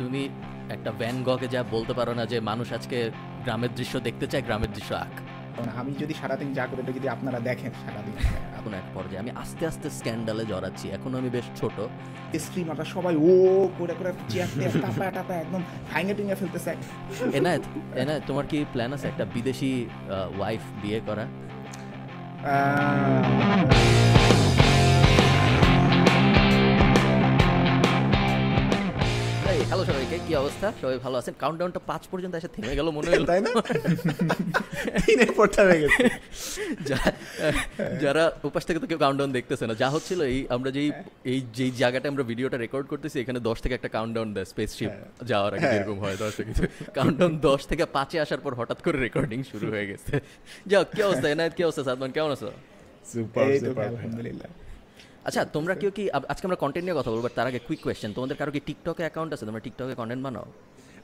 তুমি একটা ভ্যান গকে যা বলতে পারো না যে মানুষ আজকে গ্রামের দৃশ্য দেখতে চায় গ্রামের দৃশ্য আঁক। কারণ আমি যদি সারাদিন যা করে যদি আপনারা দেখেন সারাদিন। এখন এক পর্যায়ে আমি আস্তে আস্তে স্ক্যান্ডালে জড়াচ্ছি এখন আমি বেশ ছোট। স্ট্রিমাররা সবাই ও করে করে চেয়ার টাপা টাপা একদম ভাঙে টিঙে ফেলতেছে। এনায়েত এনায়েত তোমার কি প্ল্যান আছে? একটা বিদেশি ওয়াইফ বিয়ে করা? হ্যালো সবাইকে কি অবস্থা? সবাই ভালো আছেন? কাউন্টডাউনটা পাঁচ পর্যন্ত এসে থেমে গেল মনে হলো। তাই না? তিনের পর হয়ে গেছে। যারা উপাস থেকে তো কেউ কাউন্টডাউন দেখতেছে না যা হচ্ছিল এই আমরা যেই এই যেই জায়গাটা আমরা ভিডিওটা রেকর্ড করতেছি এখানে দশ থেকে একটা কাউন্টডাউন দেয় স্পেসশিপ যাওয়ার আগে এরকম হয় দশ থেকে কাউন্টডাউন দশ থেকে পাঁচে আসার পর হঠাৎ করে রেকর্ডিং শুরু হয়ে গেছে। যাও কি অবস্থা? এনায়ত কি অবস্থা সাদমান? কেমন আছো? সুপার সুপার আলহামদুলিল্লাহ। আচ্ছা তোমরা কেউ কি আজকে আমরা কন্টেন্ট নিয়ে কথা বলব তার আগে কুইক কোয়েশ্চেন তোমাদের কারও কি টিকটকে অ্যাকাউন্ট আছে? তোমরা টিকটকে কন্টেন্ট বানাও?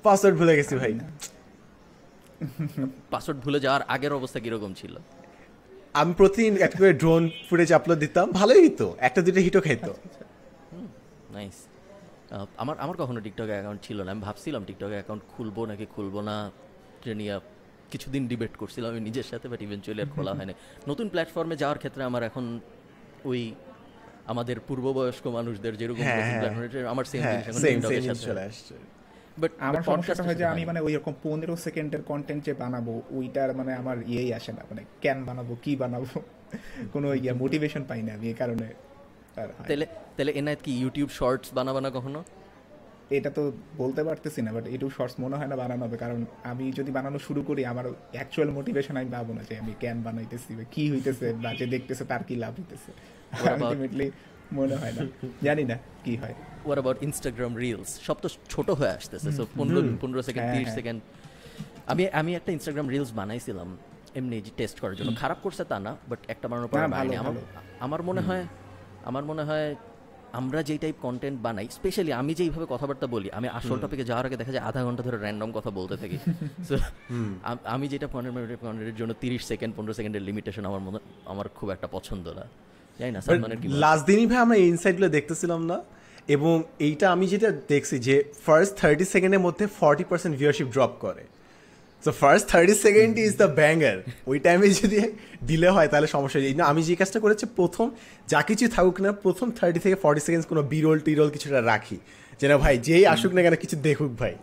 পাসওয়ার্ড ভুলে গেছি ভাই। পাসওয়ার্ড ভুলে যাওয়ার আগের অবস্থা কীরকম ছিল? আমি প্রতিদিন একটা করে ড্রোন ফুটেজ আপলোড দিতাম ভালোই হতো একটা দুটো হিটও খাইতো। নাইস আমার আমার কখনো টিকটকে অ্যাকাউন্ট ছিল না। আমি ভাবছিলাম টিকটকে অ্যাকাউন্ট খুলবো নাকি খুলবো না নিয়ে কিছুদিন ডিবেট করছিলাম। আমি নিজের সাথে বাট ইভেনচুয়ালি আর খোলা হয়নি। নতুন প্ল্যাটফর্মে যাওয়ার ক্ষেত্রে আমার এখন ওই আমাদের পূর্ববয়স্ক মানুষদের যেরকম হ্যাঁ, হ্যাঁ। আমার সেম হ্যাঁ জিনিস এখন সেম চলে আসছে। বাট আমার সমস্যাটা হয় যে আমি মানে ওই রকম পনেরো সেকেন্ডের কন্টেন্ট যে বানাবো ওইটার মানে আমার ইয়েই আসে না। মানে কেন বানাবো কি বানাবো? কোনো ইয়ে মোটিভেশন পাই না আমি এই কারণে হয়। তাহলে তাহলে এনায়ত কি ইউটিউব শর্টস বানাবা না কখনো? এটা তো বলতে পারতেছি না বাট ইউটিউব শর্টস মনে হয় না বানানো হবে কারণ আমি যদি বানানো শুরু করি আমার অ্যাকচুয়াল মোটিভেশন আমি পাবো না যে আমি কেন বানাইতেছি বা কি হইতেছে বা যে দেখতেছে তার কি লাভ হইতেছে। আলটিমেটলি মনে হয় না। জানি না কি হয়। ওয়ার অ্যাবাউট ইনস্টাগ্রাম রিলস সব তো ছোট হয়ে আসতেছে সো পনেরো পনেরো সেকেন্ড হ্যাঁ, তিরিশ হ্যাঁ। সেকেন্ড আমি আমি একটা ইনস্টাগ্রাম রিলস বানাইছিলাম এমনি টেস্ট করার জন্য। খারাপ করছে তা না বাট একটা বানানোর পর বানাইনি। আমার আমার মনে হয় আমার মনে হয় আমরা যেই টাইপ কন্টেন্ট বানাই স্পেশালি আমি যেইভাবে কথাবার্তা বলি আমি আসল টপিকে যাওয়ার আগে দেখা যায় আধা ঘণ্টা ধরে র্যান্ডম কথা বলতে থাকি। সো আমি যেটা পনেরো মিনিটের কন্টেন্টের জন্য তিরিশ সেকেন্ড পনেরো সেকেন্ডের লিমিটেশন আমার মনে আমার খুব একটা পছন্দ না। জানি না সালমানের কি লাস্ট দিনই ভাই আমরা এই ইনসাইটগুলো দেখতেছিলাম না এবং এইটা আমি যেটা দেখছি যে ফার্স্ট থার্টি সেকেন্ডের মধ্যে ফর্টি পার্সেন্ট ভিউয়ারশিপ ড্রপ করে। So first thirty second is the banger ওই টাইমে যদি দিলে হয় তাহলে সমস্যা নেই। না আমি যে কাজটা করেছি প্রথম যা কিছু থাকুক না প্রথম থার্টি থেকে ফর্টি সেকেন্ডস কোনো বিরোল টিরোল কিছুটা রাখি। যে না ভাই যেই আসুক না কেন কিছু দেখুক ভাই।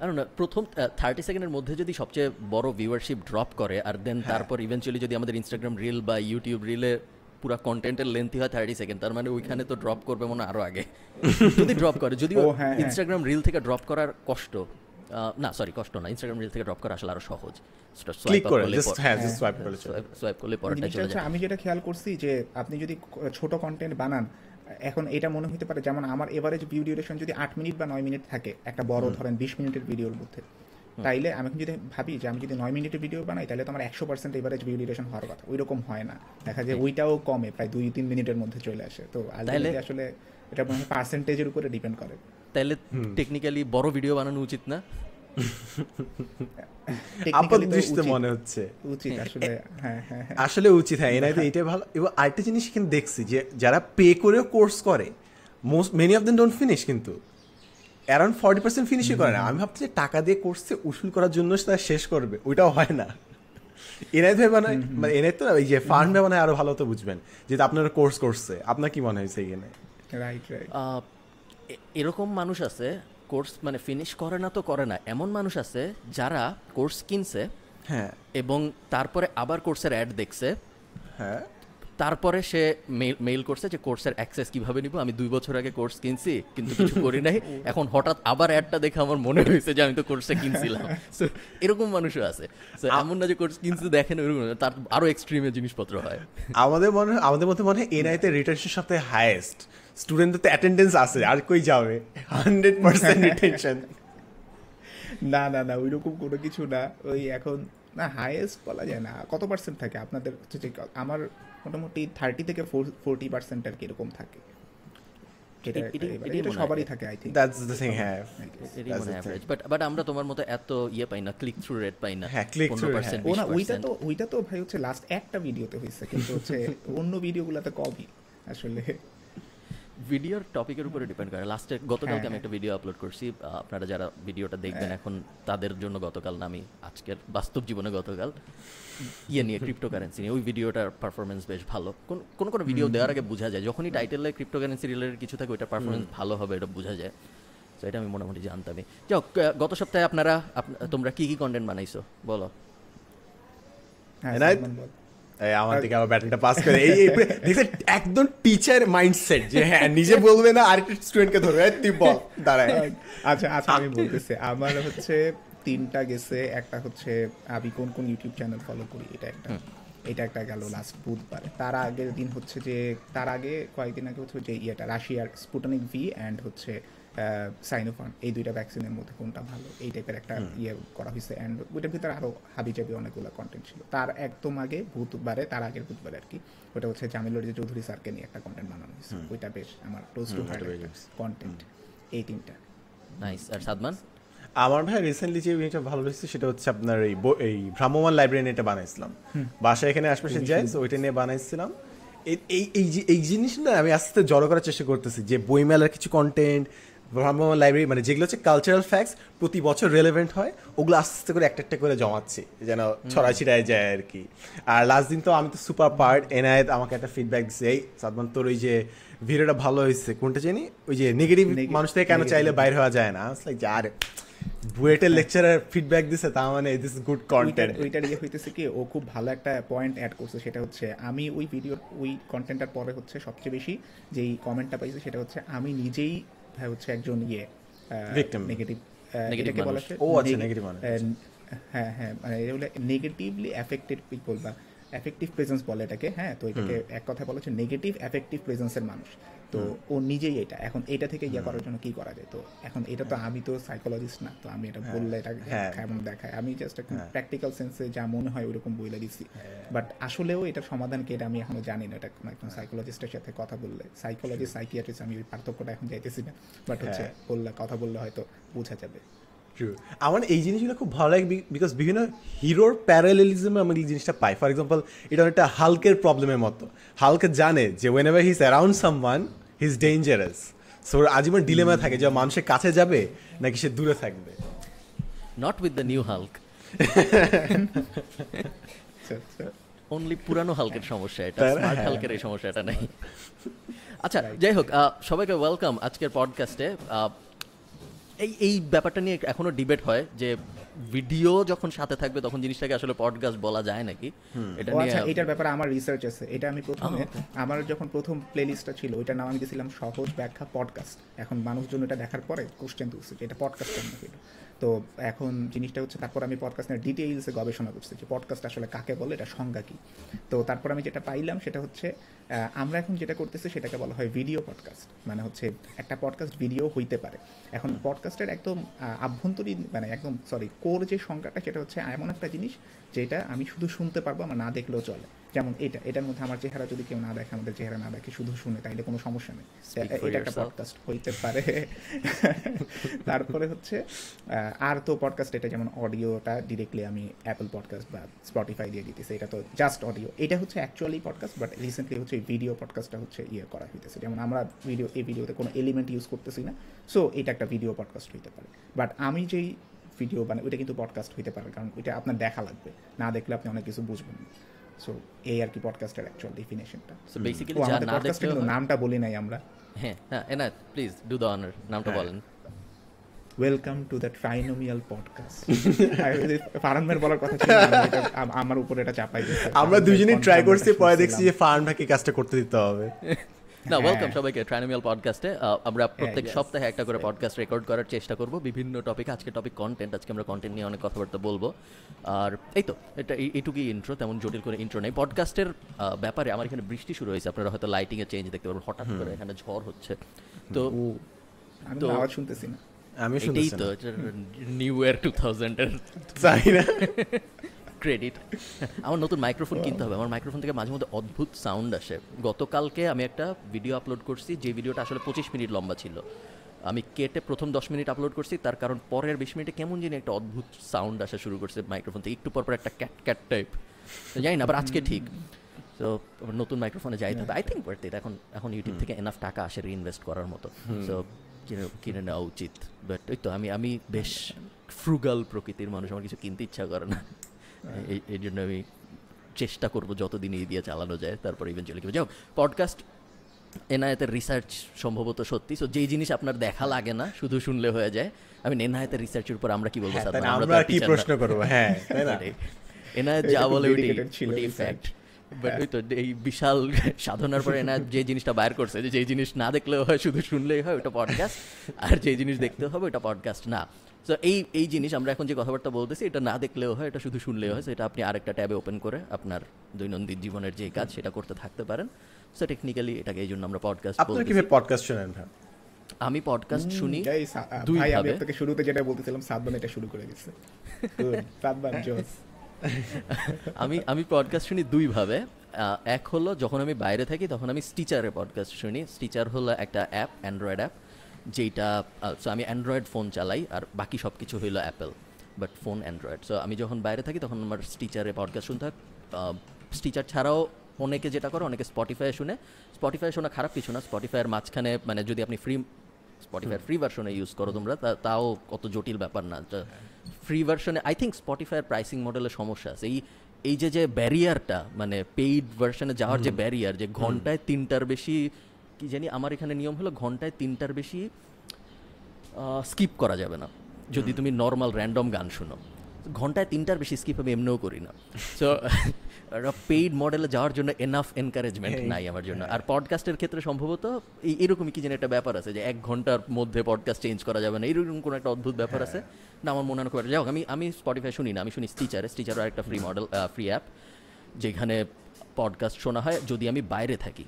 I don't know. I don't know. প্রথম থার্টি সেকেন্ডের মধ্যে যদি সবচেয়ে বড় ভিউয়ারশিপ ড্রপ করে আর দেন তারপর ইভেনচুয়ালি যদি আমাদের ইনস্টাগ্রাম রিল বা ইউটিউব রিলে পুরো কন্টেন্টের লেন্থই হয় থার্টি সেকেন্ড তার মানে ওইখানে তো ড্রপ করবে মনে হয় আরও আগে যদি ড্রপ করে যদিও হ্যাঁ, হ্যাঁ। ইনস্টাগ্রাম রিল থেকে ড্রপ করার কষ্ট না সরি কষ্ট না ইনস্টাগ্রাম রিল থেকে ড্রপ করা আসলে আরও সহজ ক্লিক করে জাস্ট হ্যাঁ জাস্ট সোয়াইপ করে সোয়াইপ করলে পরেরটা চলে যায় আমি যেটা খেয়াল করছি যে আপনি যদি ছোট কন্টেন্ট বানান এখন এটা মনে হতে পারে যেমন আমার এভারেজ ভিডিও ডিউরেশন যদি আট মিনিট বা নয় মিনিট থাকে একটা বড় ধরেন বিশ মিনিটের ভিডিওর মধ্যে তাইলে আমি যদি ভাবি যে আমি যদি নয় মিনিটের ভিডিও বানাই তাহলে তো আমার একশো পার্সেন্ট এভারেজ ভিডিও ডিউরেশন হওয়ার কথা। ওই রকম হয় না। দেখা যায় ওইটাও কমে প্রায় দুই তিন মিনিটের মধ্যে চলে আসে। তো আসলে এটা মনে হয় পার্সেন্টেজের উপরে ডিপেন্ড করে। তাহলে টেকনিক্যালি বড় ভিডিও বানানো উচিত না। আপাত দৃষ্টিতে মনে হচ্ছে। উচিত আসলে হ্যাঁ হ্যাঁ হ্যাঁ। আসলে উচিত হ্যাঁ এনআইতে এটাই ভালো। এবং আরেকটা জিনিস এখানে দেখছি যে যারা পে করেও কোর্স করে most many of them don't finish কিন্তু। অ্যারাউন্ড ফর্টি পার্সেন্ট ফিনিশই করে না। আমি ভাবছি যে টাকা দিয়ে কোর্সে উসুল করার জন্য তারা শেষ করবে। ওইটাও হয় না। এনআই ভাই মানে মানে এনআই তো না, এই যে ফান্ড ভাই মানে আরও ভালো তো বুঝবেন যেহেতু আপনারা কোর্স করছে। আপনার কি মনে হয়েছে এখানে রাইট রাইট এরকম মানুষ আছে কোর্স মানে ফিনিশ করে না তো করে না। এমন মানুষ আছে যারা কোর্স কিনছে হ্যাঁ। এবং তারপরে আবার কোর্সের অ্যাড দেখছে। হ্যাঁ। তারপরে সে মেইল করছে যে কোর্সের অ্যাক্সেস কীভাবে নিব? আমি দুই বছর আগে কোর্স কিনছি কিন্তু কিছু করি নাই। এখন হঠাৎ আবার অ্যাডটা দেখে আমার মনে হয়েছে যে আমি তো কোর্সে কিনছিলাম। So, এরকম মানুষও আছে। So, এমন না যে কোর্স কিনছে দেখেন ওইরকম না, তার আরও এক্সট্রিমে জিনিসপত্র হয়। আমাদের মনে আমাদের মধ্যে মনে হয় এনআইতে রিটেনশন সবথেকে হাইয়েস্ট স্টুডেন্টদের তো অ্যাটেন্ডেন্স আছে আর কই যাবে? হান্ড্রেড পার্সেন্ট রিটেনশন না না না ওইরকম কোনো কিছু না। ওই এখন না হাইয়েস্ট বলা যায় না। কত পার্সেন্ট থাকে? আপনাদের হচ্ছে আমার মোটামুটি থার্টি থেকে ফোরটি পার্সেন্ট আর কি এরকম থাকে। সবারই থাকে I think that's the thing হ্যাঁ। এরই That's মনে the অ্যাভারেজ বাট বাট আমরা তোমার মতো এত ইয়ে পাই না ক্লিক থ্রু রেট পাই না। হ্যাঁ, click through, হ্যাঁ। 15%, ও না ওইটা তো ওইটা তো ভাই হচ্ছে লাস্ট একটা ভিডিওতে হয়েছে কিন্তু হচ্ছে অন্য ভিডিওগুলোতে কমই আসলে। ভিডিওর টপিকের উপরে ডিপেন্ড করে। লাস্টে গতকালকে আমি একটা ভিডিও আপলোড করছি। আপনারা যারা ভিডিওটা দেখবেন এখন তাদের জন্য গতকাল না আমি আজকের বাস্তব জীবনে গতকাল ইয়ে নিয়ে ক্রিপ্টোকারেন্সি নিয়ে। ওই ভিডিওটার পারফরমেন্স বেশ ভালো। কোন- কোনো কোনো ভিডিও দেওয়ার আগে বোঝা যায় যখনই টাইটেলে ক্রিপ্টোকারেন্সি রিলেটেড কিছু থাকে ওইটার পারফরমেন্স ভালো হবে এটা বোঝা যায়। তো এটা আমি মোটামুটি জানতামই। আহ, গত সপ্তাহে আপনারা তোমরা কি কি কন্টেন্ট বানাইছো? বলো। আমার থেকে আবার ব্যাটনটা পাস করে এই এই একদম টিচার মাইন্ডসেট যে হ্যাঁ নিজে বলবে না আরেকটা স্টুডেন্টকে ধরবে। তুই বল দাঁড়ায় আচ্ছা আচ্ছা আমি বলতেছি আমার হচ্ছে তিনটা গেছে একটা হচ্ছে আমি কোন কোন ইউটিউব চ্যানেল ফলো করি এটা একটা। এটা একটা গেল লাস্ট বুধবার। তার আগের দিন হচ্ছে যে তার আগে কয়েকদিন আগে হচ্ছে যে ইয়েটা রাশিয়ার স্পুটনিক ভি অ্যান্ড হচ্ছে সাইনোফার্ম এই দুইটা ভ্যাকসিনের মধ্যে কোনটা ভালো? এই টাইপের একটা ইয়ে করা হয়েছে অ্যান্ড ওইটার ভিতরে আরও হাবি জাবি অনেকগুলো কন্টেন্ট ছিল। তার একদম আগে বুধবারে তার আগের বুধবারে আর কি ওটা হচ্ছে জামিলুর যে চৌধুরী স্যারকে নিয়ে একটা কন্টেন্ট বানানো হয়েছে। ওইটা বেশ আমার ক্লোজ টু হার্ট কন্টেন্ট এই তিনটা। নাইস আর সাদমান? আমার ভাই রিসেন্টলি যে জিনিসটা ভালো লেগেছে সেটা হচ্ছে আপনার এই বই- এই ভ্রাম্যমান লাইব্রেরি নিয়ে এটা বানাইছিলাম। বাসা এখানে আশপাশে যাই তো ওইটা নিয়ে বানাইছিলাম। এই- এই এই যে- এই জিনিসটা আমি আস্তে জড়ো করার চেষ্টা করতেছি যে বইমেলার কিছু কন্টেন্ট ভ্রাম্যমান লাইব্রেরি মানে যেগুলো হচ্ছে কালচারাল ফ্যাক্টস প্রতি বছর রেলেভেন্ট হয় ওগুলো আস্তে আস্তে করে একটা একটা করে জমাচ্ছি যেন ছড়া ছিটায় যায় আর কি। আর লাস্ট দিন তো আমি তো সুপার পার্ট এনায়েত আমাকে একটা ফিডব্যাক দিচ্ছে এই সাদমান তোর ওই যে ভিডিওটা ভালো হয়েছে কোনটা জানি? ওই যে নেগেটিভ মানুষ থেকে কেন চাইলে বাইরে হওয়া যায় না? লাইক যে আরে বুয়েটের লেকচারার ফিডব্যাক দিছে তা মানে দিস গুড কন্টেন্ট ওইটার ইয়ে হইতেছে কি ও খুব ভালো একটা পয়েন্ট অ্যাড করছে সেটা হচ্ছে আমি ওই ভিডিওর ওই কন্টেন্টটার পরে হচ্ছে সবচেয়ে বেশি যেই কমেন্টটা পাইছি সেটা হচ্ছে আমি নিজেই হচ্ছে একজন ইয়ে Victim. নেগেটিভ Negative বলা ও আচ্ছা, negative হ্যাঁ হ্যাঁ মানে এগুলো নেগেটিভলি এফেক্টেড পিপল বা অ্যাফেক্টিভ প্রেজেন্স বলে এটাকে হ্যাঁ? তো এটাকে এক কথায় বলা হচ্ছে নেগেটিভ অ্যাফেক্টিভ প্রেজেন্সের মানুষ। তো ও নিজেই এটা এখন এটা থেকে ইয়ে করার জন্য কি করা যায়? তো এখন এটা তো আমি তো সাইকোলজিস্ট না তো আমি এটা বললে এটা হ্যাঁ। কেমন দেখায়। আমি জাস্ট এখন প্র্যাকটিক্যাল সেন্সে যা মনে হয় ওরকম বইলে দিচ্ছি। বাট আসলেও এটার সমাধান কি এটা আমি এখনও জানি না। এটা কোনো একজন সাইকোলজিস্টের সাথে কথা বললে সাইকোলজি সাইকিয়াট্রিস্ট আমি ওই পার্থক্যটা এখন যাইতেছি না। বাট হচ্ছে বললে কথা বললে হয়তো বোঝা যাবে। True. আমার এই জিনিসগুলো খুব ভালো লাগে বিকজ বিভিন্ন হিরোর প্যারালেলিজমে আমি এই জিনিসটা পাই। ফর এক্সাম্পল এটা একটা হালকের প্রবলেমের মতো। হালকে জানে যে whenever he's around someone he's dangerous so আজীবন ডিলেমা থাকে যে মানুষের কাছে যাবে নাকি সে দূরে থাকবে। Not with the new Hulk. Only পুরানো হালকের সমস্যা এটা। স্মার্ট। হালকের এই সমস্যাটা নাই। আচ্ছা যাই হোক সবাইকে ওয়েলকাম আজকের পডকাস্টে এই এই ব্যাপারটা নিয়ে এখনও ডিবেট হয় যে ভিডিও যখন সাথে থাকবে তখন জিনিসটাকে আসলে পডকাস্ট বলা যায় নাকি? এটা নিয়ে আচ্ছা এটার ব্যাপারে আমার রিসার্চ আছে। এটা আমি প্রথমে আমার যখন প্রথম প্লেলিস্টটা ছিল ওইটার নাম আমি দিয়েছিলাম সহজ ব্যাখ্যা পডকাস্ট এখন মানুষজন এটা দেখার পরে কোশ্চেন তুলছে যে এটা পডকাস্ট কেন হইল তো এখন জিনিসটা হচ্ছে তারপর আমি পডকাস্টের ডিটেইলসে গবেষণা করছি যে পডকাস্ট আসলে কাকে বলে এটা সংজ্ঞা কি? তো তারপর আমি যেটা পাইলাম সেটা হচ্ছে আমরা এখন যেটা করতেছি সেটাকে বলা হয় ভিডিও পডকাস্ট মানে হচ্ছে একটা পডকাস্ট ভিডিও হইতে পারে। এখন পডকাস্টের একদম আভ্যন্তরীণ মানে একদম সরি কোর যে সংখ্যাটা সেটা হচ্ছে এমন একটা জিনিস যেটা আমি শুধু শুনতে পারব আমার না দেখলেও চলে। যেমন এটা এটার মধ্যে আমার চেহারা যদি কেউ না দেখে আমাদের চেহারা না দেখে শুধু শুনে তাইলে কোনো সমস্যা নেই। এটা একটা পডকাস্ট হইতে পারে। তারপরে হচ্ছে আর তো পডকাস্ট এটা যেমন অডিওটা ডিরেক্টলি আমি অ্যাপল পডকাস্ট বা স্পটিফাই দিয়ে দিতেছি এটা তো জাস্ট অডিও এটা হচ্ছে অ্যাকচুয়ালি পডকাস্ট বাট রিসেন্টলি হচ্ছে ভিডিও পডকাস্টটা হচ্ছে ইয়ে করা হইতেছে। যেমন আমরা ভিডিও এই ভিডিওতে কোনো এলিমেন্ট ইউজ করতেছি না। সো এটা একটা ভিডিও পডকাস্ট হইতে পারে। বাট আমি যেই ভিডিও বানাই ওইটা কিন্তু পডকাস্ট হইতে পারে। কারণ ওইটা আপনার দেখা লাগবে। না দেখলে আপনি অনেক কিছু বুঝবেন না। সো এই আর কি পডকাস্টের অ্যাকচুয়াল ডেফিনেশনটা সো বেসিক্যালি যা আমাদের না হয়। নামটা বলি নাই আমরা। হ্যাঁ হ্যাঁ Enayet please do the honour নামটা বলেন। Welcome to the Trinomial podcast ফারানমের বলার কথা ছিল আমার উপর এটা চাপাই আমরা দুজনেই ট্রাই করছি পরে দেখছি যে শুনছিলাম। ফার্ন ভাইকে কাজটা করতে দিতে হবে। না হ্যাঁ। ওয়েলকাম সবাইকে ট্রাইনোমিয়াল পডকাস্টে আমরা প্রত্যেক সপ্তাহে একটা করে পডকাস্ট রেকর্ড করার চেষ্টা করব। বিভিন্ন টপিক আজকে টপিক কন্টেন্ট আজকে আমরা কন্টেন্ট নিয়ে অনেক কথাবার্তা বলব। আর এই তো এটা এই- এইটুকুই ইন্ট্রো তেমন জটিল করে ইন্ট্রো নেই। পডকাস্টের ব্যাপারে আমার এখানে বৃষ্টি শুরু হয়েছে। আপনারা হয়তো লাইটিং এর চেঞ্জ দেখতে পারবেন। হঠাৎ করে এখানে ঝড় হচ্ছে। তো আমি আওয়াজ শুনতেছি না। আমি শুনতেছি তো নিউ ইয়ার টু থাউজেন্ডের জানি না। ক্রেডিট আমার নতুন মাইক্রোফোন কিনতে হবে। আমার মাইক্রোফোন থেকে মাঝে মধ্যে অদ্ভুত সাউন্ড আসে। গতকালকে আমি একটা ভিডিও আপলোড করছি যে ভিডিওটা আসলে পঁচিশ মিনিট লম্বা ছিল। আমি কেটে প্রথম দশ মিনিট আপলোড করছি তার কারণ পরের বিশ মিনিটে কেমন জানি একটা অদ্ভুত সাউন্ড আসা শুরু করছে মাইক্রোফোন থেকে। একটু পর পর একটা ক্যাট ক্যাট টাইপ জানি না আবার আজকে ঠিক। তো নতুন মাইক্রোফোনে যাইতে হবে। আই থিঙ্ক এখন এখন ইউটিউব থেকে এনাফ টাকা আসে রিইনভেস্ট করার মতো। সো কিনে কিনে নেওয়া উচিত। বাট ওই তো আমি আমি বেশ ফ্রুগাল প্রকৃতির মানুষ আমার কিছু কিনতে ইচ্ছা করে না। এই এই জন্য আমি চেষ্টা করব যতদিন এই দিয়ে চালানো যায় তারপর ইভেন্চুয়ালি যাও পডকাস্ট এনায়েতের রিসার্চ সম্ভবত সত্যি। সো যেই জিনিস আপনার দেখা লাগে না শুধু শুনলে হয়ে যায়। আমি এনায়েতের রিসার্চের উপর আমরা কি বলব হ্যাঁ, আমরা কি প্রশ্ন করব? হ্যাঁ। এনায়েত যা বলে ওইটাই research। ফ্যাক্ট বাট ওই তো এই বিশাল সাধনার পরে এনায়েত যে জিনিসটা বাইর করছে যে যেই জিনিস না দেখলেও হয় শুধু শুনলেই হয় ওটা পডকাস্ট আর যেই জিনিস দেখতে হবে ওটা পডকাস্ট না। তো এই এই জিনিস আমরা এখন যে কথাবার্তা বলতেছি এটা না দেখলেও হয় এটা শুধু শুনলেও হয় সেটা আপনি আরেকটা ট্যাবে ওপেন করে আপনার দৈনন্দিন জীবনের যে কাজ সেটা করতে থাকতে পারেন। সো টেকনিক্যালি এটাকে এই জন্য আমরা পডকাস্ট আপনারা কীভাবে পডকাস্ট শোনেন ভাই? আমি পডকাস্ট শুনি সা- ভাই আমি আপনাকে শুরুতে যেটা বলতেছিলাম সাতবান এটা শুরু করে Good, সাতবান জোস। আমি আমি পডকাস্ট শুনি দুইভাবে। এক হলো যখন আমি বাইরে থাকি তখন আমি স্টিচারে পডকাস্ট শুনি। স্টিচার হলো একটা অ্যাপ অ্যান্ড্রয়েড অ্যাপ যেটা সো আমি অ্যান্ড্রয়েড ফোন চালাই আর বাকি সব কিছু হইল Apple but phone Android so আমি যখন বাইরে থাকি তখন আমার স্টিচারে পডকাস্ট শুনতে হয়। স্টিচার ছাড়াও অনেকে যেটা করে অনেকে স্পটিফাই শুনে। স্পটিফাই শোনা খারাপ কিছু না। স্পটিফাইয়ের মাঝখানে মানে যদি আপনি ফ্রি স্পটিফাইয়ের ফ্রি ভার্সনে ইউজ করো তোমরা তাও কত জটিল ব্যাপার না। ফ্রি ভার্সনে আই থিঙ্ক স্পটিফাইয়ের প্রাইসিং মডেলের সমস্যা আছে। এই এই যে যে ব্যারিয়ারটা মানে পেইড ভার্সনে যাওয়ার যে ব্যারিয়ার যে ঘন্টায় তিনটার বেশি কি জানি আমার এখানে নিয়ম হলো ঘন্টায় তিনটার বেশি স্কিপ করা যাবে না। যদি তুমি নর্মাল র্যান্ডম গান শুনো। ঘন্টায় তিনটার বেশি স্কিপ আমি এমনিও করি না। সো পেইড মডেলে যাওয়ার জন্য এনাফ এনকারেজমেন্ট নাই আমার জন্য। আর পডকাস্টের ক্ষেত্রে সম্ভবত এই এরকমই কি যেন একটা ব্যাপার আছে যে এক ঘণ্টার মধ্যে পডকাস্ট চেঞ্জ করা যাবে না। এরকম কোনো একটা অদ্ভুত ব্যাপার আছে। না আমার মনে হয় যাই হোক, আমি আমি স্পটিফাই শুনি না আমি শুনি স্টিচারে স্টিচারও একটা ফ্রি মডেল ফ্রি অ্যাপ যেখানে পডকাস্ট শোনা হয়। যদি আমি বাইরে থাকি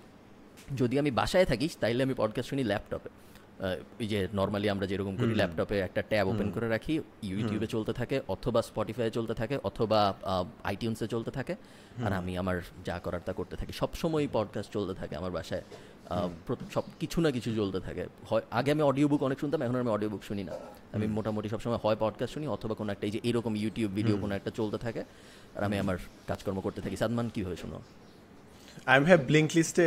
যদি আমি বাসায় থাকি তাইলে আমি পডকাস্ট শুনি ল্যাপটপে এই যে নর্মালি আমরা যেরকম করি ল্যাপটপে একটা ট্যাব ওপেন করে রাখি ইউটিউবে চলতে থাকে অথবা স্পটিফাই চলতে থাকে অথবা আইটিউন্সে চলতে থাকে আর আমি আমার যা করার তা করতে থাকি। সবসময় পডকাস্ট চলতে থাকে আমার বাসায়। সব কিছু না কিছু চলতে থাকে। হয় আগে আমি অডিও বুক অনেক শুনতাম এখন আমি অডিও বুক শুনি না। আমি মোটামুটি সবসময় হয় পডকাস্ট শুনি অথবা কোনো একটা এই যে এরকম ইউটিউব ভিডিও কোনো একটা চলতে থাকে আর আমি আমার কাজকর্ম করতে থাকি। সাদমান কীভাবে শুনো? আমি ভাই ব্লিঙ্ক লিস্টে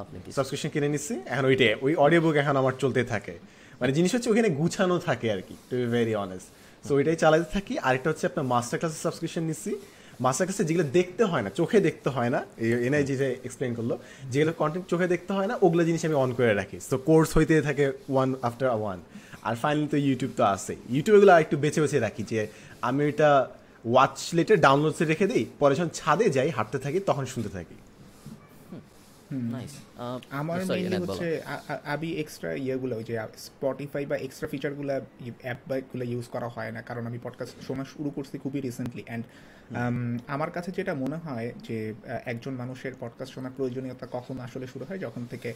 আপনি সাবস্ক্রিপশন কিনে নিচ্ছি। এখন ওইটাই। ওই অডিও বুক এখন আমার চলতে থাকে। মানে জিনিস হচ্ছে ওখানে গুছানো থাকে আর কি to be very honest so ওইটাই চালাতে থাকি। আরেকটা হচ্ছে আপনার মাস্টার ক্লাসের সাবস্ক্রিপশন নিচ্ছি। মাস্টার ক্লাসে যেগুলো দেখতে হয় না চোখে দেখতে হয় না এনআই যে এক্সপ্লেন করল যেগুলো কন্টেন্ট চোখে দেখতে হয় না ওগুলো জিনিস আমি অন করে রাখি। সো কোর্স হইতে থাকে ওয়ান আফটার ওয়ান আর ফাইনালি তো ইউটিউব তো আছে ইউটিউব এগুলো একটু বেছে বেছে রাখি যে আমি ওইটা ওয়াচ লেটে ডাউনলোডসে রেখে দিই পরে যখন ছাদে যাই হাঁটতে থাকি তখন শুনতে থাকি। নাইস আমার মেইনলি হচ্ছে আমি এক্সট্রা ইয়েগুলো ওই যে স্পটিফাই বা এক্সট্রা ফিচারগুলো অ্যাপ বাইকগুলো ইউজ করা হয় না কারণ আমি পডকাস্ট শোনা শুরু করছি খুবই রিসেন্টলি অ্যান্ড আমার কাছে যেটা মনে হয় যে একজন মানুষের পডকাস্ট শোনার প্রয়োজনীয়তা কখন আসলে শুরু হয়? যখন থেকে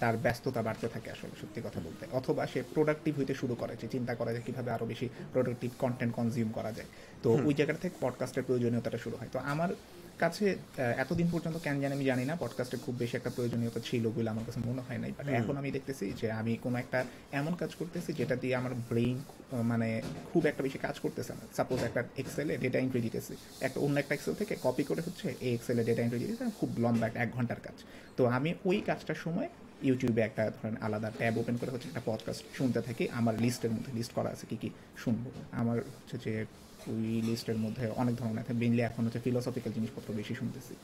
তার ব্যস্ততা বাড়তে থাকে আসলে সত্যি কথা বলতে। অথবা সে প্রোডাক্টিভ হইতে শুরু করে যে চিন্তা করা যায় কীভাবে আরও বেশি প্রোডাক্টিভ কন্টেন্ট কনজিউম করা যায়। তো ওই জায়গা থেকে পডকাস্টের প্রয়োজনীয়তাটা শুরু হয়। তো আমার কাছে এতদিন পর্যন্ত কেন জানি আমি জানি না পডকাস্টে খুব বেশি একটা প্রয়োজনীয়তা ছিল বলে আমার কাছে মনে হয় নাই বাট এখন আমি দেখতেছি যে আমি কোনো একটা এমন কাজ করতেছি যেটা দিয়ে আমার ব্রেইন মানে খুব একটা বেশি কাজ করতেছে না। সাপোজ একটা এক্সেলে ডেটা এন্ট্রি দিতেছি একটা অন্য একটা এক্সেল থেকে কপি করে হচ্ছে এই এক্সেলে ডেটা এন্ট্রি দিতেছে খুব লম্বা একটা এক ঘণ্টার কাজ। তো আমি ওই কাজটার সময় ইউটিউবে একটা ধরেন আলাদা ট্যাব ওপেন করে হচ্ছে একটা পডকাস্ট শুনতে থাকি আমার লিস্টের মধ্যে লিস্ট করা আছে কি কি শুনব। আমার হচ্ছে যে ওই লিস্টের মধ্যে অনেক ধরনের আছে। মেইনলি এখন হচ্ছে ফিলোসফিক্যাল জিনিসপত্র বেশি শুনতেছি।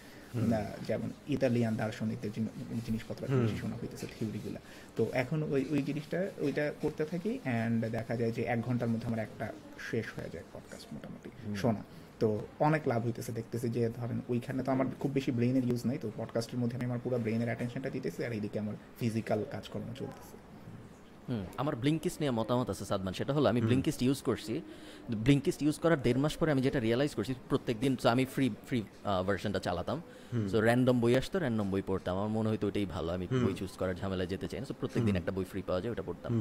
যেমন ইতালিয়ান দার্শনিকদের জিন- জিনিসপত্র বেশি শোনা হইতেছে থিওরিগুলো তো এখন ওই ওই জিনিসটা ওইটা করতে থাকি অ্যান্ড দেখা যায় যে এক ঘণ্টার মধ্যে আমার একটা শেষ হয়ে যায় পডকাস্ট মোটামুটি শোনা। তো অনেক লাভ হইতেছে দেখতেছি যে ধরেন ওইখানে তো আমার খুব বেশি ব্রেইনের ইউজ নাই। তো পডকাস্টের মধ্যে আমি আমার পুরো ব্রেইনের অ্যাটেনশনটা দিতেছি আর এইদিকে আমার ফিজিক্যাল কাজকর্ম চলতেছে। আমার ব্লিঙ্কিস্ট নিয়ে মতামত আছে সাদমান। সেটা হলো আমি ব্লিঙ্কিস্ট ইউজ করছি। ব্লিঙ্কিস্ট ইউজ করার দেড় মাস পরে আমি যেটা রিয়েলাইজ করছি প্রত্যেক দিন আমি ফ্রি ফ্রি ভার্সনটা চালাতাম। সো র্যান্ডম বই আসতো র্যান্ডম বই পড়তাম। আমার মনে হয়তো ওইটাই ভালো। আমি বই চুজ করার ঝামেলায় যেতে চাই না। সো প্রত্যেক দিন একটা বই ফ্রি পাওয়া যায় ওটা পড়তাম।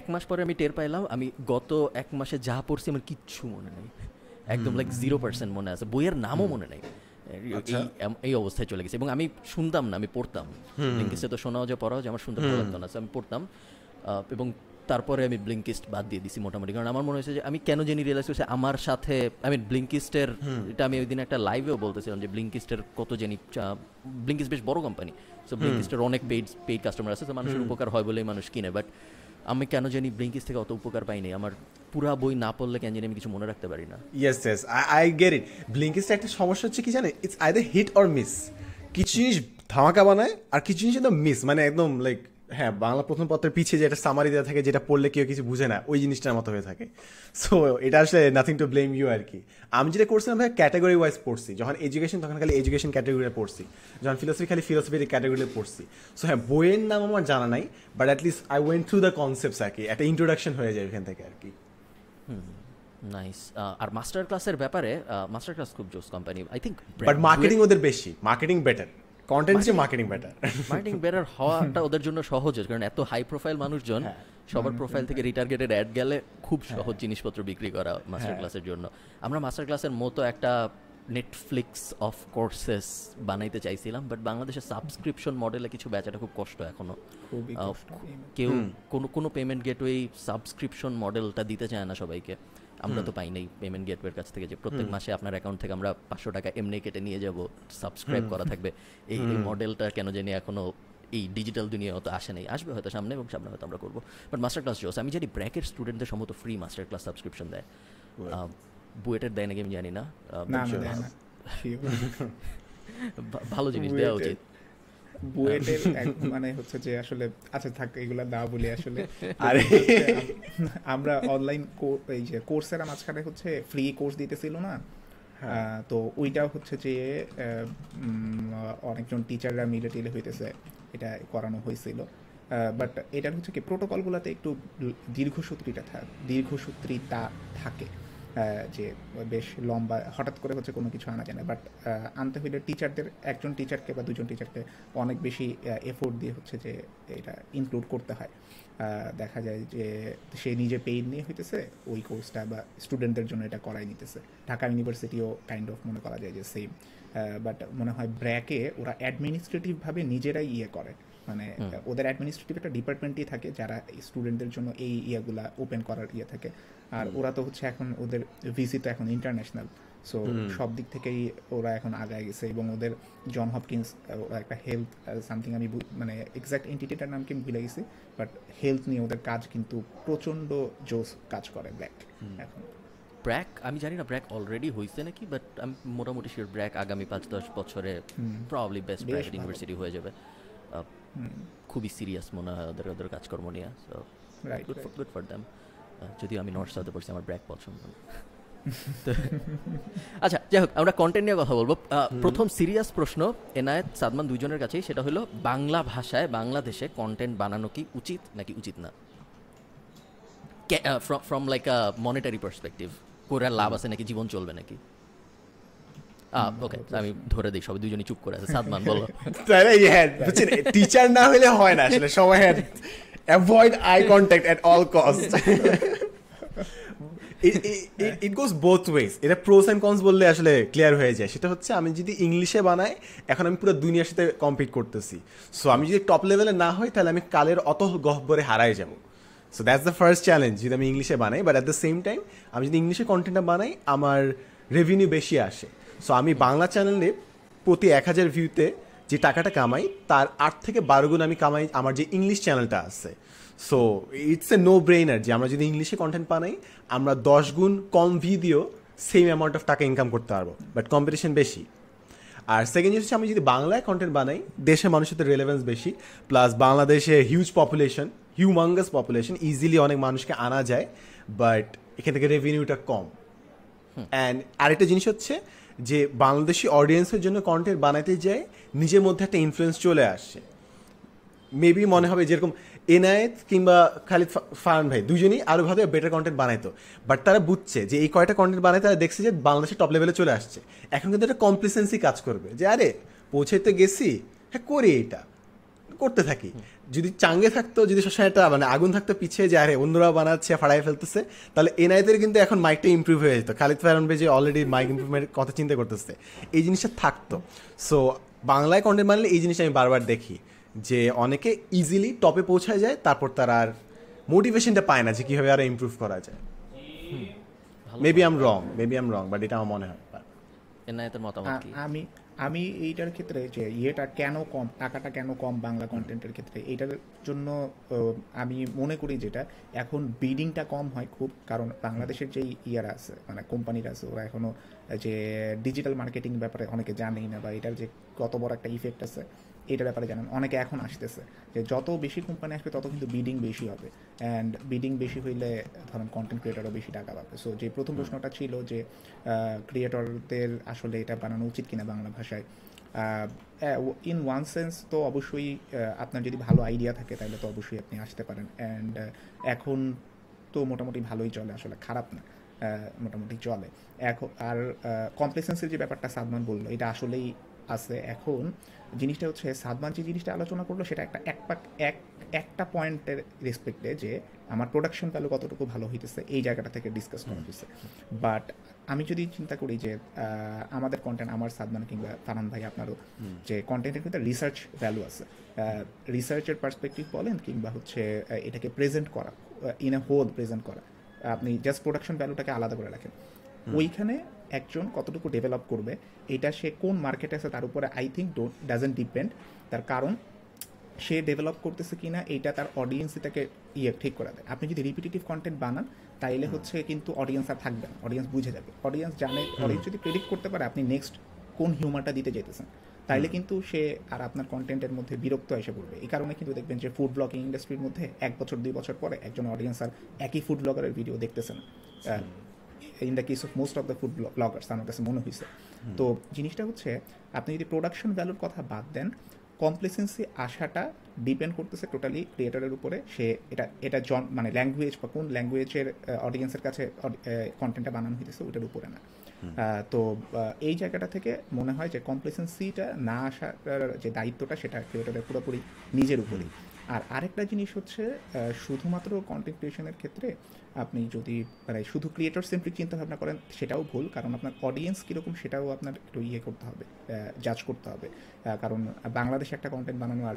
এক মাস পরে আমি টের পাইলাম আমি গত এক মাসে যা পড়ছি আমার কিচ্ছু মনে নেই। একদম লাইক জিরো পার্সেন্ট মনে আছে। বইয়ের নামও মনে নেই। এই অবস্থায় চলে গেছে। এবং আমি শুনতাম না আমি পড়তাম। লিঙ্কিসে তো শোনাও যে পড়াও যে আমার শুনতে ভালো লাগতো না। আমি পড়তাম। এবং তারপরে আমি ব্লিঙ্কিস্ট বাদ দিয়ে দিছি মোটামুটি। কারণ আমার মনে হয়েছে যে আমি কেন জানি রিয়েলাইজ করছি আমার সাথে আমি ব্লিঙ্কিস্টের এটা আমি ওই দিন একটা লাইভেও বলতেছিলাম যে ব্লিঙ্কিস্টের কত জানি ব্লিঙ্কিস্ট বেশ বড় কোম্পানি সো ব্লিঙ্কিস্টের অনেক পেইড পেইড কাস্টমার আছে তো মানুষের উপকার হয় বলেই মানুষ কিনে। বাট আমি কেন জানি ব্লিঙ্কিস্ট থেকে অত উপকার পাইনি আমার পুরা বই না পড়লে কেন জানি আমি কিছু মনে রাখতে পারি না। Yes yes I get it ব্লিঙ্কিস্টের একটা সমস্যা হচ্ছে কি জানে it's either hit or miss কিছু জিনিস ধামাকা বানায় আর কিছু জিনিস একদম মিস মানে একদম লাইক হ্যাঁ বাংলা প্রথম পত্রের পিছিয়ে যেটা সামারি দেওয়া থাকে যেটা পড়লে কেউ কিছু বুঝে না ওই জিনিসটার মতো হয়ে থাকে। সো এটা আসলে নাথিং টু ব্লেম ইউ আর কি। আমি যেটা করছিলাম ভাই ক্যাটাগরি ওয়াইজ পড়ছি। যখন এডুকেশন তখন খালি এডুকেশন ক্যাটাগরিতে পড়ছি। যখন ফিলোসফি খালি ফিলোসফির ক্যাটাগরিতে পড়ছি। সো হ্যাঁ বইয়ের নাম আমার জানা নাই but at least I went through the concepts আর কি। একটা ইন্ট্রোডাকশন হয়ে যায় এখান থেকে আর কি। নাইস আর মাস্টার ক্লাসের ব্যাপারে মাস্টার ক্লাস খুব জোস company I think but marketing ওদের বেশি। মার্কেটিং বেটার কন্টেন্ট যে মার্কেটিং বেটার মার্কেটিং বেটার হওয়াটা ওদের জন্য সহজ কারণ এত হাই প্রোফাইল মানুষজন হ্যাঁ। সবার প্রোফাইল থেকে রিটার্গেটেড অ্যাড গেলে খুব সহজ জিনিসপত্র বিক্রি করা মাস্টার হ্যাঁ। ক্লাসের জন্য আমরা মাস্টার ক্লাসের মতো একটা নেটফ্লিক্স অফ কোর্সেস বানাইতে চাইছিলাম বাট বাংলাদেশের সাবস্ক্রিপশন মডেলে কিছু বেচাটা খুব কষ্ট এখনও। কেউ কোনো কোনো পেমেন্ট গেটওয়ে সাবস্ক্রিপশন মডেলটা দিতে চায় না সবাইকে আমরা তো পাই নাই পেমেন্ট গেটওয়ের কাছ থেকে যে প্রত্যেক মাসে আপনার অ্যাকাউন্ট থেকে আমরা পাঁচশো টাকা এমনি কেটে নিয়ে যাব সাবস্ক্রাইব করা থাকবে। এই মডেলটা কেন জানি এখনও এই ডিজিটাল দুনিয়া অত আসে নাই। আসবে হয়তো সামনে এবং সামনে হয়তো আমরা করব। বাট মাস্টার ক্লাস জোস আমি জানি ব্র্যাকের স্টুডেন্টদের সম্ভবত ফ্রি মাস্টার ক্লাস সাবস্ক্রিপশন দেয় বুয়েটের দেয় নাকি আমি জানি না। ভালো জিনিস দেওয়া উচিত। বুয়েটের মানে হচ্ছে যে আসলে আচ্ছা থাক এগুলা দাও বলি আসলে আরে। আমরা অনলাইন এই যে কোর্সের মাঝখানে হচ্ছে ফ্রি কোর্স দিতেছিল না। তো ওইটাও হচ্ছে যে অনেকজন টিচাররা মিলে টিলে হইতেছে এটা করানো হয়েছিল। বাট এটার হচ্ছে কি প্রোটোকলগুলোতে একটু দীর্ঘসূত্রিটা থাক দীর্ঘসূত্রিতা থাকে। যে বেশ লম্বা, হঠাৎ করে হচ্ছে কোনো কিছু আনা যায় না। বাট আনতে হইলে টিচারদের একজন টিচারকে বা দুজন টিচারকে অনেক বেশি এফোর্ট দিয়ে হচ্ছে যে এটা ইনক্লুড করতে হয়। দেখা যায় যে সে নিজে পেইন নিয়ে হইতেছে, ওই কোর্সটা বা স্টুডেন্টদের জন্য এটা করাই নিতেছে। ঢাকা ইউনিভার্সিটিও কাইন্ড অফ মনে করা যায় যে সেম বাট মনে হয় ব্র্যাকে ওরা অ্যাডমিনিস্ট্রেটিভভাবে নিজেরাই ইয়ে করে। মানে ওদের অ্যাডমিনিস্ট্রেটিভ একটা ডিপার্টমেন্টই থাকে যারা স্টুডেন্টদের জন্য এই ইয়েগুলা ওপেন করার ইয়ে থাকে। আর ওরা তো হচ্ছে এখন ওদের ভিসি তো এখন ইন্টারন্যাশনাল সো সব দিক থেকেই ওরা এখন আগায় গেছে এবং ওদের জন হপকিন্স একটা হেলথ সামথিং আমি মানে এক্সাক্ট এন্টিটিটার নাম কি ভুলে গেছি বাট হেলথ নিয়ে ওদের কাজ কিন্তু প্রচণ্ড জোস কাজ করে ব্ল্যাক এখন। ব্র্যাক আমি জানি না ব্র্যাক অলরেডি হয়েছে নাকি বাট আমি মোটামুটি শিওর ব্র্যাক আগামী পাঁচ দশ বছরে প্রবলি বেস্ট প্রাইভেট ইউনিভার্সিটি হয়ে যাবে। খুবই সিরিয়াস মনে হয় ওদের ওদের কাজকর্ম নিয়ে সো গুড ফর দ্যাম যদিও আমি নর্থ সাউথে পড়ছি আমার ব্র্যাক পছন্দ আচ্ছা যাই হোক আমরা কন্টেন্ট নিয়ে কথা বলব। প্রথম সিরিয়াস প্রশ্ন এনায়েত সাদমান দুইজনের কাছেই সেটা হলো বাংলা ভাষায় বাংলাদেশে কন্টেন্ট বানানো কি উচিত নাকি উচিত না? From like a monetary perspective করে আর লাভ আছে নাকি জীবন চলবে নাকি? ওকে আমি ধরে দিই সবাই দুজনই চুপ করে আছে। সাদমান বলো। তাহলে হ্যাঁ বুঝছেন টিচার না হলে হয় না আসলে সবাই avoid eye contact at all cost it goes both ways এটা প্রোস অ্যান্ড কনস বললে আসলে ক্লিয়ার হয়ে যায়। সেটা হচ্ছে আমি যদি ইংলিশে বানাই এখন আমি পুরো দুনিয়ার সাথে কম্পিট করতেছি। সো আমি যদি টপ লেভেলে না হই তাহলে আমি কালের অত গহ্বরে হারাই যাব। So that's the first challenge যদি আমি ইংলিশে বানাই but at the same time আমি যদি ইংলিশে কন্টেন্টটা বানাই আমার রেভিনিউ বেশি আসে। সো আমি বাংলা চ্যানেলে প্রতি এক হাজার ভিউতে যে টাকাটা কামাই তার আট থেকে বারো গুণ আমি কামাই আমার যে ইংলিশ চ্যানেলটা আছে। So it's a no brainer যে আমরা যদি ইংলিশে কন্টেন্ট বানাই আমরা দশ গুণ কম ভিডিও সেম অ্যামাউন্ট অফ টাকা ইনকাম করতে পারব বাট কম্পিটিশন বেশি। আর সেকেন্ড জিনিস হচ্ছে আমি যদি বাংলায় কন্টেন্ট বানাই দেশের মানুষের তো রেলেভেন্স বেশি প্লাস বাংলাদেশে huge population humungous population easily অনেক মানুষকে আনা যায় বাট এখান থেকে রেভিনিউটা কম। অ্যান্ড আরেকটা জিনিস হচ্ছে যে বাংলাদেশি অডিয়েন্সের জন্য কন্টেন্ট বানাতে যায়, নিজের মধ্যে একটা ইনফ্লুয়েন্স চলে আসছে মেবি মনে হবে যেরকম এনায়েত কিংবা খালিদ ফারান ভাই দুজনেই আরও ভাবে বেটার কন্টেন্ট বানাইতো। বাট তারা বুঝছে যে এই কয়টা কন্টেন্ট বানায়, তারা দেখছে যে বাংলাদেশের টপ লেভেলে চলে আসছে। এখন কিন্তু একটা কমপ্লিসেন্সি কাজ করবে যে, আরে, পৌঁছাইতে গেছি হ্যাঁ করি এটা। করতে থাকি। যদি চাঙ্গে থাকতো যদি সবসময় একটা মানে আগুন থাকতো পিছিয়ে যে আরে অন্যরা বানাচ্ছে ফাড়াই ফেলতেছে তাহলে এনআইদের কিন্তু এখন মাইকটা ইমপ্রুভ হয়ে যেত। খালিদ ফারহান ভাই যে অলরেডি মাইক ইমপ্রুভমেন্টের কথা চিন্তা করতেছে এই জিনিসটা থাকতো। সো বাংলায় কন্টেন্ট বানালে এই জিনিসটা আমি বারবার দেখি যে অনেকে ইজিলি টপে পৌঁছায় যায় তারপর তারা আর মোটিভেশনটা পায় না যে কীভাবে আরও ইমপ্রুভ করা যায়। Maybe I'm wrong maybe I'm wrong but এটা আমার মনে হয়। এনায়েতের মতামত আমি আমি এইটার ক্ষেত্রে যে ইয়েটা কেন কম, টাকাটা কেন কম বাংলা কন্টেন্টের ক্ষেত্রে, এইটার জন্য আমি মনে করি যেটা, এখন বিডিংটা কম হয় খুব, কারণ বাংলাদেশের যে ইয়ারা আছে মানে কোম্পানিরা আছে, ওরা এখনও যে ডিজিটাল মার্কেটিং ব্যাপারে অনেকে জানেই না, বা এটার যে কত বড় একটা ইফেক্ট আছে এটার ব্যাপারে জানেন। অনেকে এখন আসতেছে যে যত বেশি কোম্পানি আসবে তত কিন্তু বিডিং বেশি হবে। অ্যান্ড বিডিং বেশি হইলে ধরেন কন্টেন্ট ক্রিয়েটরও বেশি টাকা পাবে। সো যে প্রথম প্রশ্নটা ছিল যে ক্রিয়েটরদের আসলে এটা বানানো উচিত কিনা বাংলা ভাষায় ইন ওয়ান সেন্স তো অবশ্যই আপনার যদি ভালো আইডিয়া থাকে তাহলে তো অবশ্যই আপনি আসতে পারেন। অ্যান্ড এখন তো মোটামুটি ভালোই চলে আসলে খারাপ না মোটামুটি চলে। এখন আর কমপ্লেসেন্সির যে ব্যাপারটা সাদমান বলল এটা আসলেই আছে। এখন জিনিসটা হচ্ছে সাদমান যে জিনিসটা আলোচনা করল সেটা একটা এক পাক এক একটা পয়েন্টের রেসপেক্টে যে আমার প্রোডাকশন ভ্যালু কতটুকু ভালো হইতেছে এই জায়গাটা থেকে ডিসকাস করা হয়েছে বাট আমি যদি চিন্তা করি যে আমাদের কন্টেন্ট আমার সাদমান কিংবা ফারহান ভাই আপনারও যে কন্টেন্টের ক্ষেত্রে রিসার্চ ভ্যালু আছে রিসার্চের পার্সপেক্টিভ বলেন কিংবা হচ্ছে এটাকে প্রেজেন্ট করা ইন এ হোল প্রেজেন্ট করা আপনি জাস্ট প্রোডাকশন ভ্যালুটাকে আলাদা করে রাখেন। ওইখানে একজন কতটুকু ডেভেলপ করবে এটা সে কোন মার্কেটে আছে তার উপরে I think don't doesn't depend তার কারণ সে ডেভেলপ করতেছে কিনা এইটা তার অডিয়েন্স এটাকে ইয়ে ঠিক করে দেয়। আপনি যদি রিপিটেটিভ কন্টেন্ট বানান তাইলে হচ্ছে কিন্তু অডিয়েন্স আর থাকবে না অডিয়েন্স বুঝে যাবে। অডিয়েন্স জানে অডিয়েন্স যদি প্রেডিক্ট করতে পারে আপনি নেক্সট কোন হিউমারটা দিতে যেতেছেন তাইলে কিন্তু সে আর আপনার কন্টেন্টের মধ্যে বিরক্ত এসে পড়বে। এই কারণে কিন্তু দেখবেন যে ফুড ব্লগিং ইন্ডাস্ট্রির মধ্যে এক বছর দুই বছর পরে একজন অডিয়েন্স আর একই ফুড ব্লগারের ভিডিও দেখতেছে না। In the case of most of the food bloggers আমার কাছে মনে হয়েছে তো জিনিসটা হচ্ছে আপনি যদি প্রোডাকশন ভ্যালুর কথা বাদ দেন কমপ্লেসেন্সি আসাটা ডিপেন্ড করতেছে টোটালি ক্রিয়েটারের উপরে। সে এটা এটা জন মানে ল্যাঙ্গুয়েজ বা কোন ল্যাঙ্গুয়েজের অডিয়েন্সের কাছে কন্টেন্টটা বানানো হইতেছে ওটার উপরে না। তো এই জায়গাটা থেকে মনে হয় যে কমপ্লেসেন্সিটা না আসার যে দায়িত্বটা সেটা ক্রিয়েটারের পুরোপুরি নিজের উপরেই। আর আরেকটা জিনিস হচ্ছে শুধুমাত্র কন্টেন্ট ক্রিয়েশনের ক্ষেত্রে আপনি যদি মানে শুধু ক্রিয়েটর সেন্ট্রিক চিন্তা ভাবনা করেন, সেটাও ভুল, কারণ আপনার অডিয়েন্স কীরকম সেটাও আপনার একটু ইয়ে করতে হবে জাজ করতে হবে। কারণ বাংলাদেশে একটা কন্টেন্ট বানানো আর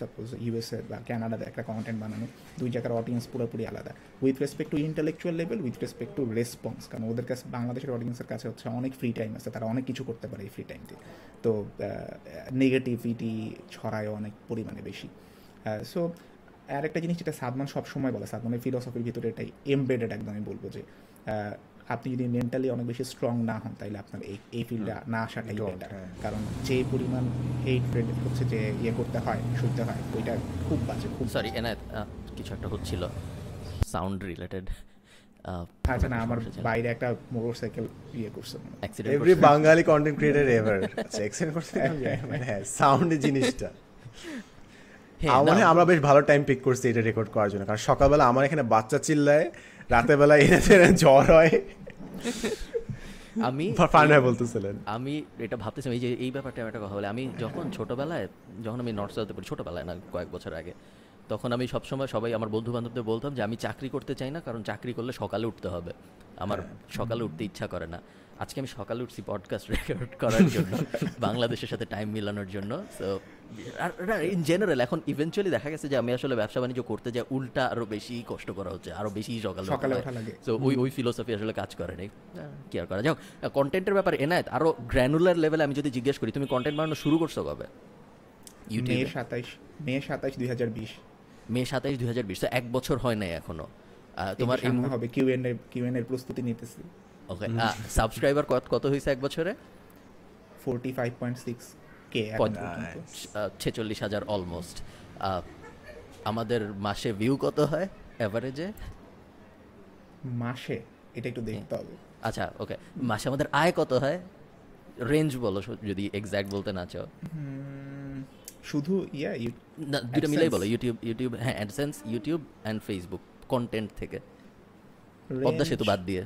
সাপোজ ইউএসএ বা ক্যানাডাতে একটা কন্টেন্ট বানানো, দুই জায়গার অডিয়েন্স পুরোপুরি আলাদা। With respect to intellectual level with respect to response কারণ ওদের কাছে, বাংলাদেশের অডিয়েন্সের কাছে হচ্ছে অনেক ফ্রি টাইম আছে, তারা অনেক কিছু করতে পারে এই ফ্রি টাইমতে তো নেগেটিভিটি ছড়ায় অনেক পরিমাণে বেশি। সো আর একটা জিনিস যেটা সাদমান সবসময় বলে সাদমানের ফিলোসফির ভিতরে এটাই এমবেডেড একদম আমি বলব যে আপনি যদি মেন্টালি অনেক বেশি স্ট্রং না হন তাহলে আপনার এই এই ফিল্ডে না আসাটাই বেটার হ্যাঁ। কারণ যে পরিমাণ হেট ফ্রেড হচ্ছে যে ইয়ে করতে হয় শুনতে হয় ওইটা খুব বাজে খুব সরি এনায়েত কিছু একটা হচ্ছিল। সাউন্ড রিলেটেড আচ্ছা না আমার বাইরে একটা মোটরসাইকেল ইয়ে করছে every Bangali content creator ever accent করতে মানে হ্যাঁ সাউন্ড জিনিসটা। মনে হয় আমরা বেশ ভালো টাইম পিক করছি এটা রেকর্ড করার জন্য। কারণ সকালবেলা আমার এখানে বাচ্চা চিল্লায় রাতের বেলা এনে জ্বর হয়। আমি ফান হয় বলতেছিলেন। আমি এটা ভাবতেছিলাম এই যে এই ব্যাপারটা একটা কথা বলে আমি যখন ছোটবেলায় যখন আমি নর্থ সাউথে পড়ি ছোটবেলায় না কয়েক বছর আগে তখন আমি সবসময় সবাই আমার বন্ধু বান্ধবদের বলতাম যে আমি চাকরি করতে চাই না কারণ চাকরি করলে সকালে উঠতে হবে। আমার সকালে উঠতে ইচ্ছা করে না। আজকে আমি সকালে উঠছি পডকাস্ট রেকর্ড করার জন্য বাংলাদেশের সাথে টাইম মিলানোর জন্য সো ইন জেনারেল এখন ইভেনচুয়ালি দেখা গেছে যে আমি আসলে ব্যবসা বাণিজ্য করতে যাই উল্টা আরও বেশি কষ্ট করা হচ্ছে আরও বেশি সকালে সকালে। তো ওই ওই ফিলোসফি আসলে কাজ করে নেই। কি আর করা যাক। কন্টেন্টের ব্যাপারে এনায়েত আরও গ্র্যানুলার লেভেলে আমি যদি জিজ্ঞেস করি তুমি কন্টেন্ট বানানো শুরু করছ কবে? মে ইউটিউবে সাতাইশ মে সাতাইশ দুই হাজার বিশ। মে সাতাইশ দুই হাজার বিশ তো এক বছর হয় নাই এখনও। তোমার হবে কিউ এন এর কিউ এন এর প্রস্তুতি নিতেছি। ওকে সাবস্ক্রাইবার কত কত হয়েছে এক বছরে? Forty five point six K? ছেচল্লিশ হাজার অলমোস্ট আমাদের মাসে ভিউ কত হয় অ্যাভারেজে মাসে? এটা একটু দেখতে হবে। আচ্ছা ওকে মাসে আমাদের আয় কত হয়? রেঞ্জ বলো যদি এক্স্যাক্ট বলতে না চাও। শুধু ইয়া না দুটো মিলাই বলো ইউটিউব ইউটিউব হ্যাঁ AdSense YouTube and Facebook content থেকে। পদ্মা সেতু বাদ দিয়ে।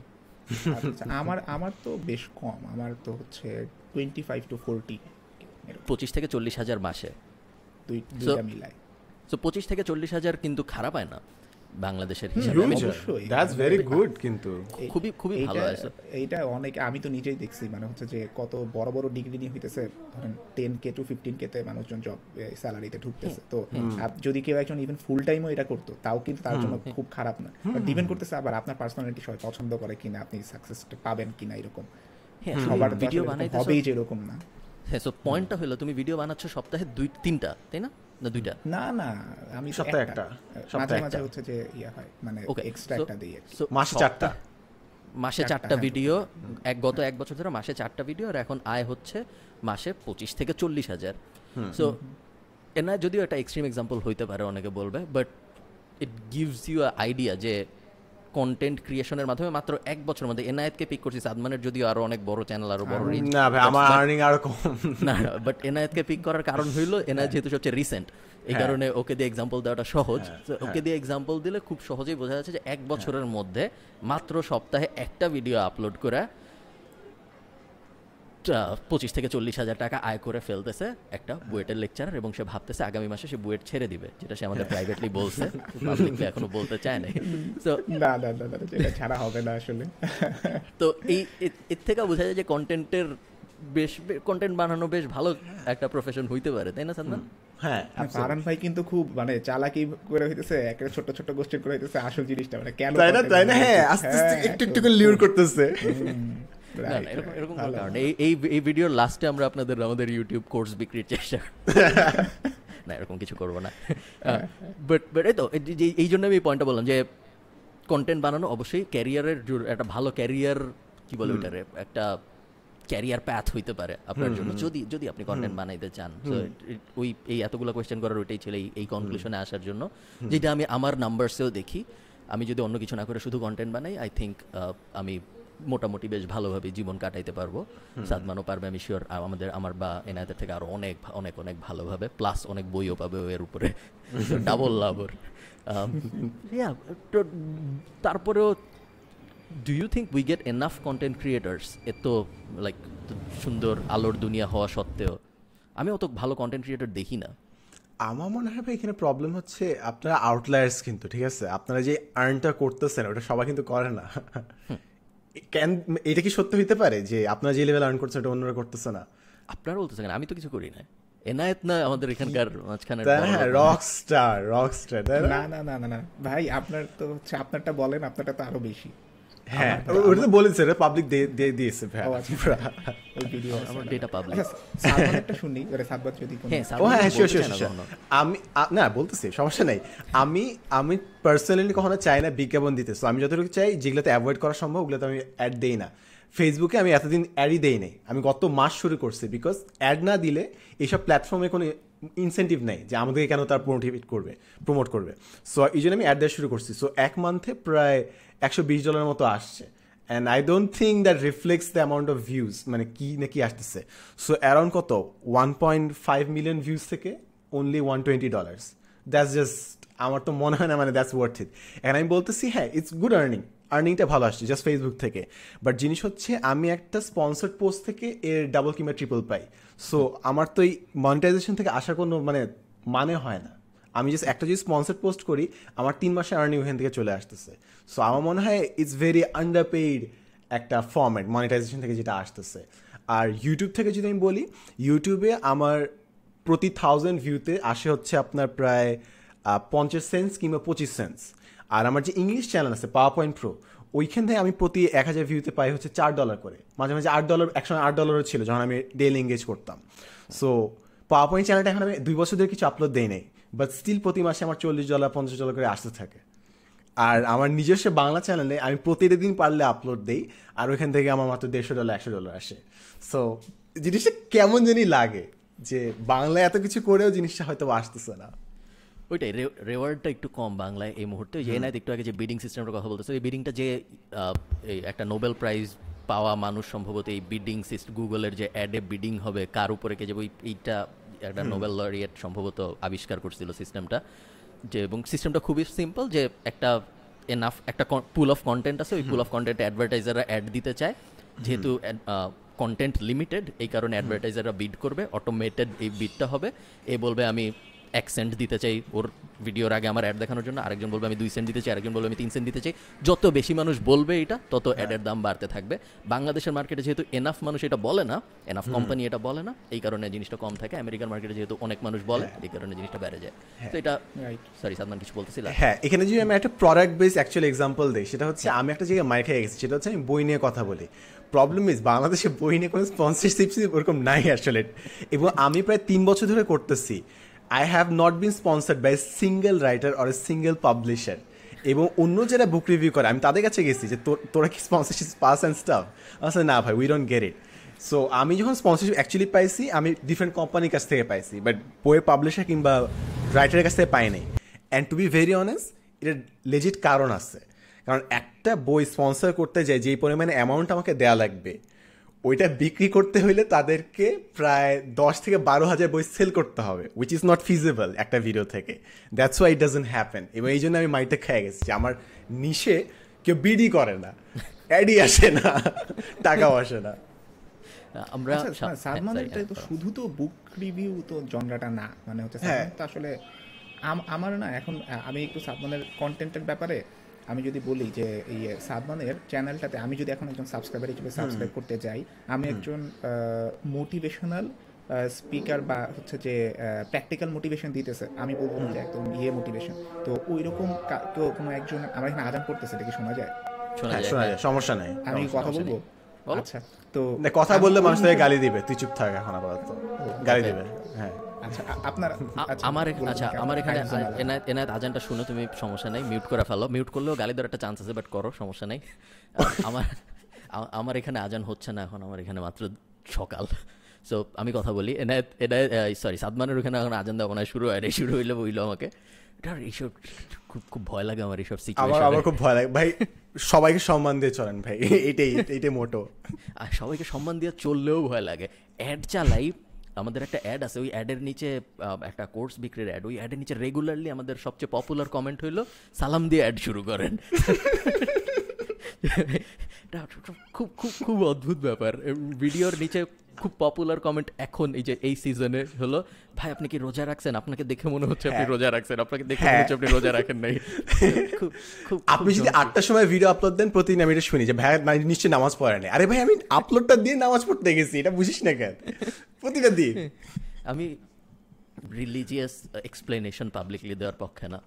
আচ্ছা, আমার আমার তো বেশ কম। আমার তো হচ্ছে টোয়েন্টি ফাইভ টু ফোরটি পঁচিশ থেকে চল্লিশ হাজার মাসে। দুই দুইটা মিলায়। তো পঁচিশ থেকে চল্লিশ হাজার কিন্তু খারাপ হয় না বাংলাদেশের গুড কিন্তু। খুবই খুবই ভালো এইটা- আছে এইটা অনেক আমি তো নিজেই দেখছি মানে হচ্ছে যে কত বড় বড় ডিগ্রি নিয়ে হইতেছে ধরেন ten K to fifteen K তে মানুষজন জব স্যালারিতে ঢুকতেছে। তো যদি কেউ একজন ইভেন ফুল টাইমও এটা করতো তাও কিন্তু তার জন্য খুব খারাপ না। ডিপেন্ড করতেছে আবার আপনার পার্সোনালিটি সবাই পছন্দ করে কিনা আপনি সাকসেস পাবেন কিনা এরকম। হ্যাঁ সবার ভিডিও বানাইতেছো। হবেই যে এরকম না। হ্যাঁ সো পয়েন্টটা হলো তুমি ভিডিও বানাচ্ছ সপ্তাহে দুই তিনটা তাই না? না দুইটা? না না আমি সপ্তাহে একটা। সপ্তাহে একটা। হচ্ছে যে ইয়া হয় মানে ওকে এক্সট্রা একটা দিই সো মাসে চারটা? মাসে চারটা, চারটা হ্যাঁ। ভিডিও এক গত এক বছর ধরে মাসে চারটা ভিডিও আর এখন আয় হচ্ছে মাসে পঁচিশ থেকে চল্লিশ হাজার। সো এনা যদিও একটা এক্সট্রিম এক্সাম্পল হইতে পারে অনেকে বলবে but it gives you idea যে কন্টেন্ট ক্রিয়েশনের মাধ্যমে মাত্র এক বছরের মধ্যে এনায়েতকে পিক করছি সাদমানের যদিও আরও অনেক বড় চ্যানেল আরও বড় রিচ না ভাই আমার আর্নিং আরও কম। না বাট এনায়েতকে পিক করার কারণ হইল এনায়েত যেহেতু সবচেয়ে রিসেন্ট এই কারণে ওকে দিয়ে এক্সাম্পল দেওয়াটা সহজ। তো ওকে দিয়ে এক্সাম্পল দিলে খুব সহজেই বোঝা যাচ্ছে যে এক বছরের মধ্যে মাত্র সপ্তাহে একটা ভিডিও আপলোড করে পঁচিশ থেকে চল্লিশ হাজার টাকা আয় করে ফেলতেছে একটা বুয়েটের লেকচারার এবং সে ভাবতেছে আগামী মাসে সে বুয়েট ছেড়ে দিবে যেটা সে আমাদের প্রাইভেটলি বলছে পাবলিকলি এখনও বলতে চায় নাই। তো না না না না এটা ছাড়া হবে না আসলে। তো এই এর থেকে বোঝা যায় যে কন্টেন্টের বেশ কন্টেন্ট বানানো বেশ ভালো একটা প্রফেশন হইতে পারে তাই না সাদমান হ্যাঁ ফারান ভাই কিন্তু খুব মানে চালাকি করে হইতেছে একটা ছোট ছোট গোষ্ঠী করে হইতেছে আসল জিনিসটা মানে কেন তাই না তাই না? হ্যাঁ আস্তে আস্তে হ্যাঁ, একটু একটু করে লিউর করতেছে। এরকম। কারণ এই এই ভিডিওর লাস্টে আমরা আপনাদের আমাদের ইউটিউব কোর্স বিক্রির চেষ্টা না এরকম কিছু করব না। বাট বাট এই তো এই জন্য আমি পয়েন্টটা বললাম যে কন্টেন্ট বানানো অবশ্যই ক্যারিয়ারের একটা ভালো ক্যারিয়ার কি বলে ওইটারে? একটা ক্যারিয়ার প্যাথ হইতে পারে আপনার জন্য। যদি যদি আপনি কন্টেন্ট বানাইতে চান ওই এই এতগুলো কোয়েশ্চেন করার ওইটাই ছিল এই- এই কনক্লুশনে আসার জন্য। যেটা আমি আমার নাম্বারসেও দেখি। আমি যদি অন্য কিছু না করে শুধু কন্টেন্ট বানাই আই থিঙ্ক আমি মোটামুটি বেশ ভালোভাবে জীবন কাটাইতে পারব। সাদমানও পারবে আমি শিওর আমাদের আমার বা এনাদের থেকে আরও অনেক অনেক অনেক ভালোভাবে প্লাস অনেক বইও পাবে এর উপরে। ডাবল লাভ ওর। Um, তো তারপরেও do you think we get enough content creators এত লাইক সুন্দর আলোর দুনিয়া হওয়া সত্ত্বেও আমি অত ভালো কন্টেন্ট ক্রিয়েটর দেখি না। আমার মনে হয় ভাই এখানে প্রবলেম হচ্ছে আপনারা আউটলায়ার্স কিন্তু ঠিক আছে? আপনারা যে আর্নটা করতেছেন ওটা সবাই কিন্তু করে না। কেন এটা কি সত্য হইতে পারে যে আপনারা যে লেভেল আর্ন করছেন ওটা অন্যরা করতেছে না? আপনারা বলতেছেন আমি তো কিছু করি না এনায়েত না আমাদের এখানকার মাঝখানে হ্যাঁ রক স্টার রক স্টার না? না না না না না। ভাই আপনার তো হচ্ছে আপনারটা বলেন আপনারটা তো আরও বেশি। হ্যাঁ ওটা তো বলেছে এটা পাবলিক দিয়ে দিয়েছে ভাই। আচ্ছা। ওই ভিডিও আমার ডেটা পাবলিক আচ্ছা একটা শুনি এবারে সাদবাদ যদি কোনো হ্যাঁ ও হ্যাঁ শিওর শিওর না আমি না বলতেছি সমস্যা নাই। আমি আমি পার্সোনালি কখনো চাই না বিজ্ঞাপন দিতে। আমি যতটুকু চাই যেগুলোতে অ্যাভয়েড করা সম্ভব ওগুলোতে আমি অ্যাড দেই না। ফেসবুকে আমি এতদিন অ্যাডই দেই নাই। আমি গত মাস শুরু করছি বিকজ অ্যাড না দিলে এইসব প্ল্যাটফর্মে কোনো ইনসেন্টিভ নেই যে আমাদেরকে কেন তার প্রমোটিভেট করবে প্রমোট করবে। সো এই জন্য আমি অ্যাড দেওয়া শুরু করছি। সো এক মান্থে প্রায় একশো বিশ ডলারের মতো আসছে। And I don't think that reflects the amount of views মানে কি না কি আসতেছে। সো অ্যারাউন্ড কত? One point five million views থেকে only one twenty dollars that's just আমার তো মনে হয় না মানে দ্যাটস ওয়ার্থ ইট এখন আমি বলতেছি হ্যাঁ ইটস গুড আর্নিং আর্নিংটা ভালো আসছে জাস্ট ফেসবুক থেকে। বাট জিনিস হচ্ছে, আমি একটা স্পন্সার্ড পোস্ট থেকে এর ডাবল কিংবা ট্রিপল পাই। সো আমার তো এই মনিটাইজেশন থেকে আসার কোনো মানে মানে হয় না। আমি জাস্ট একটা যদি স্পন্সার্ড পোস্ট করি, আমার তিন মাসে আর্নিং ওখান থেকে চলে আসতেছে। সো আমার মনে হয় ইটস ভেরি আন্ডারপেইড একটা ফর্ম্যাট মনিটাইজেশন থেকে যেটা আসতেছে। আর ইউটিউব থেকে যদি আমি বলি ইউটিউবে আমার প্রতি থাউজেন্ড ভিউতে আসে হচ্ছে আপনার প্রায় পঞ্চাশ সেন্স কিংবা পঁচিশ সেন্স আর আমার যে ইংলিশ চ্যানেল আছে পাওয়ার পয়েন্ট প্রো ওইখান থেকে আমি প্রতি এক হাজার ভিউতে পাই হচ্ছে চার ডলার করে। মাঝে মাঝে আট ডলার একসময় আট ডলারও ছিল যখন আমি ডেলি এঙ্গেজ করতাম। সো পাওয়ার পয়েন্ট চ্যানেলটা এখন আমি দুই বছর ধরে কিছু আপলোড দেই নাই বাট স্টিল প্রতি মাসে আমার চল্লিশ ডলার পঞ্চাশ ডলার করে আসতে থাকে। আর আমার নিজস্ব বাংলা চ্যানেলে আমি প্রতিদিন পারলে আপলোড দেই, আর ওইখান থেকে আমার মাত্র দেড়শো ডলার একশো ডলার আসে। সো জিনিসটা কেমন জানি লাগে যে বাংলায় এত কিছু করেও জিনিসটা হয়তো আসতেছে না। ওইটাই রেওয়ার্ডটা একটু কম বাংলায় এই মুহূর্তে। যে এনায়েত একটু আগে যে বিডিং সিস্টেমের কথা বলতেছে এই বিডিংটা যে এই একটা নোবেল প্রাইজ পাওয়া মানুষ সম্ভবত এই বিডিং সিস্টেম গুগলের যে অ্যাডে বিডিং হবে কার উপরে কে যাবে ওই- এইটা একটা নোবেল লরিয়েট সম্ভবত আবিষ্কার করছিল সিস্টেমটা যে এবং সিস্টেমটা খুবই সিম্পল যে একটা এনাফ একটা পুল অফ কন্টেন্ট আছে ওই পুল অফ কন্টেন্টে অ্যাডভার্টাইজাররা অ্যাড দিতে চায়। যেহেতু কন্টেন্ট লিমিটেড এই কারণে অ্যাডভার্টাইজাররা বিড করবে অটোমেটেড এই বিডটা হবে। এ বলবে আমি এক সেন্ট দিতে চাই ওর ভিডিওর আগে আমার অ্যাড দেখানোর জন্য আরেকজন বলবে আমি দুই সেন্ট দিতে চাই আরেকজন বলবে আমি তিন সেন্ট দিতে চাই। যত বেশি মানুষ বলবে এটা তত অ্যাডের দাম বাড়তে থাকবে। বাংলাদেশের মার্কেটে যেহেতু এনাফ মানুষ এটা বলে না এনাফ কোম্পানি এটা বলে না এই কারণে জিনিসটা কম থাকে। আমেরিকান মার্কেটে যেহেতু অনেক মানুষ বলে এই কারণে জিনিসটা বেড়ে যায়। তো এটা সরি সাদমান কিছু বলতেছিল হ্যাঁ এখানে যদি আমি একটা প্রোডাক্ট বেস অ্যাকচুয়ালি এক্সাম্পল দিই সেটা হচ্ছে আমি একটা জায়গায় খেয়ে গেছি সেটা হচ্ছে আমি বই নিয়ে কথা বলি। প্রবলেম ইজ বাংলাদেশে বই নিয়ে কোনো স্পন্সরশিপ ওরকম নাই আসলে। এবং আমি প্রায় তিন বছর ধরে করতেছি। I have not been sponsored by single writer or a single publisher এবং অন্য যারা বুক রিভিউ করে, আমি তাদের কাছে গেছি যে তোর- কি স্পন্সরশিপ পাস অ্যান্ড স্টাফ আসলে না ভাই we don't get it so আমি যখন স্পন্সরশিপ অ্যাকচুয়ালি পাইছি, আমি ডিফারেন্ট কোম্পানির কাছ থেকে পাইছি বাট বইয়ের পাবলিশার কিংবা রাইটারের কাছ থেকে পাই নাই and to be very honest এটার লেজিট কারণ আছে। কারণ একটা বই স্পন্সর করতে যায় যেই পরিমাণে অ্যামাউন্ট আমাকে দেওয়া লাগবে ওইটা বিক্রি করতে হইলে তাদেরকে প্রায় দশ থেকে বারো হাজার বই সেল করতে হবে উইচ ইজ নট ফিজিবল একটা ভিডিও থেকে। That's why it doesn't happen এবং এই জন্য আমি মাইটে খেয়ে গেছি যে আমার নিশে কেউ বিডি করে না অ্যাডই আসে না টাকাও আসে না। আমরা আচ্ছা, সা- হ্যাঁ, সালমানের তো শুধু তো বুক রিভিউ তো জনরাটা না মানে হচ্ছে হ্যাঁ। আসলে আম- আমার না এখন আমি একটু সালমানের কন্টেন্টের ব্যাপারে আমি যদি বলি যে এই সালমানের চ্যানেলটাতে আমি যদি এখন একজন সাবস্ক্রাইবার হিসেবে সাবস্ক্রাইব করতে যাই আমি একজন মোটিভেশনাল স্পিকার বা হচ্ছে যে প্র্যাকটিক্যাল মোটিভেশন দিতেছে। আমি বলব না যে একদম ইয়ে মোটিভেশন তো ওই রকম কেউ কোনো একজন আমার এখানে আজান করতেছে এটা কি শোনা যায়? শোনা হ্যাঁ হ্যাঁ। যায় সমস্যা নেই আমি কথা বলব? আচ্ছা তো কথা বললে মানুষ তাকে গালি দিবে তুই চুপ থাক এখন আপাতত। গালি দিবে হ্যাঁ। আচ্ছা আপনার আচ্ছা, আমার আচ্ছা আমার এখানে। এনায়েত এনায়েত আজানটা শুনে তুমি সমস্যা নাই মিউট করে ফেলো। মিউট করলেও গালি দেওয়ার একটা চান্স আছে বাট করো সমস্যা নাই। আমার আমার এখানে আজান হচ্ছে না এখন আমার এখানে মাত্র সকাল। সো আমি কথা বলি এনায়েত এনায়েত সরি সাদমানের ওখানে এখন আজান দেওয়া মনে শুরু হয় শুরু হইলে বইলো আমাকে। এইসব খুব খুব ভয় লাগে আমার এইসব সিচুয়েশন আমার খুব ভয় লাগে। ভাই সবাইকে সম্মান দিয়ে চলেন ভাই। এটাই এটাই মোটো। আর সবাইকে সম্মান দিয়ে চললেও ভয় লাগে। অ্যাড চালাই আমাদের একটা অ্যাড আছে, ওই অ্যাডের নিচে একটা কোর্স বিক্রির অ্যাড ওই অ্যাডের নিচে রেগুলারলি আমাদের সবচেয়ে পপুলার কমেন্ট হইল, সালাম দিয়ে অ্যাড শুরু করেন। খুব খুব খুব অদ্ভুত ব্যাপার। ভিডিওর নিচে খুব পপুলার কমেন্ট এখন এই যে এই সিজনে হলো ভাই আপনি কি রোজা রাখছেন? আপনাকে দেখে মনে হচ্ছে আপনি হ্যাঁ। রোজা রাখছেন। আপনাকে দেখে হ্যাঁ। মনে হচ্ছে আপনি রোজা রাখেন নাই। আপনি যদি। আটটার সময় ভিডিও আপলোড দেন প্রতিদিন আমি এটা শুনি যে ভাই মানে নিশ্চয়ই নামাজ পড়ে নাই। আরে ভাই আমি আপলোডটা দিয়ে নামাজ পড়তে গেছি এটা বুঝিস না কেন? প্রতিটা দিন। আমি রিলিজিয়াস এক্সপ্লেনেশন পাবলিকলি দেওয়ার পক্ষে না।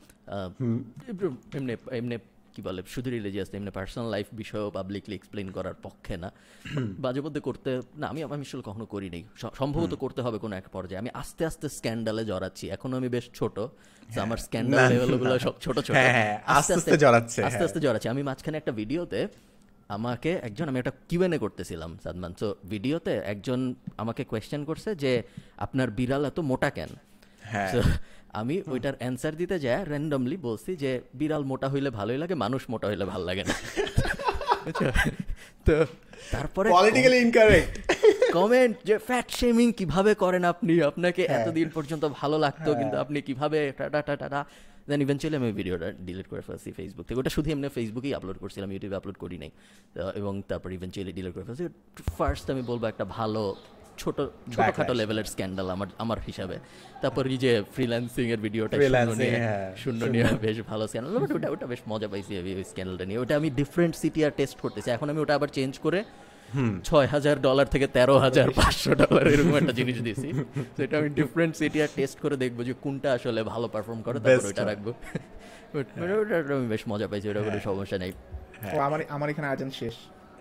এমনি এমনি কি বলে শুধু রিলিজিয়াস এমনি পার্সোনাল লাইফ বিষয়েও পাবলিকলি এক্সপ্লেন করার পক্ষে না। মাঝে মধ্যে করতে না আমি আমি আসলে কখনো করিনি স- সম্ভবত করতে হবে কোনো এক পর্যায়ে। আমি আস্তে আস্তে স্ক্যান্ডালে জড়াচ্ছি। এখনও আমি বেশ ছোট আমার স্ক্যান্ডাল লেভেলগুলো সব ছোট ছোট। হ্যাঁ, হ্যাঁ, আস্তে আস্তে জড়াচ্ছে, আস্তে হ্যাঁ। আস্তে জড়াচ্ছে। আমি মাঝখানে একটা ভিডিওতে আমাকে একজন আমি একটা কিউএনএ করতেছিলাম সাদমান। সো ভিডিওতে একজন আমাকে কোয়েশ্চেন করছে যে আপনার বিড়াল এত মোটা কেন? হ্যাঁ। আমি ওইটার অ্যান্সার দিতে যায় র্যান্ডমলি বলছি যে বিড়াল মোটা হইলে ভালোই লাগে মানুষ মোটা হইলে ভালো লাগে না? তো তারপরে পলিটিক্যালি ইনকারেক্ট কমেন্ট যে ফ্যাট শেমিং কীভাবে করেন আপনি? আপনাকে হ্যাঁ। এতদিন পর্যন্ত ভালো লাগতো কিন্তু আপনি কীভাবে tata tata tata then eventually আমি ভিডিওটা ডিলিট করে ফেলছি ফেসবুক থেকে। ওটা শুধু এমনি ফেসবুকেই আপলোড করছিলাম ইউটিউবে আপলোড করি নাই। এবং তারপর ইভেনচুয়ালি ডিলিট করে ফেলছি। ফার্স্ট আমি বলব একটা ভালো ছোট ছোটখাটো লেভেলের স্ক্যান্ডাল আমার আমার হিসাবে। তারপর এই যে ফ্রিল্যান্সিং এর ভিডিওটা শূন্য Freelancing, নিয়ে হ্যাঁ, শূন্য। নিয়ে বেশ ভালো স্ক্যান্ডাল বাট ওটা ওটা বেশ মজা পাইছি আমি ওই স্ক্যান্ডালটা নিয়ে। ওটা আমি ডিফারেন্ট সিটি আর টেস্ট করতেছি। এখন আমি ওটা আবার চেঞ্জ করে ছয় হাজার ডলার থেকে তেরো হাজার পাঁচশো ডলার এরকম একটা জিনিস দিছি। তো এটা আমি ডিফারেন্ট সিটি আর টেস্ট করে দেখব যে কোনটা আসলে ভালো পারফর্ম করে তারপর রাখব। মানে ওটা ওটা আমি বেশ মজা পাইছি ওটা কোনো সমস্যা নেই। আমার আমার এখানে আজান শেষ।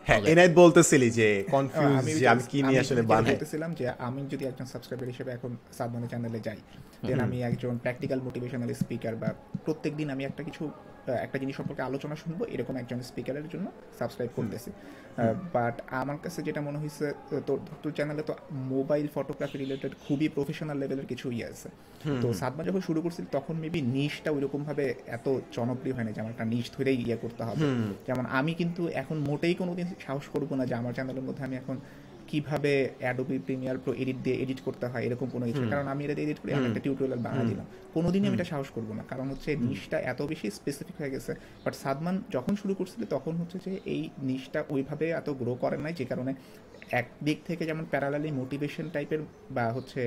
হ্যাঁ. এনায়েত বলতেছিলি যে কনফিউজ আমি কি নিয়ে আসলে বানাই বলতেছিলাম যে আমি যদি একজন সাবস্ক্রাইবার হিসেবে এখন সাবমানের চ্যানেলে যাই দেন আমি একজন প্র্যাকটিক্যাল মোটিভেশনাল স্পিকার বা প্রত্যেক দিন আমি একটা কিছু একটা জিনিস সম্পর্কে আলোচনা শুনব এরকম একজন স্পিকারের জন্য সাবস্ক্রাইব করতেছি। বাট আমার কাছে যেটা মনে হয়েছে তোর তোর চ্যানেলে তো মোবাইল ফটোগ্রাফি রিলেটেড খুবই প্রফেশনাল লেভেলের কিছু ইয়ে আছে। তো সাদমা যখন শুরু করছিল তখন মেবি নিশটা ওইরকম ভাবে এত জনপ্রিয় হয় না যে আমার একটা নিশ ধরেই ইয়ে করতে হবে। যেমন আমি কিন্তু এখন মোটেই কোনোদিন সাহস করব না যে আমার চ্যানেলের মধ্যে আমি এখন কীভাবে অ্যাডোবি প্রিমিয়ার প্রো এডিট দিয়ে এডিট করতে হয় এরকম কোনো কিছু। কারণ আমি এটা এডিট করি আমি একটা টিউটোরিয়াল বানিয়ে দিলাম। কোনোদিনই আমি এটা সাহস করব না। কারণ হচ্ছে নিশটা এত বেশি স্পেসিফিক হয়ে গেছে। বাট সাদমান যখন শুরু করছিল তখন হচ্ছে যে এই নিশটা ওইভাবে এত গ্রো করে নাই যে কারণে এক দিক থেকে যেমন প্যারালালি মোটিভেশন টাইপের বা হচ্ছে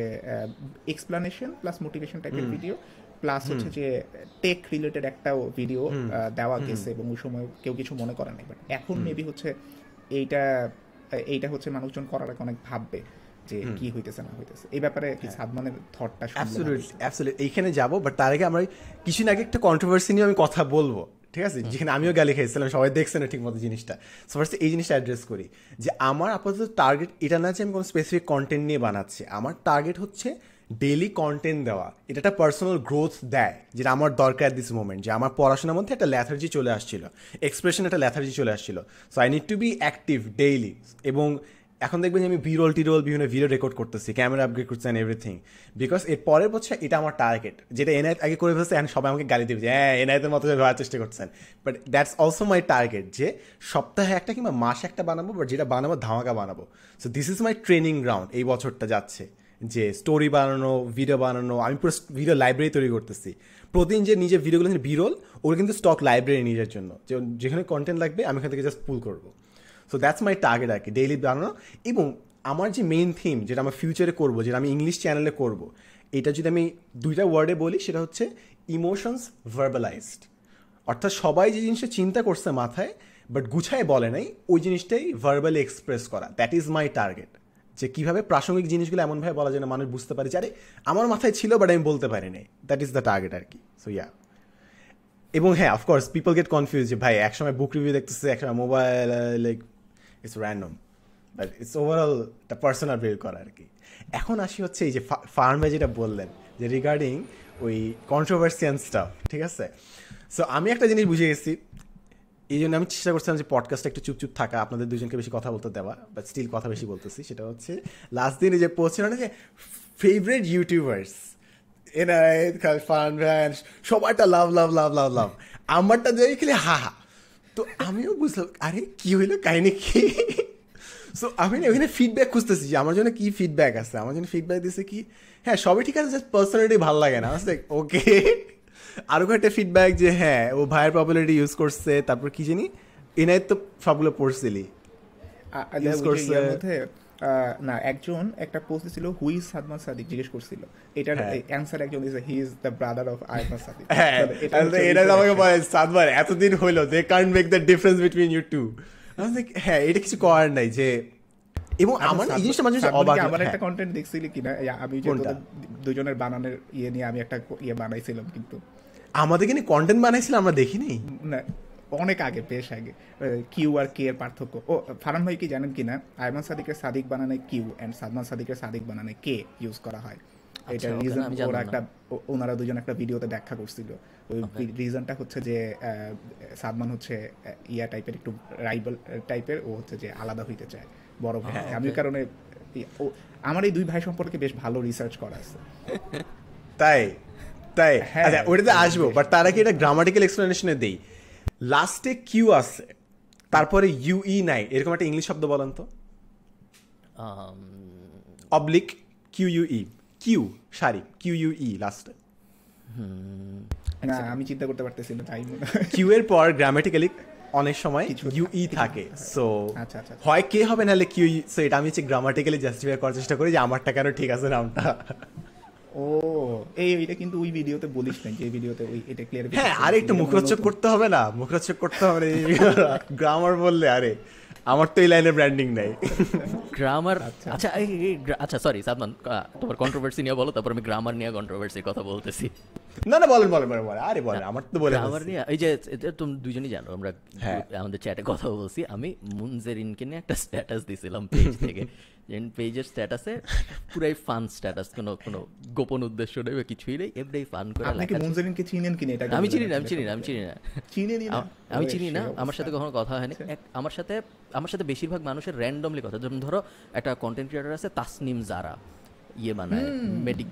এক্সপ্লানেশন প্লাস মোটিভেশন টাইপের ভিডিও প্লাস হচ্ছে যে টেক রিলেটেড একটাও ভিডিও দেওয়া গেছে এবং ওই সময় কেউ কিছু মনে করে নাই। বাট এখন মেবি হচ্ছে এইটা এইটা হচ্ছে মানুষজন করার অনেক ভাববে যে কি হইতেছে না হইতেছে। এই ব্যাপারে কি সাদমানের থটটা অ্যাবসলিউট এইখানে যাব বাট তার আগে আমরা কিছুদিন আগে একটা কন্ট্রোভার্সি নিয়ে আমি কথা বলব ঠিক আছে? যেখানে আমিও গালি খেয়েছিলাম সবাই দেখছে না ঠিক মতো জিনিসটা। সো ফার্স্ট এই জিনিসটা অ্যাড্রেস করি যে আমার আপাতত টার্গেট এটা না যে আমি কোনো স্পেসিফিক কন্টেন্ট নিয়ে বানাচ্ছি। আমার টার্গেট হচ্ছে ডেলি কন্টেন্ট দেওয়া, এটা একটা পার্সোনাল গ্রোথ দেয়, যেটা আমার দরকার দিস মোমেন্ট যে আমার পড়াশোনার মধ্যে একটা ল্যাথার্জি চলে আসছিল এক্সপ্রেশন একটা ল্যাথার্জি চলে আসছিল। So I need to be active daily এবং এখন দেখবেন যে আমি বিরোল টিরোল বিভিন্ন ভিডিও রেকর্ড করতেছি ক্যামেরা আপগ্রেড করছি অ্যান্ড এভরিথিং বিকজ এর পরের বছর এটা আমার টার্গেট যেটা এনআইত আগে করে ফেলছে অ্যান্ড সবাই আমাকে গালি দেবে যে হ্যাঁ এনআইতের মতো হওয়ার চেষ্টা করছেন but that's also my target যে সপ্তাহে একটা কিংবা মাসে একটা বানাবো বাট যেটা বানাবো, ধামাকা বানাবো। So this is my training ground এই বছরটা যাচ্ছে। যে স্টোরি বানানো ভিডিও বানানো, আমি পুরো ভিডিও লাইব্রেরি তৈরি করতেছি। প্রতিদিন যে নিজের ভিডিওগুলো বিরল ওগুলো কিন্তু স্টক লাইব্রেরি নিজের জন্য। যে যেখানে কন্টেন্ট লাগবে, আমি এখান থেকে জাস্ট পুল করব। সো দ্যাটস মাই টার্গেট আর কি ডেইলি বানানো। এবং আমার যে মেইন থিম যেটা আমার ফিউচারে করব, যেটা আমি ইংলিশ চ্যানেলে করব, এটা যদি আমি দুইটা ওয়ার্ডে বলি, সেটা হচ্ছে ইমোশনস ভার্বালাইজড অর্থাৎ সবাই যে জিনিসটা চিন্তা করছে মাথায় বাট গুছায় বলে নাই, ওই জিনিসটাই ভার্বালি এক্সপ্রেস করা। দ্যাট ইজ মাই টার্গেট যে কীভাবে প্রাসঙ্গিক জিনিসগুলো এমনভাবে বলা যায় না, মানুষ বুঝতে পারে যে, আরে, আমার মাথায় ছিল বাট আমি বলতে পারিনি। দ্যাট ইজ দ্য টার্গেট আর কি। সো ইয়া এবং হ্যাঁ অফকোর্স পিপল গেট কনফিউজ যে, ভাই, একসময় বুক রিভিউ দেখতেছে, একসময় mobile like it's random but it's overall the personal bill করা আর কি। এখন আসি হচ্ছে এই যে ফার্মে যেটা বললেন, যে রিগার্ডিং ওই কন্ট্রোভার্সিয়ান স্টাফ ঠিক আছে? সো আমি একটা জিনিস বুঝে গেছি এই জন্য আমি চেষ্টা করছিলাম যে পডকাস্টটা একটু চুপচুপ থাকা, আপনাদের দুজনকে বেশি কথা বলতে দেওয়া বাট স্টিল কথা বেশি বলতেছি। সেটা হচ্ছে লাস্ট দিনে যে পোস্ট না যে ফেভারিট ইউটিউবার্স এনায়েত ফান ভ্যান সবারটা love love love love love আমারটা দেখে খেলে হা হা। তো আমিও বুঝলাম, আরে কি হইল কাহিনী কি? সো আমি না ওখানে ফিডব্যাক খুঁজতেছি যে আমার জন্য কি ফিডব্যাক আছে? আমার জন্য ফিডব্যাক দিছে কি হ্যাঁ সবই ঠিক আছে জাস্ট পার্সোনালিটি ভালো লাগে না। ওকে আরও একটা ফিডব্যাক যে হ্যাঁ ও ভাইয়ের পপুলারিটি ইউজ করছে তারপর কি জানি এনায়েত তো সবগুলো পড়ছিলি ইউজ করছে। না একজন একটা পোস্ট ছিল হুই সাদমান সাদিক জিজ্ঞেস করছিল। এটার অ্যান্সার একজন দিছে he is the brother of Ayman Sadiq হ্যাঁ এটা আমাকে বলে সাদমান এতদিন হইল they can't make the difference between you two হ্যাঁ এটা কিছু করার নাই যে এবং আমার এই জিনিসটা মাঝে অবাক আমার একটা কন্টেন্ট দেখছিলি কিনা? আমি যে দুজনের বানানোর ইয়ে নিয়ে আমি একটা ইয়ে বানাইছিলাম কিন্তু। আমাদের কিনে কন্টেন্ট বানাইছিলাম আমরা দেখিনি? না অনেক আগে বেশ আগে। কিউ আর কে এর পার্থক্য। ও ফারান ভাই কি জানেন কিনা? আয়মান সাদিকের সাদিক বানানে কিউ এন্ড সাদমান সাদিকের সাদিক বানানে কে ইউজ করা হয়। এটা রিজন ওরা একটা ওনারা দুজন একটা ভিডিওতে ব্যাখ্যা করছিল। ওই রিজনটা হচ্ছে যে সাদমান হচ্ছে ইয়া টাইপের একটু রাইবাল টাইপের ও হচ্ছে যে আলাদা হইতে চায় বড় ভাই। আমি কারণে আমার এই দুই ভাই সম্পর্কে বেশ ভালো রিসার্চ করা আছে। তাই? তাই। আচ্ছা ওটাতে আসব বাট তার আগে এটা গ্রামাটিক্যাল এক্সপ্লেনেশনে দেই। লাস্টে কিউ আছে তারপরে ইউই নাই এরকম একটা ইংলিশ শব্দ বলেন তো। Oblique Q U E Q sorry Q U E লাস্টে না আমি চিন্তা করতে পারতেছি না তাই কিউ এর পর গ্রামাটিক্যালি অনেক সময় ইউই থাকে সো হয় কে হবে নাহলে কিউ সো এটা আমি হচ্ছে গ্রামাটিক্যালি জাস্টিফাই করার চেষ্টা করি যে আমারটা কেন ঠিক আছে নামটা। ও এই এটা কিন্তু ওই ভিডিওতে বলিস না যে ভিডিওতে ওই এটা ক্লিয়ার হ্যাঁ আরে একটু মুখরোচক করতে হবে না মুখরোচক করতে হবে গ্রামার বললে আরে আমার তো এই লাইনে ব্র্যান্ডিং নাই। গ্রামার আচ্ছা। আচ্ছা সরি সাদমান তোমার কন্ট্রোভার্সি নিয়ে বলো তারপর আমি গ্রামার নিয়ে কন্ট্রোভার্সির কথা বলতেছি। না না বলেন বলেন বলেন বলেন। আরে বলেন আমার তো বলে গ্রামার নিয়ে এই যে তুমি দুজনই জানো আমরা আমাদের চ্যাটে কথা বলছি। আমি মুনজেরিনকে নিয়ে একটা স্ট্যাটাস দিছিলাম পেজ থেকে। পেজের স্ট্যাটাসে পুরাই ফান স্ট্যাটাস কোনো কোনো গোপন উদ্দেশ্য নেই বা কিছুই নেই এমনি ফান করে আপনি মুনজেরিনকে চিনেন কিনা এটা আমি চিনি না আমি চিনি না আমি চিনি না। চিনি না? আমি চিনি না আমার সাথে কখনো কথা হয়নি। আমার সাথে আমার সাথে বেশিরভাগ মানুষের র্যান্ডমলি কথা যেমন ধরো একটা কন্টেন্ট ক্রিয়েটর আছে তাসনিম জারা। ইয়ে বানায়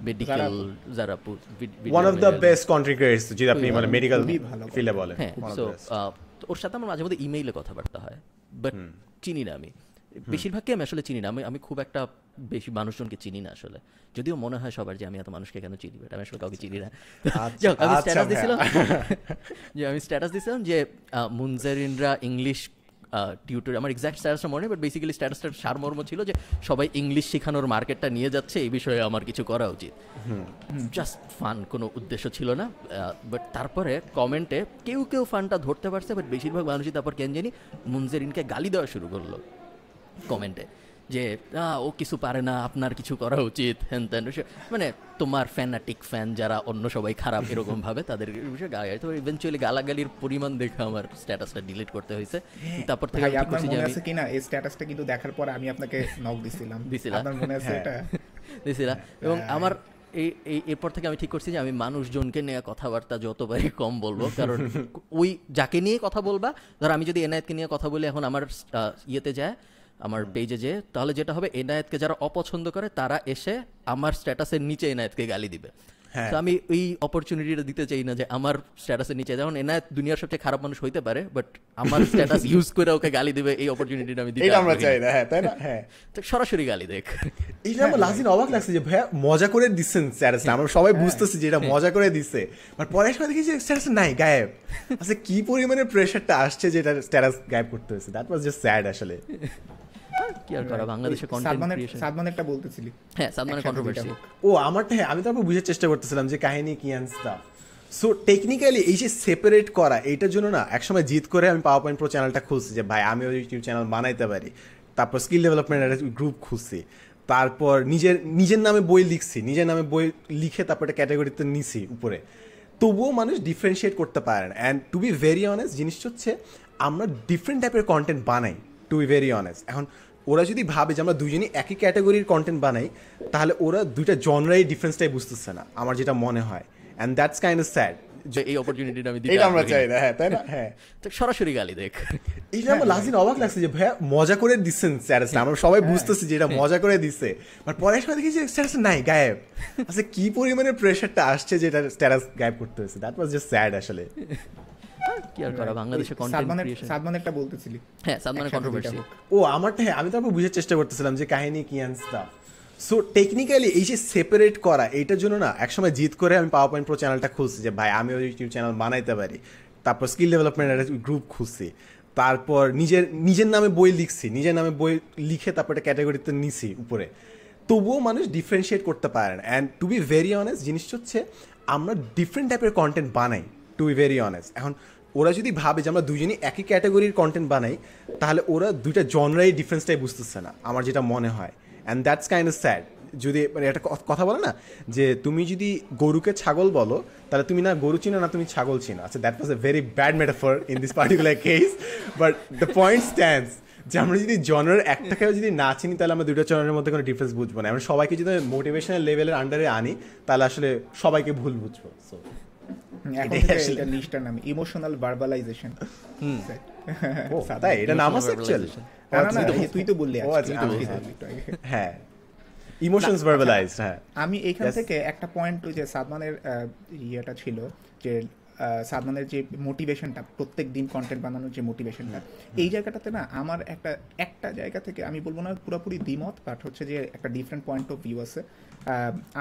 মেডিকেল যারা one of the best content creators যদি আপনি মানে মেডিকেল ফিল্ডে বলেন হ্যাঁ সো ওর সাথে আমার মাঝে মধ্যে ইমেইলে কথাবার্তা হয় বাট চিনি না আমি বেশিরভাগকে আমি আসলে চিনি না আমি আমি খুব একটা বেশি মানুষজনকে চিনি না আসলে যদিও মনে হয় সবার যে আমি এত মানুষকে কেন চিনি বাট আমি আসলে কাউকে চিনি না আমি স্ট্যাটাস ভাইয়া। দিছিলাম যে আমি স্ট্যাটাস দিছিলাম যে আহ, মুনজারিনরা ইংলিশ টিউটর আমার এক্সাক্ট স্ট্যাটাসটা মনে বাট বেসিক্যালি স্ট্যাটাসটার সারমর্ম ছিল যে সবাই ইংলিশ শেখানোর মার্কেটটা নিয়ে যাচ্ছে এই বিষয়ে আমার কিছু করা উচিত। জাস্ট ফান কোনো উদ্দেশ্য ছিল না বাট তারপরে কমেন্টে কেউ কেউ ফানটা ধরতে পারছে বাট বেশিরভাগ মানুষই তারপর কেন জানি মুনজেরিনকে গালি দেওয়া শুরু করল কমেন্টে যে ও কিছু পারে না আপনার কিছু করা উচিত। হ্যান ত্যান মানে তোমার ফ্যানাটিক ফ্যান যারা অন্য সবাই খারাপ এরকম ভাবে তাদের বিষয়ে গায়ে তো ইভেনচুয়ালি গালাগালির পরিমাণ দেখে আমার স্ট্যাটাসটা ডিলিট করতে হয়েছে। তারপর থেকে আমি করছি যে আমি কিনা? এই স্ট্যাটাসটা কিন্তু দেখার পর আমি আপনাকে নক দিছিলাম। দিছিলা? আপনার মনে আছে হ্যাঁ। এটা? দিছিলাম এবং আমার এই এই এরপর থেকে আমি ঠিক করছি যে আমি মানুষজনকে নিয়ে কথাবার্তা যতবারই কম বলব কারণ ওই যাকে নিয়ে কথা বলবা ধর আমি যদি এনায়েতকে নিয়ে কথা বলি এখন আমার ইয়েতে যায় আমার পেজে যে তাহলে যেটা হবে এনায়েতকে যারা অপছন্দ করে তারা এসে আমার স্ট্যাটাসের নিচে এনায়েতকে গালি দিবে। হ্যাঁ। তো আমি এই অপরচুনিটিটা দিতে চাই না যে আমার স্ট্যাটাসের নিচে যেমন এনায়েত দুনিয়ার সবচেয়ে খারাপ মানুষ হইতে পারে বাট আমার স্ট্যাটাস ইউজ করে ওকে গালি দিবে এই অপরচুনিটিটা আমি দিতে এটা আমরা চাই না। হ্যাঁ তাই না? হ্যাঁ। তো সরাসরি গালি দেখ। এইটা আমার লাস্ট দিন অবাক লাগছে যে ভাইয়া মজা করে দিচ্ছেন স্ট্যাটাসটা আমরা সবাই বুঝতেছি যে এটা মজা করে দিচ্ছে। বাট পরের সময় দেখি যে স্ট্যাটাস নাই গায়েব। আচ্ছা কি পরিমাণে প্রেশারটা আসছে যে এটা স্ট্যাটাস গায়েব করতে হয়েছে? দ্যাট ওয়াজ জাস্ট স্যাড আসলে। কি আর করা বাংলাদেশে কন্টেন্ট ক্রিয়েশন বলতেছিলি। হ্যাঁ কন্ট্রোভার্সি ও আমারটা হ্যাঁ আমি তারপর বুঝার চেষ্টা করতেছিলাম যে কাহিনী কি অ্যান্ড স্টাফ সো টেকনিক্যালি এই যে সেপারেট করা এইটার জন্য না একসময় জিত করে আমি পাওয়ার পয়েন্ট প্রো চ্যানেলটা খুলছি যে ভাই আমি ওই ইউটিউব চ্যানেল বানাইতে পারি। তারপর স্কিল ডেভেলপমেন্ট একটা গ্রুপ খুলছি। তারপর নিজের নিজের নামে বই লিখছি নিজের নামে বই লিখে তারপর একটা ক্যাটাগরিতে নিছি উপরে। তবুও মানুষ ডিফারেন্সিয়েট করতে পারে না। And to be very honest জিনিসটা হচ্ছে আমরা ডিফারেন্ট টাইপের কন্টেন্ট বানাই টু বি ভেরি অনেস্ট এখন ওরা যদি ভাবে যে আমরা দুজনই একই ক্যাটাগরির কন্টেন্ট বানাই তাহলে ওরা দুইটা জনরাই ডিফারেন্সটাই বুঝতেছে না আমার যেটা মনে হয়। And that's kind of sad যে এই অপরচুনিটিটা আমি এটা আমরা চাই না। হ্যাঁ তাই না? হ্যাঁ। তো সরাসরি গালি দেখ। এইটা আমার লাস্ট দিন অবাক লাগছে যে ভাইয়া মজা করে দিচ্ছেন স্ট্যাটাসটা আমরা সবাই বুঝতেছি যে এটা মজা করে দিচ্ছে। বাট পরের সময় দেখি যে স্ট্যাটাস নাই গায়েব। আচ্ছা কি পরিমাণে প্রেশারটা আসছে যে এটা স্ট্যাটাস গায়েব করতে হয়েছে? দ্যাট ওয়াজ জাস্ট স্যাড আসলে। কি আর করা বাংলাদেশে কন্টেন্ট ক্রিয়েশন সালমানেরটা বলতেছিলি। হ্যাঁ সালমানের কন্ট্রোভার্সি ও আমারটা হ্যাঁ আমি তারপর বুঝার চেষ্টা করতেছিলাম যে কাহিনী কি অ্যান্ড স্টাফ সো টেকনিক্যালি এই যে সেপারেট করা এইটার জন্য না একসময় জিত করে আমি পাওয়ার পয়েন্ট প্রো চ্যানেলটা খুলছি যে ভাই আমি ওই ইউটিউব চ্যানেল বানাইতে পারি। তারপর স্কিল ডেভেলপমেন্ট একটা গ্রুপ খুলছি। তারপর নিজের নিজের নামে বই লিখছি নিজের নামে বই লিখে তারপর একটা ক্যাটাগরিতে নিছি উপরে। তবুও মানুষ ডিফারেন্সিয়েট করতে পারে না। And to be very honest জিনিসটা হচ্ছে আমরা ডিফারেন্ট টাইপের কন্টেন্ট বানাই টু বি ভেরি অনেস্ট এখন ওরা যদি ভাবে যে আমরা দুজনই একই ক্যাটাগরির কন্টেন্ট বানাই, তাহলে ওরা দুইটা জনরাই ডিফারেন্সটাই বুঝতেছে না, আমার যেটা মনে হয়। And that's kind of sad যদি মানে একটা কথা বলে না? যে তুমি যদি গরুকে ছাগল বলো, তাহলে তুমি না গরু চিনো, না তুমি ছাগল চিনো। আচ্ছা that was a very bad metaphor in this particular case but the point stands যে আমরা যদি জনার একটাকেও যদি না চিনি, তাহলে আমরা দুটো জনারের মধ্যে কোনো ডিফারেন্স বুঝব না। আমরা সবাইকে যদি মোটিভেশনাল লেভেলের আন্ডারে আনি, তাহলে আসলে সবাইকে ভুল বুঝব সো এখন থেকে এটা লিস্টটার নাম। ইমোশনাল ভার্বালাইজেশন ও তাই? এটা নাম আছে অ্যাকচুয়ালি না, এই তুই তো বললি আচ্ছা। হ্যাঁ। ইমোশনস ভার্বালাইজড হ্যাঁ। আমি Yes. থেকে একটা পয়েন্ট যে সাদমানের আহ, ইয়েটা ছিল যে আহ, সাদমানের যে মোটিভেশনটা প্রত্যেক দিন কন্টেন্ট বানানোর যে মোটিভেশনটা এই জায়গাটাতে না আমার একটা একটা জায়গা থেকে আমি বলব না পুরোপুরি দ্বিমত বাট হচ্ছে যে একটা ডিফারেন্ট পয়েন্ট অফ ভিউ আছে।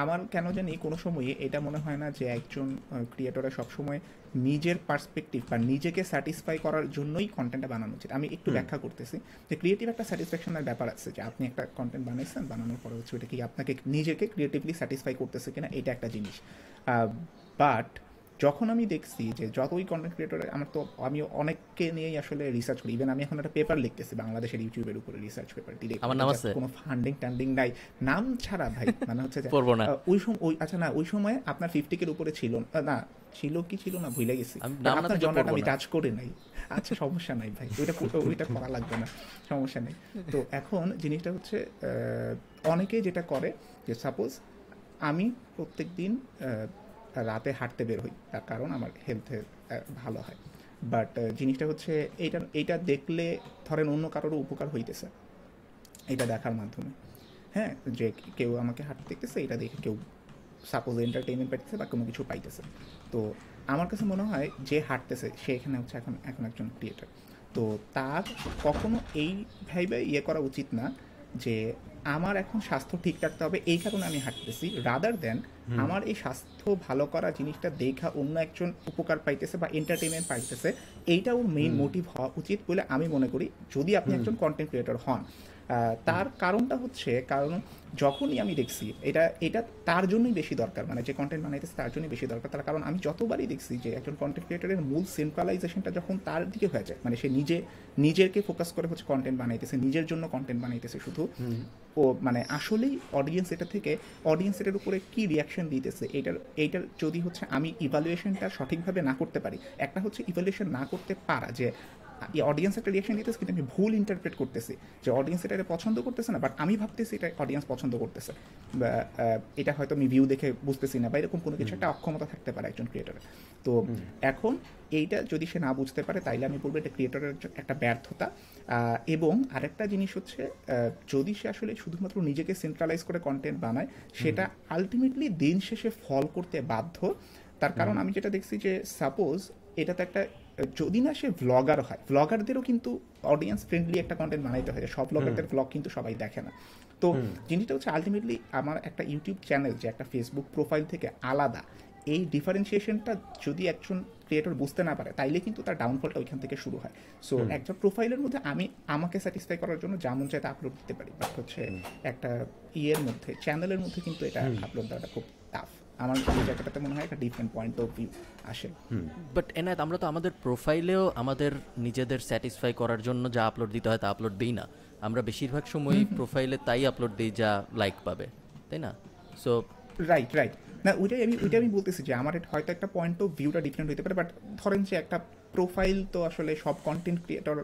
আমার কেন জানি কোনো সময়ই এটা মনে হয় না যে একজন ক্রিয়েটরের সবসময় নিজের পার্সপেক্টিভ বা নিজেকে স্যাটিসফাই করার জন্যই কন্টেন্টটা বানানো উচিত। আমি একটু ব্যাখ্যা করতেছি যে ক্রিয়েটিভ একটা স্যাটিসফ্যাকশনের ব্যাপার আছে যে আপনি একটা কন্টেন্ট বানাইছেন বানানোর পরে হচ্ছে ওটা কি আপনাকে নিজেকে ক্রিয়েটিভলি স্যাটিসফাই করতেছে কিনা এটা একটা জিনিস। বাট যখন আমি দেখছি যে যতই কন্টেন্ট ক্রিয়েটর আমার তো আমি অনেককে নিয়েই আসলে রিসার্চ করি। ইভেন আমি এখন একটা পেপার লিখতেছি বাংলাদেশের ইউটিউবের উপরে রিসার্চ পেপার ডিরেক্ট আমার নাম আছে? কোনো ফান্ডিং টান্ডিং নাই। নাম ছাড়া ভাই মানে হচ্ছে যে পড়ব না। ওই সময় ওই আচ্ছা না ওই সময় আপনার ফিফটিকের উপরে ছিল না, ছিল কি ছিল না ভুলে গেছি। আপনার পড়ব আমি টাচ করে নাই। আচ্ছা সমস্যা নাই ভাই ওইটা ওইটা করা লাগবে না সমস্যা নেই। তো এখন জিনিসটা হচ্ছে অনেকেই যেটা করে যে সাপোজ আমি প্রত্যেক দিন রাতে হাঁটতে বের হই। তার কারণ আমার হেলথে ভালো হয়। বাট জিনিসটা হচ্ছে এইটা এইটা দেখলে ধরেন অন্য কারোরও উপকার হইতেছে। এটা দেখার মাধ্যমে। হ্যাঁ যে কেউ আমাকে হাঁটতে দেখতেছে, এটা দেখে কেউ সাপোজ এন্টারটেনমেন্ট পাইতেছে বা কোনো কিছু পাইতেছে। তো আমার কাছে মনে হয় যে হাঁটতেছে, সে এখানে হচ্ছে এখন এখন একজন ক্রিয়েটার তো তার কখনো এই ভাইবে ইয়ে করা উচিত না যে আমার এখন স্বাস্থ্য ঠিক রাখতে হবে এই কারণে আমি হাঁটতেছি। রাদার দেন আমার এই স্বাস্থ্য ভালো করা জিনিসটা দেখা অন্য একজন উপকার পাইতেছে বা এন্টারটেনমেন্ট পাইতেছে এইটা ওর মেইন মোটিভ হওয়া উচিত বলে আমি মনে করি। যদি আপনি একজন কন্টেন্ট ক্রিয়েটর হন তার কারণটা হচ্ছে কারণ যখনই আমি দেখছি এটা এটা তার জন্যই বেশি দরকার মানে যে কন্টেন্ট বানাইতেছে তার জন্যই বেশি দরকার। তার কারণ আমি যতবারই দেখছি যে একজন কন্টেন্ট ক্রিয়েটরের মূল সেন্ট্রালাইজেশনটা যখন তার দিকে হয়ে যায় মানে সে নিজে নিজেকে ফোকাস করে হচ্ছে কন্টেন্ট বানাইতেছে নিজের জন্য কন্টেন্ট বানাইতেছে শুধু ও মানে আসলেই অডিয়েন্স এটা থেকে অডিয়েন্স এটার উপরে কি রিয়াকশন দিতেছে এটার এইটার যদি হচ্ছে আমি ইভালুয়েশনটা সঠিকভাবে না করতে পারি একটা হচ্ছে ইভালুয়েশন না করতে পারা যে অডিয়েন্স একটা রিয়াকশন দিতেছে কিন্তু আমি ভুল ইন্টারপ্রেট করতেছি। যে অডিয়েন্স এটা পছন্দ করতেছে না বাট আমি ভাবতেছি এটা অডিয়েন্স পছন্দ করতেছে। বা এটা হয়তো আমি ভিউ দেখে বুঝতেছি না বা এরকম কোনো কিছু একটা অক্ষমতা থাকতে পারে একজন ক্রিয়েটরের তো এখন এইটা যদি সে না বুঝতে পারে তাইলে আমি বলব এটা ক্রিয়েটরের একটা ব্যর্থতা। এবং আরেকটা জিনিস হচ্ছে যদি সে আসলে শুধুমাত্র নিজেকে সেন্ট্রালাইজ করে কন্টেন্ট বানায় সেটা আলটিমেটলি দিন শেষে ফল করতে বাধ্য। তার কারণ আমি যেটা দেখছি যে সাপোজ এটা তো একটা যদি না সে ভ্লগার হয় ভ্লগারদেরও কিন্তু অডিয়েন্স ফ্রেন্ডলি একটা কন্টেন্ট বানাইতে হয়। সব ভ্লগারদের ভ্লগ কিন্তু সবাই দেখে না। তো জিনিসটা হচ্ছে আলটিমেটলি আমার একটা ইউটিউব চ্যানেল যে একটা ফেসবুক প্রোফাইল থেকে আলাদা। এই ডিফারেন্সিয়েশনটা যদি একজন ক্রিয়েটর বুঝতে না পারে তাইলে কিন্তু তার ডাউনফলটা ওইখান থেকে শুরু হয়। সো একটা প্রোফাইলের মধ্যে আমি আমাকে স্যাটিসফাই করার জন্য যেমন চাই তা আপলোড দিতে পারি বাট হচ্ছে একটা ইয়ের মধ্যে চ্যানেলের মধ্যে কিন্তু এটা আপলোড দেওয়াটা খুব আমার এই জায়গাটাতে মনে হয় একটা ডিফারেন্ট পয়েন্ট অফ ভিউ আসে। বাট এনায়ত আমরা তো আমাদের প্রোফাইলেও আমাদের নিজেদের স্যাটিসফাই করার জন্য যা আপলোড দিতে হয় তা আপলোড দিই না। আমরা বেশিরভাগ সময় প্রোফাইলে তাই আপলোড দিই যা লাইক পাবে তাই না? সো রাইট রাইট না ওইটাই আমি ওইটাই আমি বলতেছি যে আমার হয়তো একটা পয়েন্ট অফ ভিউটা ডিফারেন্ট হতে পারে বাট ধরেন যে একটা প্রোফাইল তো আসলে সব কন্টেন্ট ক্রিয়েটর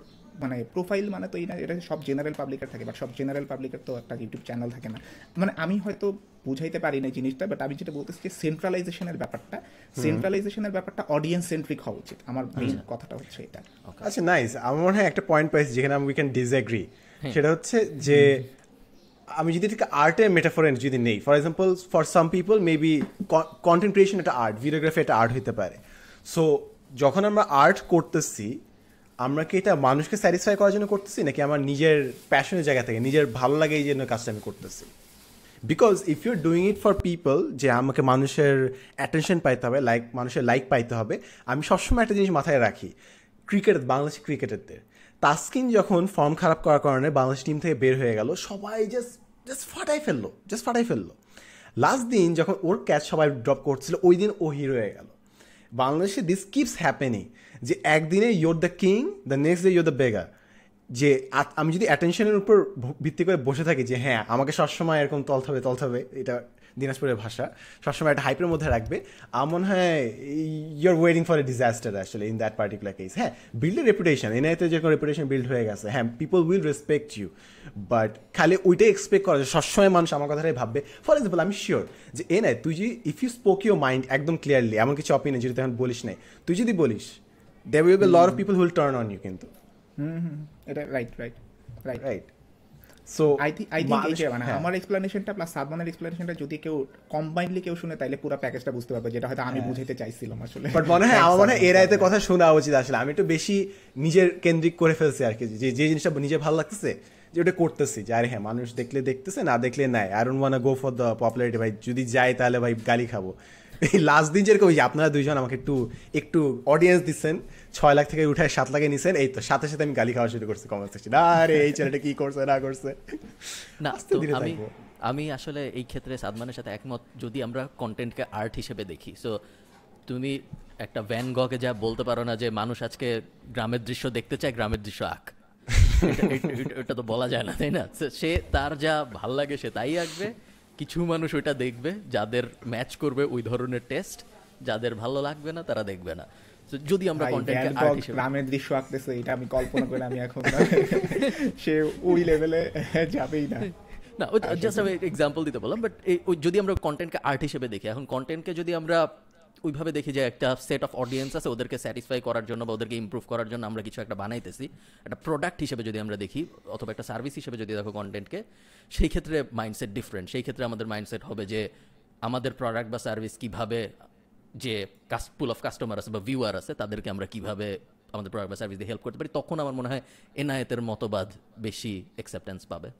মানে প্রোফাইল মানে তো এই না এটা সব জেনারেল পাবলিকের থাকে বাট সব জেনারেল পাবলিকের তো একটা ইউটিউব চ্যানেল থাকে না। মানে আমি হয়তো বুঝাইতে পারি না জিনিসটা বাট আমি যেটা বলতেছি যে সেন্ট্রালাইজেশনের ব্যাপারটা সেন্ট্রালাইজেশনের ব্যাপারটা অডিয়েন্স সেন্ট্রিক হওয়া উচিত। আমার মেইন কথাটা হচ্ছে এটা। আচ্ছা নাইস আমার মনে হয় একটা পয়েন্ট পাইছি যেখানে আমি উই ক্যান ডিসএগ্রি সেটা হচ্ছে যে আমি যদি এটাকে আর্টের মেটাফোর যদি নেই for example for some people maybe content creation একটা আর্ট ভিডিওগ্রাফি একটা আর্ট হতে পারে। সো যখন আমরা আর্ট করতেছি আমরা কি এটা মানুষকে স্যাটিসফাই করার জন্য করতেছি নাকি আমার নিজের প্যাশনের জায়গা থেকে নিজের ভালো লাগে এই জন্য কাজটা আমি করতেছি? Because if you're doing it for people যে আমাকে মানুষের অ্যাটেনশন পাইতে হবে লাইক মানুষের লাইক পাইতে হবে, আমি সবসময় একটা জিনিস মাথায় রাখি ক্রিকেট বাংলাদেশ ক্রিকেটারদের তাস্কিন যখন ফর্ম খারাপ করার কারণে বাংলাদেশ টিম থেকে বের হয়ে গেল, সবাই জাস্ট জাস্ট ফাটাই ফেলল জাস্ট ফাটাই ফেলল। লাস্ট দিন যখন ওর ক্যাচ সবাই ড্রপ করছিল, ওই দিন ও হিরো হয়ে গেল। বাংলাদেশে দিস কিপস হ্যাপেনিং যে একদিনে you're the king the next day you're the beggar যে আমি যদি অ্যাটেনশনের উপর ভিত্তি করে বসে থাকি যে হ্যাঁ আমাকে সবসময় এরকম তলতে হবে এটা দিনাজপুরের ভাষা, সবসময় একটা হাইপের মধ্যে রাখবে, আমার মনে হয় you're waiting for a disaster আসলে ইন দ্যাট পার্টিকুলার কেস হ্যাঁ বিল্ড এ রেপুটেশন এনআইতে যেরকম রেপুটেশন বিল্ড হয়ে গেছে হ্যাঁ people will respect you but খালি ওইটাই এক্সপেক্ট করা যে সবসময় মানুষ আমার কথাটাই ভাববে। ফর এক্সাম্পল আমি শিওর যে এ নাই তুই যদি if you spoke your mind একদম ক্লিয়ারলি এমন কিছু অপিনিয়ন যদি তখন বলিস নাই, তুই যদি বলিস they will be lot of people who'll turn on you কিন্তু। এটা right right right right so I think I think এই মানে আমার এক্সপ্লেনেশনটা প্লাস সাদমানের এক্সপ্লেনেশনটা যদি কেউ কম্বাইনলি কেউ শুনে তাইলে পুরো প্যাকেজটা বুঝতে পারবে যেটা হয়তো আমি বুঝাইতে চাইছিলাম আসলে। বাট মনে হয় আমার মনে হয় এর আয়তে কথা শোনা উচিত আসলে। আমি একটু বেশি নিজের কেন্দ্রিক করে ফেলছি আর কি। যে যে জিনিসটা নিজে ভালো লাগতেছে যে ওটা করতেছি। যে আরে হ্যাঁ মানুষ দেখলে দেখতেছে না দেখলে নাই। আর won't go for the popularity ভাই। যদি যাই তাহলে ভাই গালি খাব। এই লাস্ট দিন যেরকম আপনারা দুইজন আমাকে একটু একটু অডিয়েন্স দিচ্ছেন ছয় লাখ থেকে উঠায় সাত লাখে নিছেন এই তো সাথে সাথে আমি গালি খাওয়া শুরু করছি কমেন্ট সেকশন আরে এই ছেলেটা কি করছে না করছে? না তো আমি আমি আসলে এই ক্ষেত্রে সাদমানের সাথে একমত যদি আমরা কন্টেন্টকে আর্ট হিসেবে দেখি। সো তুমি একটা ভ্যান গকে যা বলতে পারো না যে মানুষ আজকে গ্রামের দৃশ্য দেখতে চায় গ্রামের দৃশ্য আঁক। এটা- তো বলা যায় না তাই না? সে তার যা ভালো লাগে সে তাই আঁকবে। কিছু মানুষ ওইটা দেখবে যাদের ম্যাচ করবে ওই ধরনের টেস্ট যাদের ভালো লাগবে না তারা দেখবে না। যদি আমরা আর্ট গ্রামের দৃশ্য আঁকতেছে এটা আমি কল্পনা করে আমি এখন সে ওই লেভেলে যাবেই না। না জাস্ট আমি এক্সাম্পল দিতে বললাম বাট যদি আমরা কন্টেন্টকে আর্ট হিসেবে দেখি এখন কন্টেন্টকে যদি আমরা ওইভাবে দেখি যে একটা সেট অফ অডিয়েন্স আছে ওদেরকে স্যাটিসফাই করার জন্য বা ওদেরকে ইমপ্রুভ করার জন্য আমরা কিছু একটা বানাইতেছি একটা প্রোডাক্ট হিসেবে যদি আমরা দেখি অথবা একটা সার্ভিস হিসেবে যদি দেখো কন্টেন্টকে সেই ক্ষেত্রে মাইন্ডসেট ডিফারেন্ট সেই ক্ষেত্রে আমাদের মাইন্ডসেট হবে যে আমাদের প্রোডাক্ট বা সার্ভিস কীভাবে যে পুল অফ কাস্টমার আছে বা ভিউয়ার আছে তাদেরকে আমরা কীভাবে আমাদের প্রোডাক্ট বা সার্ভিস দিয়ে হেল্প করতে পারি তখন আমার মনে হয় এনায়েতের মতবাদ বেশি অ্যাকসেপ্টেন্স পাবে।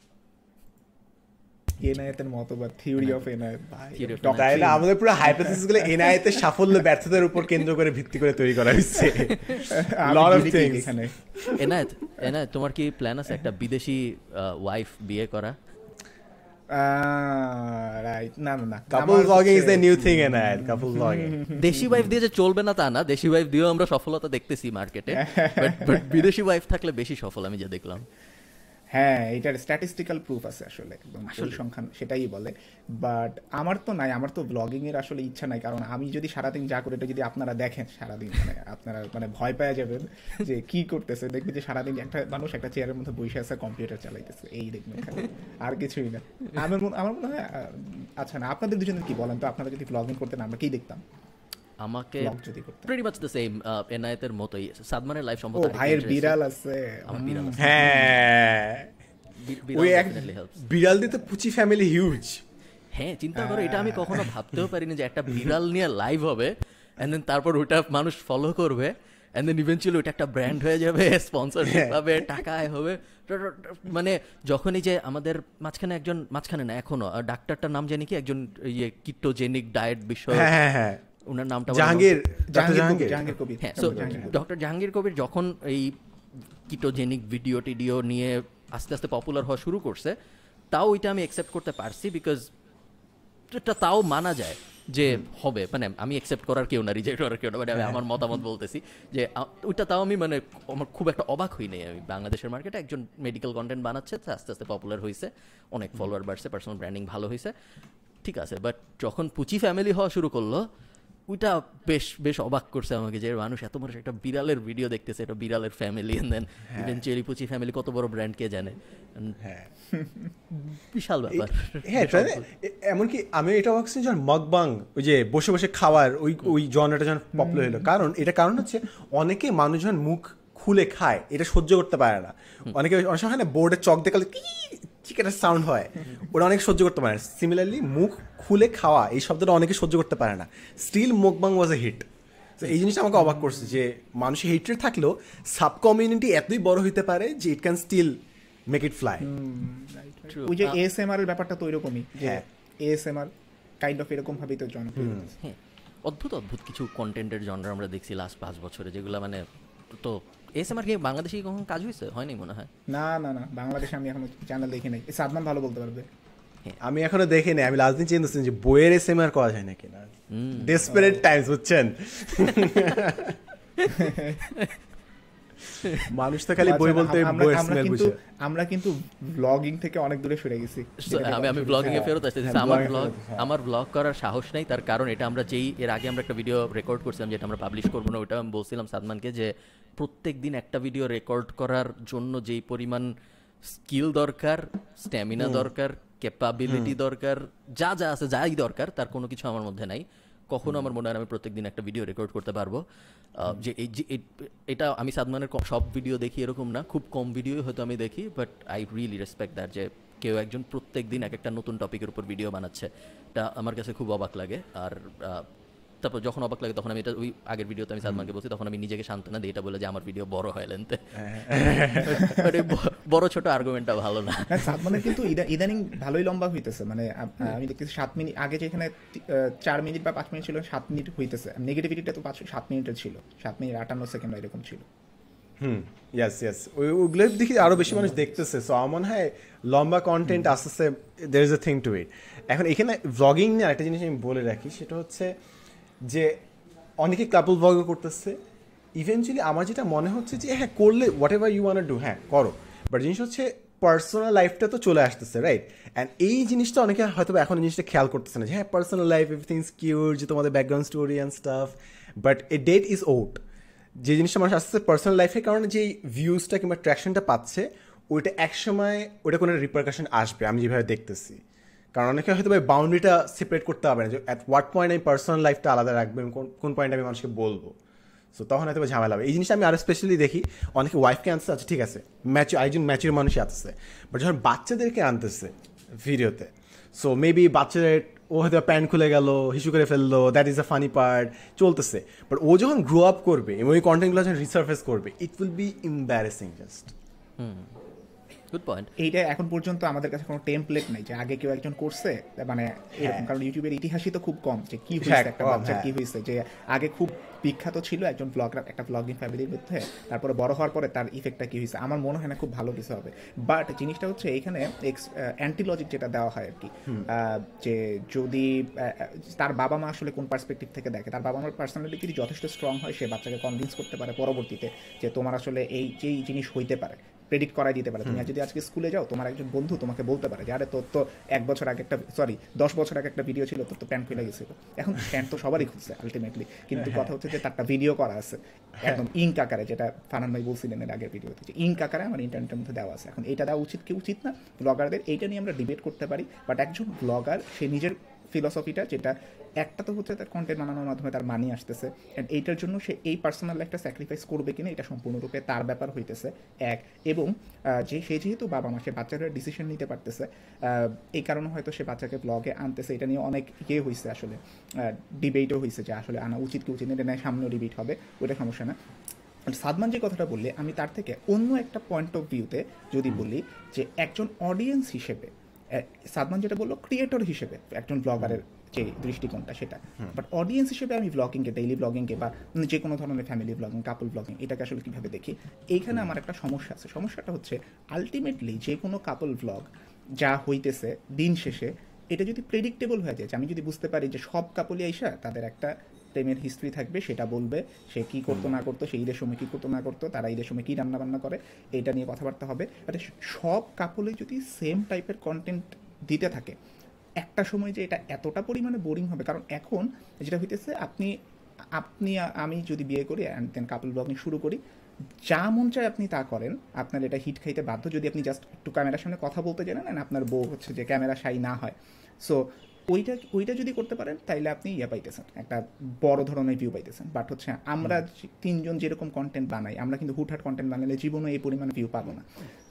এনায়েতের মতবাদ থিওরি অফ ভাই আমাদের পুরো হাইপোথিসিসগুলো এনআইতে সাফল্য ব্যর্থতার উপর কেন্দ্র করে ভিত্তি করে তৈরি করা pig এখানে। এনায়েত এনায়েত তোমার কি প্ল্যান আছে? একটা বিদেশি ওয়াইফ বিয়ে করা? রাইট না না না কাপল ব্লগিং ইজ দ্য নিউ থিং এনআইট কাপল ব্লগিং দেশি ওয়াইফ দিয়ে যে চলবে না তা না দেশি ওয়াইফ দিয়েও আমরা সফলতা দেখতেছি মার্কেটে বাট বিদেশি ওয়াইফ থাকলে বেশি সফল আমি যা দেখলাম। হ্যাঁ এটার স্ট্যাটিস্টিক্যাল প্রুফ আছে আসলে একদম পরিসংখ্যান সেটাই বলে। বাট আমার তো নাই আমার তো ব্লগিং এর আসলে ইচ্ছা নাই কারণ আমি যদি সারাদিন যা করি এটা যদি আপনারা দেখেন সারাদিন মানে আপনারা মানে ভয় পেয়ে যাবেন যে কি করতেছে। দেখবেন যে সারাদিন একটা মানুষ একটা চেয়ারের মধ্যে বসে আছে কম্পিউটার চালাইতেছে। এই দেখবেন খালি। আর কিছুই না। আমার মনে- আমার মনে হয় আচ্ছা না আপনাদের দুজনের কি বলেন? তো আপনারা যদি ব্লগিং করতেন আমরা কি দেখতাম? আমাকে প্রিটি মাচ দ্য সেম এনায়েতের মতোই। সাদমানের লাইফ ও সম্পর্কে ভাইয়ের বিড়াল আছে। আমার বিড়াল আছে। হ্যাঁ। ওই বিড়াল এক বিড়াল দিয়ে তো পুচি ফ্যামিলি হিউজ হ্যাঁ চিন্তা করো এটা আমি কখনো ভাবতেও পারিনি যে একটা বিড়াল নিয়ে লাইভ হবে এন্ড দেন তারপর ওটা মানুষ ফলো করবে এন্ড দেন ইভেনচুয়ালি ওটা একটা ব্র্যান্ড হয়ে যাবে স্পন্সরশিপ পাবে টাকা আয় হবে। মানে যখনই যে আমাদের মাঝখানে একজন মাঝখানে না এখনও ডাক্তারটার নাম জানি কি একজন ইয়ে কিটোজেনিক ডায়েট বিষয় হ্যাঁ হ্যাঁ হ্যাঁ। ওনার নামটা জাহাঙ্গীর জাহাঙ্গীর কবির জাহাঙ্গীর জাহাঙ্গীর। কবির হ্যাঁ সো ডক্টর জাহাঙ্গীর কবির যখন এই কিটোজেনিক ভিডিও টিডিও নিয়ে আস্তে আস্তে পপুলার হওয়া শুরু করছে তাও ওইটা আমি অ্যাকসেপ্ট করতে পারছি বিকজ এটা তাও মানা যায় যে হবে মানে আমি অ্যাকসেপ্ট করার কেউ না রিজেক্ট করার কেউ না মানে আমি আমার মতামত বলতেছি যে ওইটা তাও আমি মানে আমার খুব একটা অবাক হই নাই আমি। বাংলাদেশের মার্কেটে একজন মেডিকেল কন্টেন্ট বানাচ্ছে তা আস্তে আস্তে পপুলার হয়েছে অনেক ফলোয়ার বাড়ছে পার্সোনাল ব্র্যান্ডিং ভালো হয়েছে ঠিক আছে বাট যখন পুচি ফ্যামিলি হওয়া শুরু করল ওইটা বেশ বেশ অবাক করছে আমাকে যে মানুষ এত মানুষ একটা বিড়ালের ভিডিও দেখতেছে এটা বিড়ালের family and then eventually Puchi family কত বড় ব্র্যান্ড কে জানে? হ্যাঁ। বিশাল ব্যাপার। হ্যাঁ এমনকি আমি এটা ভাবছি যখন মকবাং ওই যে বসে বসে খাওয়ার ওই ওই জনরাটা যখন পপুলার হলো। কারণ এটা কারণ হচ্ছে অনেকে মানুষ যখন মুখ খুলে খায় এটা সহ্য করতে পারে না। অনেকে অনেক সময় না বোর্ডে চক দেখালে কি ঠিক একটা সাউন্ড হয়। ওরা অনেক সহ্য করতে পারে না। সিমিলারলি মুখ খুলে খাওয়া এই শব্দটা অনেকে সহ্য করতে পারে না। স্টিল মুকবাং ওয়াজ এ হিট তো এই জিনিসটা আমাকে অবাক করছে যে মানুষের হেট্রেড থাকলেও সাব কমিউনিটি এতই বড় হইতে পারে যে it can still make it fly ওই যে এএসএমআর এর ব্যাপারটা তো এরকমই যে হ্যাঁ। এএসএমআর কাইন্ড অফ এরকম ভাবেই তো জনপ্রিয় হ্যাঁ। অদ্ভুত অদ্ভুত কিছু কন্টেন্টের জনরা আমরা দেখছি লাস্ট পাঁচ বছরে যেগুলো মানে তো এসএমআর কি বাংলাদেশে কি কখন কাজ হয়েছে? হয়নি মনে হয়। না না না বাংলাদেশে আমি এখনও চ্যানেল দেখি নাই। সাদমান ভালো বলতে পারবে। আমি এখনও দেখিনি আমি লাস্ট দিন চিন্তা করছি যে বইয়ের এস আর করা যায় নাকি না? ডেসপারেট টাইমস বুঝছেন? মানুষ তো খালি বই বলতে আমরা- স্মেল কিন্তু বুঝে আমরা কিন্তু ব্লগিং থেকে অনেক দূরে সরে গেছি। আমি আমি ব্লগিং এ ফেরত আসতেছি। হ্যাঁ, আমার ব্লগ হ্যাঁ। আমার ব্লগ করার সাহস নেই। তার কারণ এটা আমরা যেই এর আগে আমরা একটা ভিডিও রেকর্ড করছিলাম যেটা আমরা পাবলিশ করব না ওটা আমি বলছিলাম সাদমানকে যে প্রত্যেক দিন একটা ভিডিও রেকর্ড করার জন্য যেই পরিমাণ স্কিল দরকার স্ট্যামিনা দরকার ক্যাপাবিলিটি দরকার যা যা আছে যাই দরকার তার কোনো কিছু আমার মধ্যে নাই। কখনো আমার মনে হয় আমি প্রত্যেকদিন একটা ভিডিও রেকর্ড করতে পারব। যে এই যে এটা আমি সাদমানের সব ভিডিও দেখি এরকম না, খুব কম ভিডিও হয়তো আমি দেখি but I really respect that যে কেউ একজন প্রত্যেক দিন এক একটা নতুন টপিকের উপর ভিডিও বানাচ্ছে। এটা আমার কাছে খুব অবাক লাগে, আর তারপর যখন অবাক লাগে তখন আমি এটা ওই আগের ভিডিওতে আমি সালমানকে বলছি তখন আমি নিজেকে সান্ত্বনা দিই এটা বলে যে আমার ভিডিও বড় হয় লেনতে এই ব- বড় ছোট আর্গুমেন্টটা ভালো না। হ্যাঁ সাদমানের কিন্তু ইদানিং ভালোই লম্বা হইতেছে মানে আমি দেখতেছি সাত মিনিট আগে যেখানে তি- চার মিনিট বা পাঁচ মিনিট ছিল সাত মিনিট হইতেছে। নেগেটিভিটিটা তো পাঁচ সাত মিনিটের ছিল। সাত মিনিট আটান্ন সেকেন্ড এরকম ছিল। হুম ইয়াস ইয়াস ওই ওগুলো দেখি আরও বেশি মানুষ দেখতেছে। সো আমার মনে হয় লম্বা কন্টেন্ট আস্তে আস্তে there is a thing to it এখন এখানে ভ্লগিং নিয়ে একটা জিনিস আমি বলে রাখি সেটা হচ্ছে যে অনেকে কাপল ভ্লগও করতেছে ইভেনচুয়ালি আমার যেটা মনে হচ্ছে যে হ্যাঁ করলে whatever you want do হ্যাঁ করো। বাট জিনিস হচ্ছে পার্সোনাল লাইফটা তো চলে আসতেছে রাইট অ্যান্ড এই জিনিসটা অনেকে হয়তো এখন জিনিসটা খেয়াল করতেছে না যে হ্যাঁ পার্সোনাল লাইফ এভরিথিং কিউর যে তোমাদের background story and stuff but a date is out যে জিনিসটা মানুষ আস্তে আস্তে পার্সোনাল লাইফের কারণে যেই ভিউজটা কিংবা ট্র্যাকশনটা পাচ্ছে, ওইটা একসময় ওটা কোনো রিপারকাশন আসবে, আমি যেভাবে দেখতেছি। কারণ অনেকে হয়তো ভাই বাউন্ডারিটা সেপারেট করতে পারবে না, যে অ্যাট হোয়াট পয়েন্ট আমি পার্সোনাল লাইফটা আলাদা রাখব এবং কোন কোন পয়েন্ট আমি মানুষকে বলব। সো তখন হয়তো ঝামেলা হবে। এই জিনিসটা আমি আরও স্পেশালি দেখি, অনেকে ওয়াইফকে আনতে আছে ঠিক আছে ম্যাচ একজন ম্যাচের মানুষই আসতেছে বাট যখন বাচ্চাদেরকে আনতেছে ভিডিওতে সো মেবি বাচ্চাদের, ও হয়তো প্যান্ট খুলে গেল, হিসু করে ফেলল that is a funny part চলতেছে। বাট ও যখন গ্রো আপ করবে এবং ওই কন্টেন্টগুলো যখন রিসার্ফেস করবে it will be embarrassing just good point এইটা এখন পর্যন্ত আমাদের কাছে কোনো টেমপ্লেট নাই যে আগে কেউ একজন করছে মানে এরকম কারণ ইউটিউবের ইতিহাসই তো খুব কম যে কি হয়েছে একটা কম, বাচ্চার হ্যাঁ। কি হয়েছে যে আগে খুব বিখ্যাত ছিল একজন ব্লগার একটা ব্লগিং ফ্যামিলির মধ্যে তারপরে বড় হওয়ার পরে তার ইফেক্টটা কি হয়েছে? আমার মনে হয় না খুব ভালো কিছু হবে। বাট জিনিসটা হচ্ছে এখানে অ্যান্টিলজিক যেটা দেওয়া হয় আর কি আহ, যে যদি আহ, তার বাবা মা আসলে কোন পার্সপেক্টিভ থেকে দেখে তার বাবা মার পার্সোনালিটি যদি যথেষ্ট স্ট্রং হয় সে বাচ্চাকে কনভিন্স করতে পারে পরবর্তীতে যে তোমার আসলে এই যেই জিনিস হইতে পারে। প্রেডিক্ট করাই দিতে পারে। তুমি যদি আজকে স্কুলে যাও তোমার একজন বন্ধু তোমাকে বলতে পারে যে আরে তোর তো এক বছর আগে একটা সরি দশ বছর আগে একটা ভিডিও ছিল তোর তো প্যান্ট খুলে গেছিল। এখন প্যান্ট তো সবারই খুঁজছে আলটিমেটলি কিন্তু কথা হচ্ছে যে তারটা ভিডিও করা আছে। একদম ইঙ্ক আকারে যেটা ফানান ভাই বলছিলেন এর আগের ভিডিওতে যে ইঙ্ক আকারে আমার ইন্টারনেটের মধ্যে দেওয়া আছে। এখন এটা দেওয়া উচিত কি উচিত না? ব্লগারদের এইটা নিয়ে আমরা ডিবেট করতে পারি। বাট একজন ব্লগার সে নিজের ফিলসফিটা যেটা একটা তো হচ্ছে তার কন্টেন্ট বানানোর মাধ্যমে তার মানি আসতেছে অ্যান্ড এইটার জন্য সে এই পার্সোনাল একটা স্যাক্রিফাইস করবে কিনা এটা সম্পূর্ণরূপে তার ব্যাপার হইতেছে এক। এবং যে সে যেহেতু বাবা মা সে বাচ্চারা ডিসিশন নিতে পারতেছে এই কারণে হয়তো সে বাচ্চাকে ব্লগে আনতেছে এটা নিয়ে অনেক ইয়ে হয়েছে আসলে ডিবেটও হয়েছে যে আসলে আনা উচিত কি উচিত না, এটা নিয়ে সামনেও ডিবেট হবে ওটা সমস্যা না। সাদমান যে কথাটা বললে আমি তার থেকে অন্য একটা পয়েন্ট অফ ভিউতে যদি বলি যে একজন অডিয়েন্স হিসেবে সাদমান যেটা বলল ক্রিয়েটর হিসেবে একজন ব্লগারের যে দৃষ্টিকোণটা সেটা। বাট অডিয়েন্স হিসেবে আমি ব্লগিংকে ডেইলি ব্লগিংকে বা যে কোনো ধরনের ফ্যামিলি ব্লগিং কাপল ব্লগিং এটাকে আসলে কীভাবে দেখি এইখানে আমার একটা সমস্যা আছে। সমস্যাটা হচ্ছে আলটিমেটলি যে কোনো কাপল ব্লগ যা হইতেছে দিন শেষে এটা যদি প্রেডিক্টেবল হয়ে যায় যে আমি যদি বুঝতে পারি যে সব কাপলই আইসা তাদের একটা প্রেমের হিস্ট্রি থাকবে সেটা বলবে সে কি করতো না করতো সেই ঈদের সময় কি করতো না করতো তারা ঈদের সময় কি রান্না বান্না করে এটা নিয়ে কথাবার্তা হবে। আর সব কাপলে যদি সেম টাইপের কন্টেন্ট দিতে থাকে একটা সময় যে এটা এতটা পরিমাণে বোরিং হবে কারণ এখন যেটা হইতেছে আপনি আপনি আমি যদি বিয়ে করি অ্যান্ড দেন কাপল ব্লগিং শুরু করি যা মন চায় আপনি তা করেন আপনার এটা হিট খাইতে বাধ্য যদি আপনি জাস্ট একটু ক্যামেরার সামনে কথা বলতে জানেন আপনার বউ হচ্ছে যে ক্যামেরা সাই না হয়। সো ওইটা ওইটা যদি করতে পারেন তাইলে আপনি ইয়ে পাইতেছেন একটা বড় ধরনের ভিউ পাইতেছেন। বাট হচ্ছে আমরা তিনজন যেরকম কন্টেন্ট বানাই আমরা কিন্তু হুটহাট কন্টেন্ট বানালে জীবনে এই পরিমাণে ভিউ পাবো না।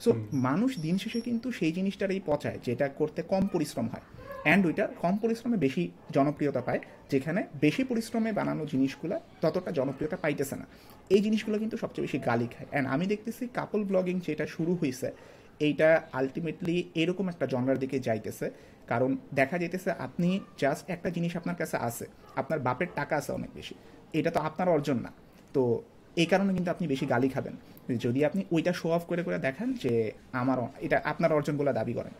সো মানুষ দিন শেষে কিন্তু সেই জিনিসটারই পচায় যেটা করতে কম পরিশ্রম হয়। অ্যান্ড ওইটা কম পরিশ্রমে বেশি জনপ্রিয়তা পায় যেখানে বেশি পরিশ্রমে বানানো জিনিসগুলো ততটা জনপ্রিয়তা পাইতেছে না। এই জিনিসগুলো কিন্তু সবচেয়ে বেশি গালি খায়। অ্যান্ড আমি দেখতেছি কাপল ব্লগিং যেটা শুরু হয়েছে এইটা আলটিমেটলি এরকম একটা জনরার দিকে যাইতেছে কারণ দেখা যাইতেছে আপনি জাস্ট একটা জিনিস আপনার কাছে আছে, আপনার বাপের টাকা আছে অনেক বেশি, এটা তো আপনার অর্জন না। তো এই কারণে কিন্তু আপনি বেশি গালি খাবেন। যদি আপনি ওইটা শো অফ করে করে দেখান যে আমার এটা আপনার অর্জন বলে দাবি করেন।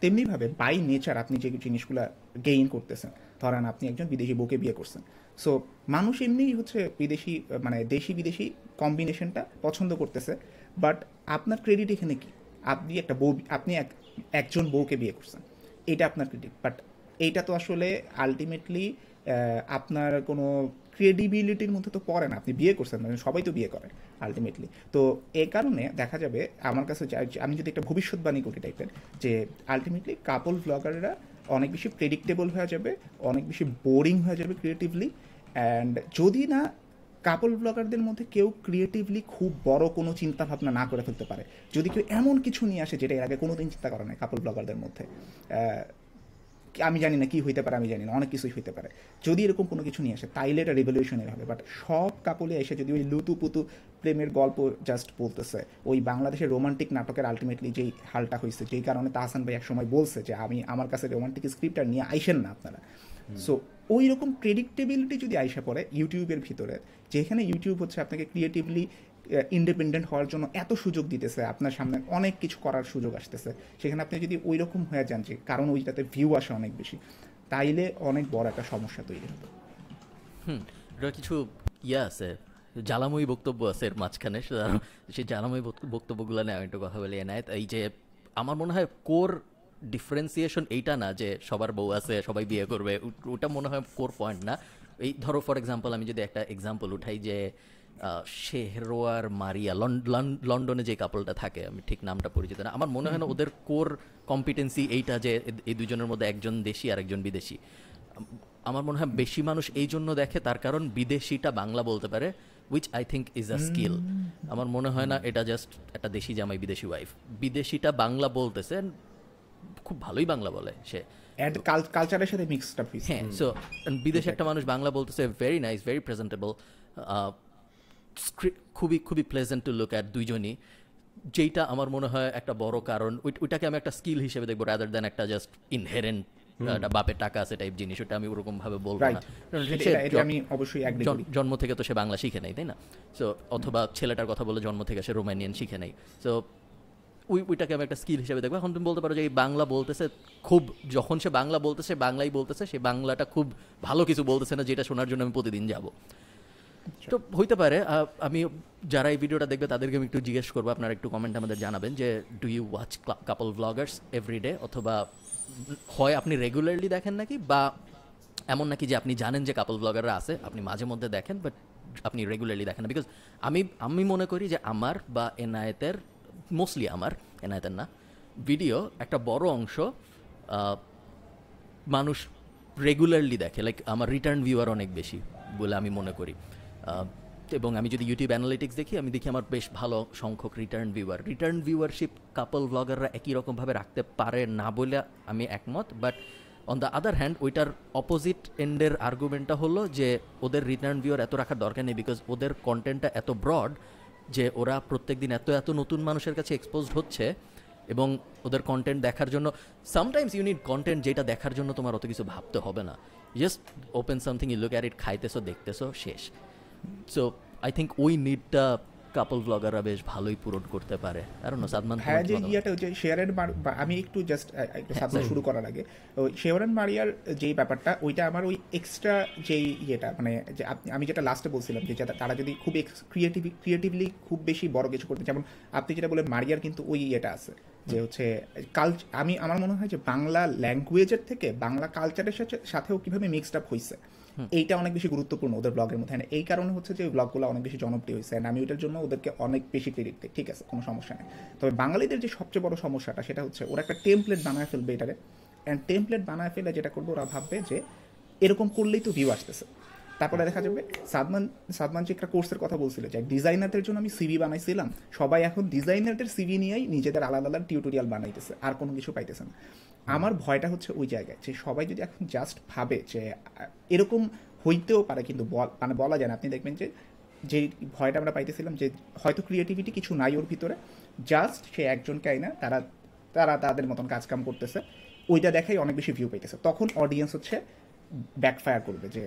তেমনিভাবে বাই নেচার আপনি যে জিনিসগুলো গেইন করতেছেন, ধরেন আপনি একজন বিদেশি বউকে বিয়ে করছেন। সো মানুষ এমনিই হচ্ছে বিদেশি মানে দেশি বিদেশি কম্বিনেশনটা পছন্দ করতেছে বাট আপনার ক্রেডিট এখানে কি? আপনি একটা বউ, আপনি এক, একজন বউকে বিয়ে করছেন। এটা আপনার ক্রেডিট বাট এইটা তো আসলে আলটিমেটলি আপনার কোনো ক্রেডিবিলিটির মধ্যে তো পড়ে না। আপনি বিয়ে করছেন মানে সবাই তো বিয়ে করে আলটিমেটলি তো এ কারণে দেখা যাবে, আমার কাছে আমি যদি একটা ভবিষ্যৎবাণী করি টাইপের যে আলটিমেটলি কাপল ব্লগাররা অনেক বেশি প্রেডিক্টেবল হয়ে যাবে, অনেক বেশি বোরিং হয়ে যাবে ক্রিয়েটিভলি অ্যান্ড যদি না কাপল ব্লগারদের মধ্যে কেউ ক্রিয়েটিভলি খুব বড় কোনো চিন্তা ভাবনা না করে ফেলতে পারে। যদি কেউ এমন কিছু নিয়ে আসে যেটা এর আগে কোনোদিন চিন্তা করে না কাপল ব্লগারদের মধ্যে আমি জানি না কি হইতে পারে আমি জানি না অনেক কিছুই হইতে পারে। যদি এরকম কোনো কিছু নিয়ে আসে তাইলে এটা রেভলিউশনের হবে। বাট সব কাপলে এসে যদি ওই লুতুপুতু প্রেমের গল্প জাস্ট বলতেছে ওই বাংলাদেশের রোমান্টিক নাটকের আলটিমেটলি যেই হালটা হয়েছে যেই কারণে তাহসান ভাই একসময় বলছে যে আমি আমার কাছে রোমান্টিক স্ক্রিপ্ট নিয়ে আইসেন না আপনারা। সো ওই রকম প্রেডিক্টেবিলিটি যদি আইসা পড়ে ইউটিউবের ভিতরে, যেখানে ইউটিউব হচ্ছে আপনাকে ক্রিয়েটিভলি ইন্ডিপেন্ডেন্ট হওয়ার জন্য এত সুযোগ দিতেছে, আপনার সামনে অনেক কিছু করার সুযোগ আসতেছে, সেখানে আপনি যদি ওই রকম হয়ে যান যে কারণ ওইটাতে ভিউ আসে অনেক বেশি, তাইলে অনেক বড় একটা সমস্যা তৈরি হবে। হুম কিছু ইয়ে আছে, জ্বালাময়ী বক্তব্য আছে এর মাঝখানে সেই জ্বালাময়ী বক্তব্যগুলো নিয়ে আমি একটু কথা বলি, এনায়েত। এই যে, আমার মনে হয় কোর ডিফারেন্সিয়েশন এইটা না যে সবার বউ আছে সবাই বিয়ে করবে ওটা মনে হয় কোর পয়েন্ট না। এই ধরো ফর এক্সাম্পল আমি যদি একটা এক্সাম্পল উঠাই যে শেহরোয়ার মারিয়া লন- লন- লন্ডনে যে কাপলটা থাকে আমি ঠিক নামটা পরিচিত না আমার মনে হয় না ওদের কোর কম্পিটেন্সি এইটা যে এই দুজনের মধ্যে একজন দেশি আর একজন বিদেশি। আমার মনে হয় বেশি মানুষ এই জন্য দেখে তার কারণ বিদেশিটা বাংলা বলতে পারে which I think is a skill আমার মনে হয় না এটা জাস্ট একটা দেশি জামাই বিদেশি ওয়াইফ বিদেশিটা বাংলা বলতেছে খুব ভালোই বাংলা বলে সে। কালচারের সাথে মিক্সড আপ হ্যাঁ সো বিদেশে একটা মানুষ বাংলা বলতেছে ভেরি নাইস ভেরি প্রেজেন্টেবল খুবই খুবই প্লেজেন্ট টু লুক অ্যাট দুইজনই। যেইটা আমার মনে হয় একটা বড় কারণ ওইটাকে আমি একটা স্কিল হিসেবে দেখব রাদার দেন একটা জাস্ট ইনহেরেন্ট একটা বাপের টাকা আছে টাইপ জিনিস ওটা আমি ওরকম ভাবে বলব না। আমি অবশ্যই জন্ম থেকে তো সে বাংলা শিখে নাই তাই না? সো অথবা ছেলেটার কথা বলে জন্ম থেকে সে রোমানিয়ান শিখে নাই। সো ওই ওইটাকে আমি একটা স্কিল হিসেবে দেখব। এখন তুমি বলতে পারো যে এই বাংলা বলতেছে খুব যখন সে বাংলা বলতেছে বাংলাই বলতেছে সে বাংলাটা খুব ভালো কিছু বলতেছে না যেটা শোনার জন্য আমি প্রতিদিন যাব। তো হইতে পারে আমি যারা এই ভিডিওটা দেখবে তাদেরকে আমি একটু জিজ্ঞেস করব আপনারা একটু কমেন্ট আমাদের জানাবেন যে do you watch couple vloggers every day অথবা হয় আপনি রেগুলারলি দেখেন নাকি? বা এমন নাকি যে আপনি জানেন যে কাপল ব্লগাররা আছে আপনি মাঝে মধ্যে দেখেন বাট আপনি রেগুলারলি দেখেন না? বিকজ আমি আমি মনে করি যে আমার বা এনায়েতের মোস্টলি আমার এনায়েতের না ভিডিও একটা বড় অংশ মানুষ রেগুলারলি দেখে লাইক আমার রিটার্ন ভিউয়ার অনেক বেশি বলে আমি মনে করি। এবং আমি যদি ইউটিউব অ্যানালিটিক্স দেখি, আমি দেখি আমার বেশ ভালো সংখ্যক return viewer return viewership couple ব্লগাররা একই রকমভাবে রাখতে পারে না বলে আমি একমত but on the other hand ওইটার অপোজিট এন্ডের আর্গুমেন্টটা হলো যে, ওদের রিটার্ন ভিউয়ার এত রাখার দরকার নেই বিকজ ওদের কন্টেন্টটা এত ব্রড যে ওরা প্রত্যেক দিন এত এত নতুন মানুষের কাছে এক্সপোজড হচ্ছে এবং ওদের কন্টেন্ট দেখার জন্য সামটাইমস ইউনিট কন্টেন্ট যেটা দেখার জন্য তোমার অত কিছু ভাবতে হবে না। Just open something you look at it খাইতেছো, দেখতেছো, শেষ। সো আই থিঙ্ক ওই নিডটা কাপল ব্লগাররা বেশ ভালোই পূরণ করতে পারে। আর না সাদমান হ্যাঁ যে? ইয়েটা যে শেয়ারের আমি একটু জাস্ট একটু সাবজেক্ট শুরু করার আগে ওই শেয়ারেন মারিয়ার যেই ব্যাপারটা ওইটা আমার ওই এক্সট্রা যেই ইয়েটা মানে যে আমি যেটা লাস্টে বলছিলাম যে তারা যদি খুব ক্রিয়েটিভ ক্রিয়েটিভলি খুব বেশি বড় কিছু করতে যেমন আপনি যেটা বলেন মারিয়ার কিন্তু ওই ইয়েটা আছে যে হচ্ছে কাল আমি আমার মনে হয় যে বাংলা ল্যাঙ্গুয়েজের থেকে বাংলা কালচারের সাথে সাথেও কীভাবে মিক্সড আপ হয়েছে এইটা অনেক বেশি গুরুত্বপূর্ণ ওদের ব্লগের মধ্যে। এই কারণে হচ্ছে যে, ব্লগগুলো অনেক বেশি জনপ্রিয় হয়েছে। And আমি ওইটার জন্য ওদেরকে অনেক বেশি ক্রেডিট দিই। ঠিক আছে, কোনো সমস্যা নেই। তবে বাঙালিদের যে সবচেয়ে বড় সমস্যাটা, সেটা হচ্ছে ওরা একটা টেমপ্লেট বানায় ফেলবে এটারে। অ্যান্ড টেমপ্লেট বানায় ফেলে যেটা করবে, ওরা ভাববে যে, এরকম করলেই তো ভিউ আসতেছে। তারপরে দেখা যাবে, সাদমান সাদমান যে একটা কোর্সের কথা বলছিল যে ডিজাইনারদের জন্য আমি সিভি বানাইছিলাম। সবাই এখন ডিজাইনারদের সিভি নিয়েই নিজেদের আলাদা আলাদা টিউটোরিয়াল বানাইতেছে। আর কোনো কিছু পাইতেছে না। আমার ভয়টা হচ্ছে ওই জায়গায় যে সবাই যদি এখন জাস্ট ভাবে যে এরকম হইতেও পারে কিন্তু মানে বলা যায় না। আপনি দেখবেন যে যে ভয়টা আমরা পাইতেছিলাম যে হয়তো ক্রিয়েটিভিটি কিছু নাই ওর ভিতরে জাস্ট সে একজনকে আইনা তারা তারা তাদের মতন কাজকাম করতেছে ওইটা দেখাই অনেক বেশি ভিউ পাইতেছে। তখন অডিয়েন্স হচ্ছে ব্যাকফায়ার করবে যে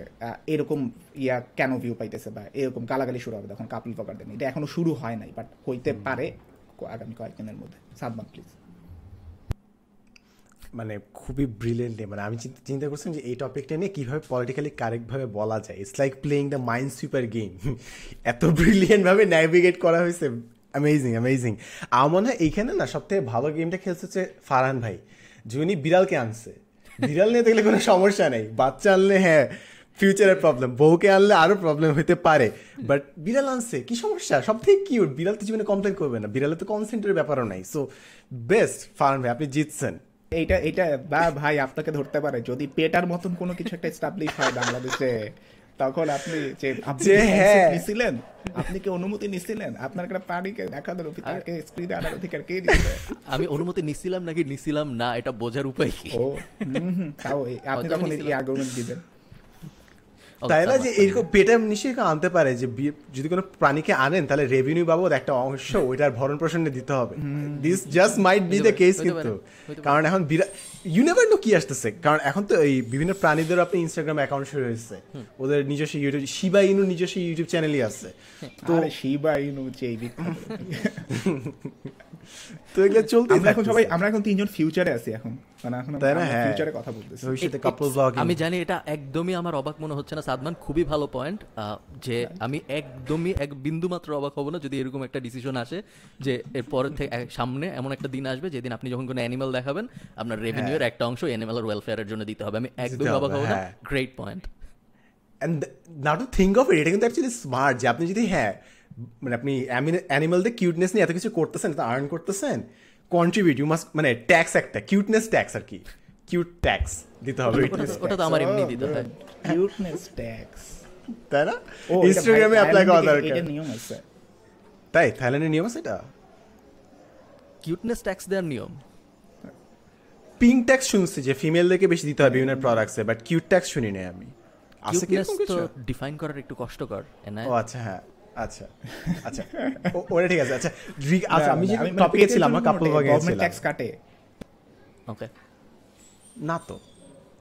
এরকম ইয়া কেন ভিউ পাইতেছে বা এরকম গালাগালি শুরু হবে তখন কাপিল ফকারদের নিয়ে। এটা এখনও শুরু হয় নাই বাট হইতে পারে আগামী কয়েকদিনের মধ্যে। সাদমান প্লিজ মানে খুবই ব্রিলিয়েন্টলি মানে আমি চিন্তা- করছিলাম যে এই টপিকটা নিয়ে কীভাবে পলিটিক্যালি কারেক্টভাবে বলা যায়। It's like playing the mind super game এত ব্রিলিয়েন্টভাবে ন্যাভিগেট করা হয়েছে। অ্যামেজিং অ্যামেজিং আমার মনে হয় এইখানে না সব থেকে ভালো গেমটা খেলছে হচ্ছে ফারহান ভাই যিনি বিড়ালকে আনছে। বিড়াল নিয়ে দেখলে কোনো সমস্যা নেই। বাচ্চা আনলে হ্যাঁ ফিউচারের প্রবলেম বউকে আনলে আরও প্রবলেম হতে পারে। বাট বিড়াল আনছে, কি সমস্যা? সব থেকে কিউট বিড়াল তো জীবনে কমপ্লেন করবে না। বিড়ালে তো কনসেন্টের ব্যাপারও নাই। সো বেস্ট ফারহান ভাই, আপনি জিতছেন। এইটা এইটা বা ভাই আপনাকে ধরতে পারে যদি পেটার মতন কোনো কিছু একটা এস্টাবলিশ হয় বাংলাদেশে তখন আপনি যে আপনি যে হ্যাঁ। নিছিলেন? আপনি কি অনুমতি নিছিলেন? আপনার একটা দেখা দেখানোর অধিকারকে স্ক্রিনে আনার অধিকার কে দিচ্ছে আমি অনুমতি নিছিলাম নাকি নিছিলাম না এটা বোঝার উপায় কি? ও তাও আপনি যখন তখন এই আর্গুমেন্ট দিবেন। তাই না? যে এরকম পেটে নিশ্চয়ই আনতে পারে যে যদি কোনো প্রাণীকে আনেন তাহলে রেভিনিউ বাবদ একটা অংশ ওইটার ভরণ পোষণে দিতে হবে। This just might be the case কিন্তু। কারণ এখন ইউ নেভার নো কি আসতেছে। কারণ এখন তো এই বিভিন্ন প্রাণীদের আপনি ইনস্টাগ্রাম অ্যাকাউন্ট শুরু হয়েছে ওদের নিজস্ব ইউটিউব শিবা ইনু নিজস্ব ইউটিউব চ্যানেলই আছে। তো শিবা ইনু বিখ্যাত। তো এগুলো চলতে আমরা এখন সবাই আমরা এখন তিনজন ফিউচারে আছি এখন। মানে এখন তাই না? হ্যাঁ। ফিউচারে কথা বলতেছি। ভবিষ্যতে কাপল it's- আমি জানি এটা একদমই আমার অবাক মনে হচ্ছে না। সাদমান খুবই ভালো পয়েন্ট যে আমি একদমই এক বিন্দু মাত্র অবাক হব না যদি এরকম একটা ডিসিশন আসে যে এরপর থেকে সামনে এমন একটা দিন আসবে যেদিন আপনি যখন কোনো অ্যানিমাল দেখাবেন আপনার রেভিনিউর একটা অংশ অ্যানিমালের ওয়েলফেয়ারের জন্য দিতে হবে। আমি একদমই হবে, অবাক হব না। Great point and now to think of it এটা কিন্তু অ্যাকচুয়ালি স্মার্ট যে আপনি যদি হ্যাঁ মানে আপনি অ্যানিমালদের কিউটনেস নিয়ে এত কিছু করতেছেন তো আর্ন করতেছেন কন্ট্রিবিউট ইউ মাস্ট মানে ট্যাক্স একটা কিউটনেস ট্যাক্স আর কি। কিউট ট্যাক্স দিতে হবে ওটা তো আমার এমনি দিতে হয়। কিউটনেস ট্যাক্স তাই না? ইনস্টাগ্রামে অ্যাপ্লাই করা দরকার। এটা নিয়ম আছে। তাই থাইল্যান্ডের নিয়ম আছে এটা? কিউটনেস ট্যাক্স দেওয়ার নিয়ম। পিঙ্ক ট্যাক্স শুনছি যে ফিমেলদেরকে বেশি দিতে হবে বিভিন্ন প্রোডাক্টসে বাট কিউট ট্যাক্স শুনি নাই আমি। আছে কি তো কিছু? ডিফাইন করার একটু কষ্টকর ও আচ্ছা হ্যাঁ আচ্ছা আচ্ছা ও- ঠিক আছে আচ্ছা আচ্ছা আমি যে মানে টপিকে ছিলাম আমার কাপল ভাগে গভর্নমেন্ট ট্যাক্স কাটে। ওকে না তো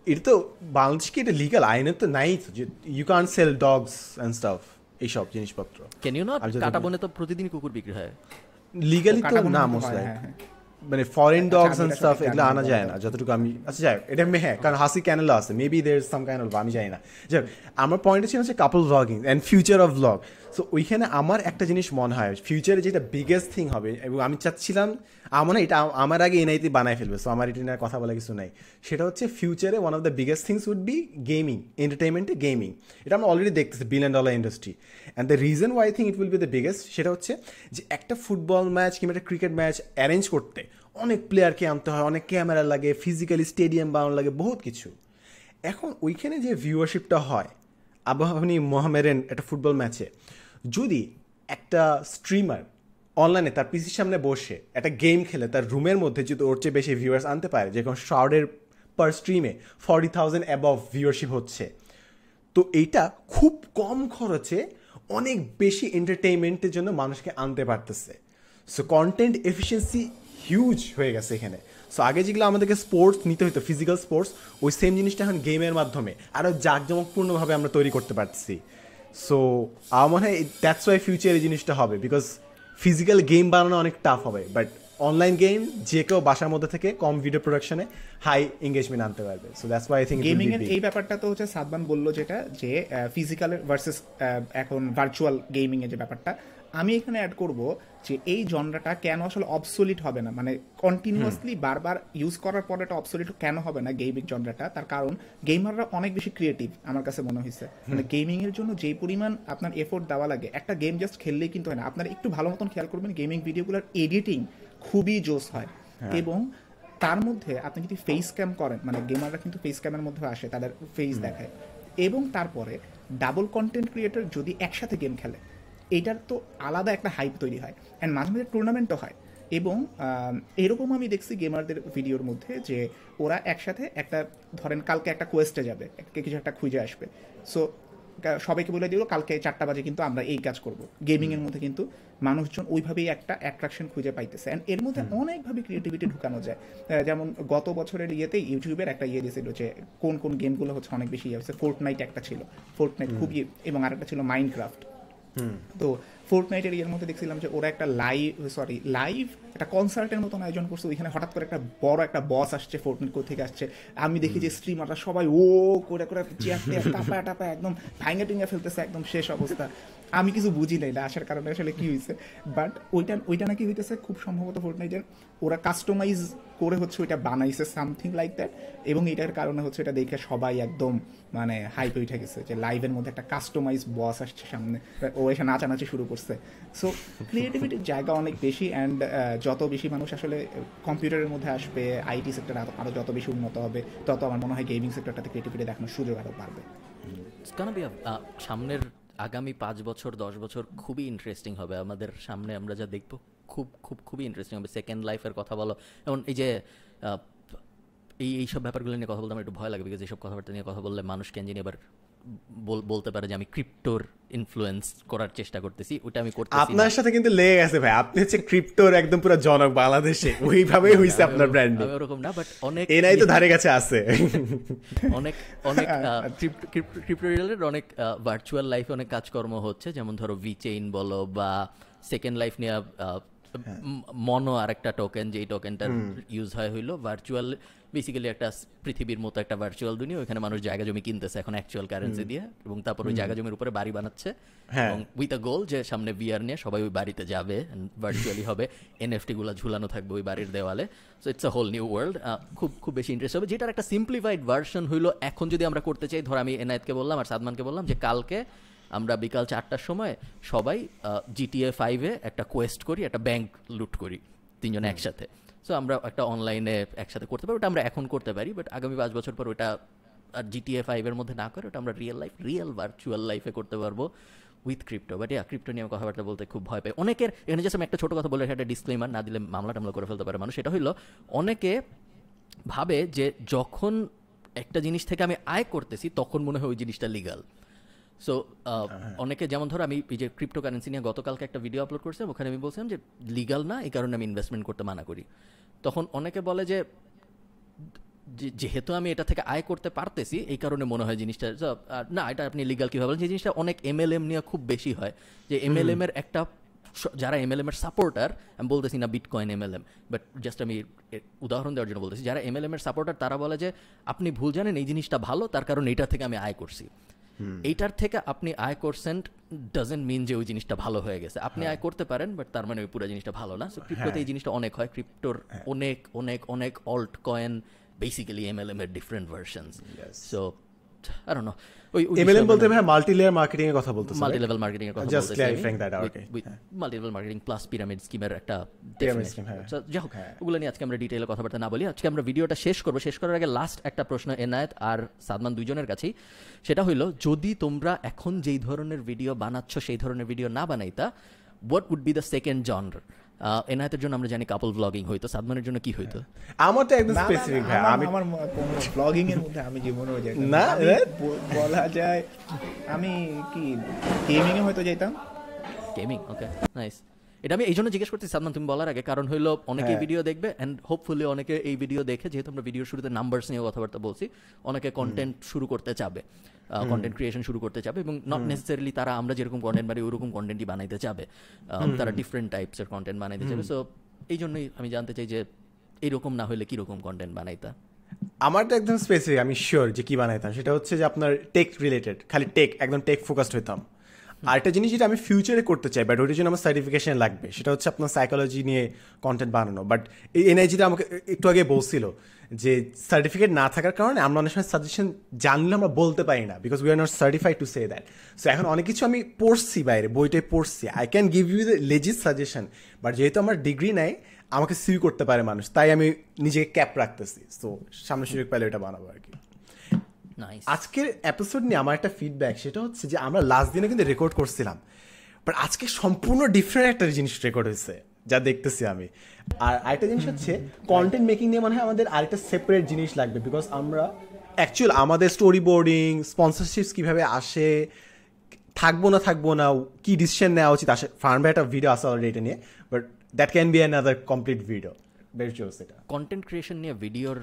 এটা তো বাংলাদেশ কি এটা লিগাল আইনে তো নাই যে you sell dogs and stuff এইসব জিনিসপত্র। ক্যান ইউ নট আমি কাটা বনে তো প্রতিদিন কুকুর বিক্রি লিগালি তো না মোস্ট লাইক হ্যাঁ। মানে ফরেন আচ্ছা, ডগস এন্ড স্টাফ এগুলো আনা যায় না। যতটুকু আমি আচ্ছা যাই এটা আমি হ্যাঁ কারণ হাসি ক্যানেলও আছে maybe there some kind of আমি জানি না। যাই আমার পয়েন্ট ছিল হচ্ছে couple blogging and future of blog so ওইখানে আমার একটা জিনিস মনে হয় ফিউচারে যেটা বিগেস্ট থিং হবে, এবং আমি চাচ্ছিলাম, আমার এটা, আমার আগে এনআইতে বানায় ফেলবে সো আমার এটা নিয়ে কথা বলা কিছু নাই। সেটা হচ্ছে ফিউচারে one of the biggest things would be gaming এন্টারটেনমেন্টে gaming এটা আমরা অলরেডি দেখতেছি billion dollar industry and the reason why thing it will be the biggest সেটা হচ্ছে যে একটা ফুটবল ম্যাচ কিংবা একটা ক্রিকেট ম্যাচ অ্যারেঞ্জ করতে অনেক প্লেয়ারকে আনতে হয়, অনেক ক্যামেরা লাগে ফিজিক্যালি স্টেডিয়াম বানানো লাগে, বহুত কিছু। এখন ওইখানে যে ভিউয়ারশিপটা হয় আবহাওয়ানি মোহামেডান একটা ফুটবল ম্যাচে যদি একটা স্ট্রিমার অনলাইনে তার পিসির সামনে বসে একটা গেম খেলে, তার রুমের মধ্যে যদি ওর চেয়ে বেশি ভিউয়ার্স আনতে পারে, যে কোনো পার স্ট্রিমে ফর্টি থাউজেন্ড অ্যাবভ ভিউয়ারশিপ হচ্ছে, তো এইটা খুব কম খরচে অনেক বেশি এন্টারটেইনমেন্টের জন্য মানুষকে আনতে পারতেছে। সো কন্টেন্ট এফিসিয়েন্সি হিউজ হয়ে গেছে এখানে। সো আগে যেগুলো আমাদেরকে স্পোর্টস নিতে হতো ফিজিক্যাল স্পোর্টস ওই সেম জিনিসটা এখন গেমের মাধ্যমে আরও জাঁকজমকপূর্ণভাবে আমরা তৈরি করতে পারতেছি। সো আমার মনে হয় দ্যাটস ওয়াই ফিউচার এই জিনিসটা হবে বিকজ ফিজিক্যাল গেম বানানো অনেক টাফ হবে বাট অনলাইন গেম যে কেউ বাসার মধ্যে থেকে কম ভিডিও প্রোডাকশনে হাই এঙ্গেজমেন্ট আনতে পারবে। So that's why I think gaming এর এই ব্যাপারটা তো হচ্ছে সাদমান বলল যেটা যে ফিজিক্যাল ভার্সেস এখন ভার্চুয়াল গেমিং এর যে ব্যাপারটা আমি এখানে অ্যাড করব যে এই জনরাটা কেন আসলে অবসোলিট হবে না? মানে কন্টিনিউয়াসলি বারবার ইউজ করার পরে এটা অবসোলিট কেন হবে না গেমিং জনরাটা? তার কারণ গেমাররা অনেক বেশি ক্রিয়েটিভ আমার কাছে মনে হয়েছে। মানে গেমিং এর জন্য যেই পরিমাণ আপনার এফোর্ট দেওয়া লাগে একটা গেম জাস্ট খেললেই কিন্তু হয় না। আপনার একটু ভালো মতন খেয়াল করবেন গেমিং ভিডিওগুলোর এডিটিং খুবই জোস হয়। এবং তার মধ্যে আপনি যদি ফেস ক্যাম করেন মানে গেমাররা কিন্তু ফেস ক্যামের মধ্যে আসে তাদের ফেস দেখায়। এবং তারপরে ডাবল কন্টেন্ট ক্রিয়েটর যদি একসাথে গেম খেলে এটার তো আলাদা একটা হাইপ তৈরি হয়। অ্যান্ড মাঝে মাঝে টুর্নামেন্টও হয়। এবং এরকম আমি দেখছি গেমারদের ভিডিওর মধ্যে যে ওরা একসাথে একটা ধরেন কালকে একটা কোয়েস্টে যাবে কিছু একটা খুঁজে আসবে। সো সবাইকে বলে দিল কালকে চারটা বাজে কিন্তু আমরা এই কাজ করব। গেমিং এর মধ্যে কিন্তু মানুষজন ওইভাবেই একটা অ্যাট্রাকশন খুঁজে পাইতেছে। অ্যান্ড এর মধ্যে অনেকভাবে ক্রিয়েটিভিটি ঢুকানো যায়। যেমন গত বছরের ইয়েতে ইউটিউবের একটা ইয়ে দিয়েছিল যে কোন কোন গেমগুলো হচ্ছে অনেক বেশি ইয়ে হচ্ছে ফোর্ট নাইট একটা ছিল। ফোর্ট নাইট খুবই এবং আরেকটা ছিল মাইনক্রাফট তো ফোর্ট নাইটের ইয়ের মধ্যে দেখছিলাম যে ওরা একটা লাইভ সরি লাইভ একটা কনসার্টের মতন আয়োজন করছে। ওইখানে হঠাৎ করে একটা বড় একটা বস আসছে ফোর্ট নাইট থেকে আসছে। আমি দেখি যে স্ট্রিমাররা সবাই ও করে করে চেয়ার টেয়ার টাপা টাপা একদম ভাঙে টিঙ্গা ফেলতেছে একদম শেষ অবস্থা। আমি কিছু বুঝি নাই না আসার কারণে আসলে কি হয়েছে বাট ওইটা ওইটা নাকি হইতেছে খুব সম্ভবত ফোর্ট নাইটের ওরা কাস্টমাইজ করে হচ্ছে ওইটা বানাইছে সামথিং লাইক দ্যাট এবং এটার কারণে হচ্ছে এটা দেখে সবাই একদম মানে হাইপে উঠে গেছে যে লাইভের মধ্যে একটা কাস্টমাইজ বস আসছে সামনে। ও এসে নাচানাচি শুরু করছে। সো ক্রিয়েটিভিটির জায়গা অনেক বেশি অ্যান্ড যত বেশি মানুষ আসলে কম্পিউটারের মধ্যে আসবে আইটি সেক্টর আরও যত বেশি উন্নত হবে, তত আমার মনে হয় গেমিং সেক্টরটাতে ক্রিয়েটিভিটি দেখানোর সুযোগ আরও বাড়বে। সামনের আগামী পাঁচ বছর, দশ বছর খুবই ইন্টারেস্টিং হবে। আমাদের সামনে আমরা যা দেখব খুব খুব খুবই ইন্টারেস্টিং হবে। সেকেন্ড লাইফের কথা বলো। যেমন এই যে এই এইসব ব্যাপারগুলো নিয়ে কথা বলতে আমার একটু ভয় লাগে বিকজ এইসব কথাবার্তা নিয়ে কথা বললে মানুষ কেন এবার বল- বলতে পারে যে আমি ক্রিপ্টোর ইনফ্লুয়েন্স করার চেষ্টা করতেছি। ওটা আমি করতেছি আপনার সাথে কিন্তু লেগে গেছে ভাই। আপনি হচ্ছে ক্রিপ্টোর একদম পুরো জনক বাংলাদেশে। ওইভাবেই হইছে আপনার ব্র্যান্ডিং আমি ওরকম না বাট অনেক এনআই তো ধারে কাছে আছে। অনেক অনেক ক্রিপ্টো রিলেটেড অনেক ভার্চুয়াল লাইফে অনেক কাজকর্ম হচ্ছে। যেমন ধরো ভি চেইন বলো বা সেকেন্ড লাইফ নিয়ে মনো আর একটা টোকেন যেই টোকেনটার ইউজ হয় হইল ভার্চুয়াল বেসিক্যালি একটা পৃথিবীর মতো একটা ভার্চুয়াল দুনিয়া ওখানে মানুষ জায়গা জমি কিনতেছে এখন অ্যাকচুয়াল কারেন্সি দিয়ে এবং তারপর ওই জায়গা জমির উপরে বাড়ি বানাচ্ছে হ্যাঁ। এবং উইথ আ গোল যে সামনে বিয়ার নিয়ে সবাই ওই বাড়িতে যাবে ভার্চুয়ালি হবে এনএফটি গুলা ঝুলানো থাকবে ওই বাড়ির দেওয়ালে। So it's a whole new world খুব খুব বেশি ইন্টারেস্ট হবে। যেটার একটা সিম্পলিফাইড ভার্সন হইল এখন যদি আমরা করতে চাই ধর আমি এনায়েতকে বললাম আর সাদমানকে বললাম যে কালকে আমরা বিকাল চারটার সময় সবাই জিটিএ ফাইভে একটা কোয়েস্ট করি একটা ব্যাংক লুট করি তিনজন একসাথে। সো আমরা একটা অনলাইনে একসাথে করতে পারি ওটা আমরা এখন করতে পারি বাট আগামী পাঁচ বছর পর ওটা আর জিটিএ ফাইভের মধ্যে না করে ওটা আমরা রিয়েল লাইফ রিয়েল ভার্চুয়াল লাইফে করতে পারব with crypto but yeah crypto নিয়ে কথাবার্তা বলতে খুব ভয় পাই। অনেকের এখানে জাস্ট আমি একটা ছোটো কথা বলে একটা ডিসক্লেমার না দিলে মামলা টামলা করে ফেলতে পারে মানুষ। সেটা হইল অনেকে ভাবে যে যখন একটা জিনিস থেকে আমি আয় করতেছি তখন মনে হয় ওই জিনিসটা লিগাল সো অনেকে যেমন ধরো আমি এই যে ক্রিপ্টোকারেন্সি নিয়ে গতকালকে একটা ভিডিও আপলোড করছিলাম ওখানে আমি বলছিলাম যে লিগাল না এই কারণে আমি ইনভেস্টমেন্ট করতে মানা করি। তখন অনেকে বলে যে যেহেতু আমি এটা থেকে আয় করতে পারতেছি এই কারণে মনে হয় জিনিসটা না এটা আপনি লিগাল কীভাবে বলেন? যে জিনিসটা অনেক এমএলএম নিয়ে খুব বেশি হয়। যে এম এমএলএম এর একটা যারা এমএলএম এর সাপোর্টার আমি বলতেছি না বিটকয়েন এমএলএম বাট জাস্ট আমি উদাহরণ দেওয়ার জন্য বলতেছি। যারা এমএলএম এর সাপোর্টার তারা বলে যে আপনি ভুল জানেন এই জিনিসটা ভালো তার কারণ এইটা থেকে আমি আয় করছি। এইটার থেকে আপনি আয় করছেন ডাজেন্ট মিন যে ওই জিনিসটা ভালো হয়ে গেছে। আপনি আয় করতে পারেন বাট তার মানে ওই পুরো জিনিসটা ভালো না। সো ক্রিপ্টোতে এই জিনিসটা অনেক হয়। ক্রিপ্টোর অনেক অনেক অনেক alt coin basically M L M এর different versions so I don't know MLM বলতে ভাই মাল্টি লেয়ার মার্কেটিং এর কথা বলতেছে মাল্টি লেভেল মার্কেটিং এর কথা বলতেছি। clarifying that out, okay. Multi level marketing plus pyramid স্কিমের একটা scheme, হ্যাঁ। যাই হোক ওগুলো নিয়ে আজকে আমরা ডিটেইলে কথাবার্তা না বলি। আজকে আমরা ভিডিওটা শেষ করব। শেষ করার আগে লাস্ট একটা প্রশ্ন এনায়েত আর সাদমান দুইজনের কাছেই। সেটা হইল যদি তোমরা এখন যেই ধরনের ভিডিও বানাচ্ছ সেই ধরনের ভিডিও না বানাইতা what would be the second genre এনায়েতের জন্য আমরা জানি কাপল ব্লগিং হইতো সাদমানের জন্য কি হইতো? আমার তো একদম স্পেসিফিক ভাই। আমি আমার ব্লগিং এর মধ্যে আমি জীবনেও যেতাম না, বলা যায় আমি কি গেমিং এ হয়তো যেতাম গেমিং ওকে নাইস এটা আমি এই জন্য জিজ্ঞেস করছি সাদমান তুমি বলার আগে কারণ হইল অনেকে হ্যাঁ। ভিডিও দেখবে অ্যান্ড হোপফুলি অনেকে এই ভিডিও দেখে যেহেতু আমরা ভিডিও শুরুতে নাম্বারস নিয়ে কথাবার্তা বলছি অনেকে কন্টেন্ট শুরু করতে চাবে। কন্টেন্ট ক্রিয়েশন শুরু করতে চাবে এবং নট নেসেসারিলি তারা আমরা যেরকম কন্টেন্ট বানাই ওরকম কন্টেন্টই বানাইতে চাবে। তারা ডিফারেন্ট টাইপসের কন্টেন্ট বানাইতে চাবে। সো এই জন্যই আমি জানতে চাই যে এরকম না হলে কীরকম কন্টেন্ট বানাইতা? তো একদম স্পেসিফিক আমি শিওর যে কি বানাইতাম। সেটা হচ্ছে যে আপনার টেক রিলেটেড খালি টেক একদম টেক ফোকাসড হইতাম। আরেকটা জিনিস যেটা আমি ফিউচারে করতে চাই বাট ওইটার জন্য আমার সার্টিফিকেশন লাগবে, সেটা হচ্ছে আপনার সাইকোলজি নিয়ে কন্টেন্ট বানানো। বাট এই এনআইজিটা আমাকে একটু আগে বলছিল যে সার্টিফিকেট না থাকার কারণে আমরা অনেক সময় সাজেশন জানলে আমরা বলতে পারি না because we are not certified to say that so এখন অনেক কিছু আমি পড়ছি বাইরে বইটাই পড়ছি। I can give you the legit suggestion but যেহেতু আমার ডিগ্রি নাই, আমাকে সিউ করতে পারে মানুষ, তাই আমি নিজেকে ক্যাপ রাখতেছি। সো সামনে সুযোগ পেলে এটা বানাবো আর কি। আজকের এপিসোড নিয়ে আমার একটা ফিডব্যাক সেটা হচ্ছে যে আমরা লাস্ট দিনে কিন্তু রেকর্ড করছিলাম বাট আজকে সম্পূর্ণ ডিফারেন্ট একটা জিনিস রেকর্ড হয়েছে যা দেখতেছি আমি। আর আরেকটা জিনিস হচ্ছে কন্টেন্ট মেকিং নিয়ে মনে হয় আমাদের আরেকটা সেপারেট জিনিস লাগবে বিকজ আমরা অ্যাকচুয়াল আমাদের স্টোরি বোর্ডিং স্পন্সরশিপস কীভাবে আসে থাকব না থাকব না কী ডিসিশন নেওয়া উচিত আসে ফার্মে একটা ভিডিও আসা অলরেডি এটা নিয়ে but that can be an other complete video বেশ জোস এটা কন্টেন্ট ক্রিয়েশন নিয়ে ভিডিওর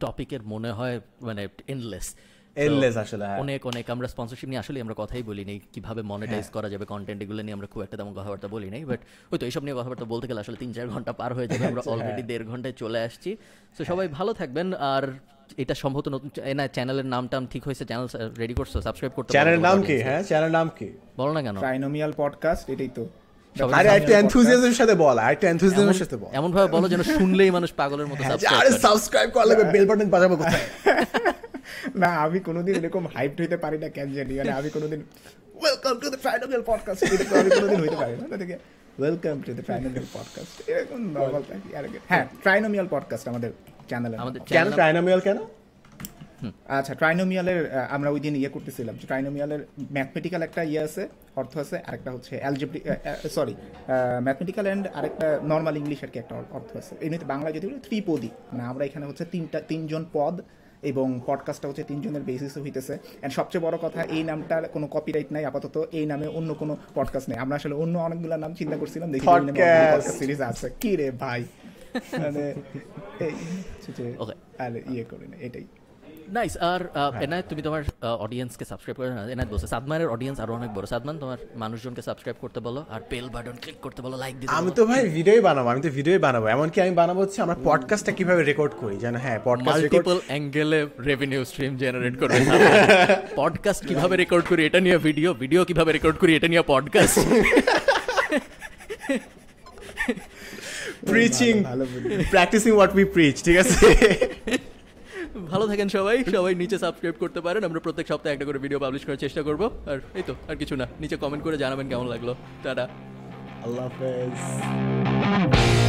টপিকের মনে হয় মানে এন্ডলেস Endless আসলে, হ্যাঁ। অনেক অনেক আমরা স্পন্সরশিপ নিয়ে আসলে আমরা কথাই বলি নাই কীভাবে মনিটাইজ করা যাবে কন্টেন্ট এগুলো নিয়ে আমরা খুব একটা তেমন কথাবার্তা বলি নাই বাট হয়তো এইসব নিয়ে কথাবার্তা বলতে গেলে আসলে তিন চার ঘণ্টা পার হয়ে যাবে আমরা অলরেডি দেড় ঘন্টায় চলে আসছি। তো সবাই ভালো থাকবেন আর এটা সম্ভবত নতুন না চ্যানেলের নাম টাম ঠিক হয়েছে চ্যানেল রেডি করছ সাবস্ক্রাইব করতে চ্যানেলের নাম কি? হ্যাঁ চ্যানেলের নাম কি? বলো না কেন। ট্রাইনোমিয়াল পডকাস্ট এটাই তো। আরে একটু এনথুজিয়াজমের সাথে বল আর একটু এনথুজিয়াজমের সাথে বল। এমন ভাবে বলো যেন শুনলেই মানুষ পাগলের মতো হ্যাঁ, সাবস্ক্রাইব আরে সাবস্ক্রাইব করা লাগবে বেল বাটন বাজাবো কোথায়? না আমি কোনোদিন এরকম হাইপ হইতে পারি না কেন জানি। মানে আমি কোনোদিন welcome to the trinomial podcast আমি কোনোদিন হইতে পারি না। থেকে welcome to the trinomial podcast এরকম নর্মাল থাকি আর হ্যাঁ ট্রাইনোমিয়াল পডকাস্ট আমাদের চ্যানেলে আমাদের channel- ট্রাইনোমিয়াল কেন? আচ্ছা ট্রাইনোমিয়ালের আমরা ওই দিন ইয়ে করতেছিলাম যে ট্রাইনোমিয়ালের ম্যাথমেটিক্যাল একটা ইয়ে আছে অর্থ আছে আরেকটা হচ্ছে অ্যালজেব্রি সরি ম্যাথমেটিক্যাল অ্যান্ড আরেকটা নর্মাল ইংলিশ আর কি একটা অর্থ আছে। এমনিতে বাংলা যদি বলি ত্রিপদী। মানে আমরা এখানে হচ্ছে তিনটা তিনজন পদ এবং পডকাস্টটা হচ্ছে তিনজনের বেসিসে হইতেছে। অ্যান্ড সবচেয়ে বড় কথা এই নামটার কোনো কপিরাইট নাই আপাতত এই নামে অন্য কোনো পডকাস্ট নেই। আমরা আসলে অন্য অনেকগুলো নাম চিন্তা করছিলাম দেখি সিরিজ আছে। কি রে ভাই? মানে ইয়ে করি না এটাই। নাইস আর এনায়ত তুমি তোমার অডিয়েন্সকে সাবস্ক্রাইব করে না এনায়ত বলছে সাদমানের অডিয়েন্স আরও অনেক বড়। সাদমান তোমার মানুষজনকে সাবস্ক্রাইব করতে বলো আর বেল বাটন ক্লিক করতে বলো লাইক দিতে আমি তো ভাই ভিডিওই বানাবো আমি তো ভিডিওই বানাবো এমনকি আমি বানাবো হচ্ছে আমার পডকাস্টটা কীভাবে রেকর্ড করি যেন হ্যাঁ পডকাস্ট মাল্টিপল অ্যাঙ্গেলে রেভিনিউ স্ট্রিম জেনারেট করবে। পডকাস্ট কীভাবে রেকর্ড করি এটা নিয়ে ভিডিও ভিডিও কীভাবে রেকর্ড করি এটা নিয়ে পডকাস্ট প্রিচিং ভালো প্র্যাকটিসিং হোয়াট উই প্রিচ ঠিক আছে? ভালো থাকেন সবাই সবাই নিচে সাবস্ক্রাইব করতে পারেন। আমরা প্রত্যেক সপ্তাহে একটা করে ভিডিও পাবলিশ করার চেষ্টা করব। আর এই তো, আর কিছু না। নিচে কমেন্ট করে জানাবেন কেমন লাগল। তারা আল্লাহ হাফেজ।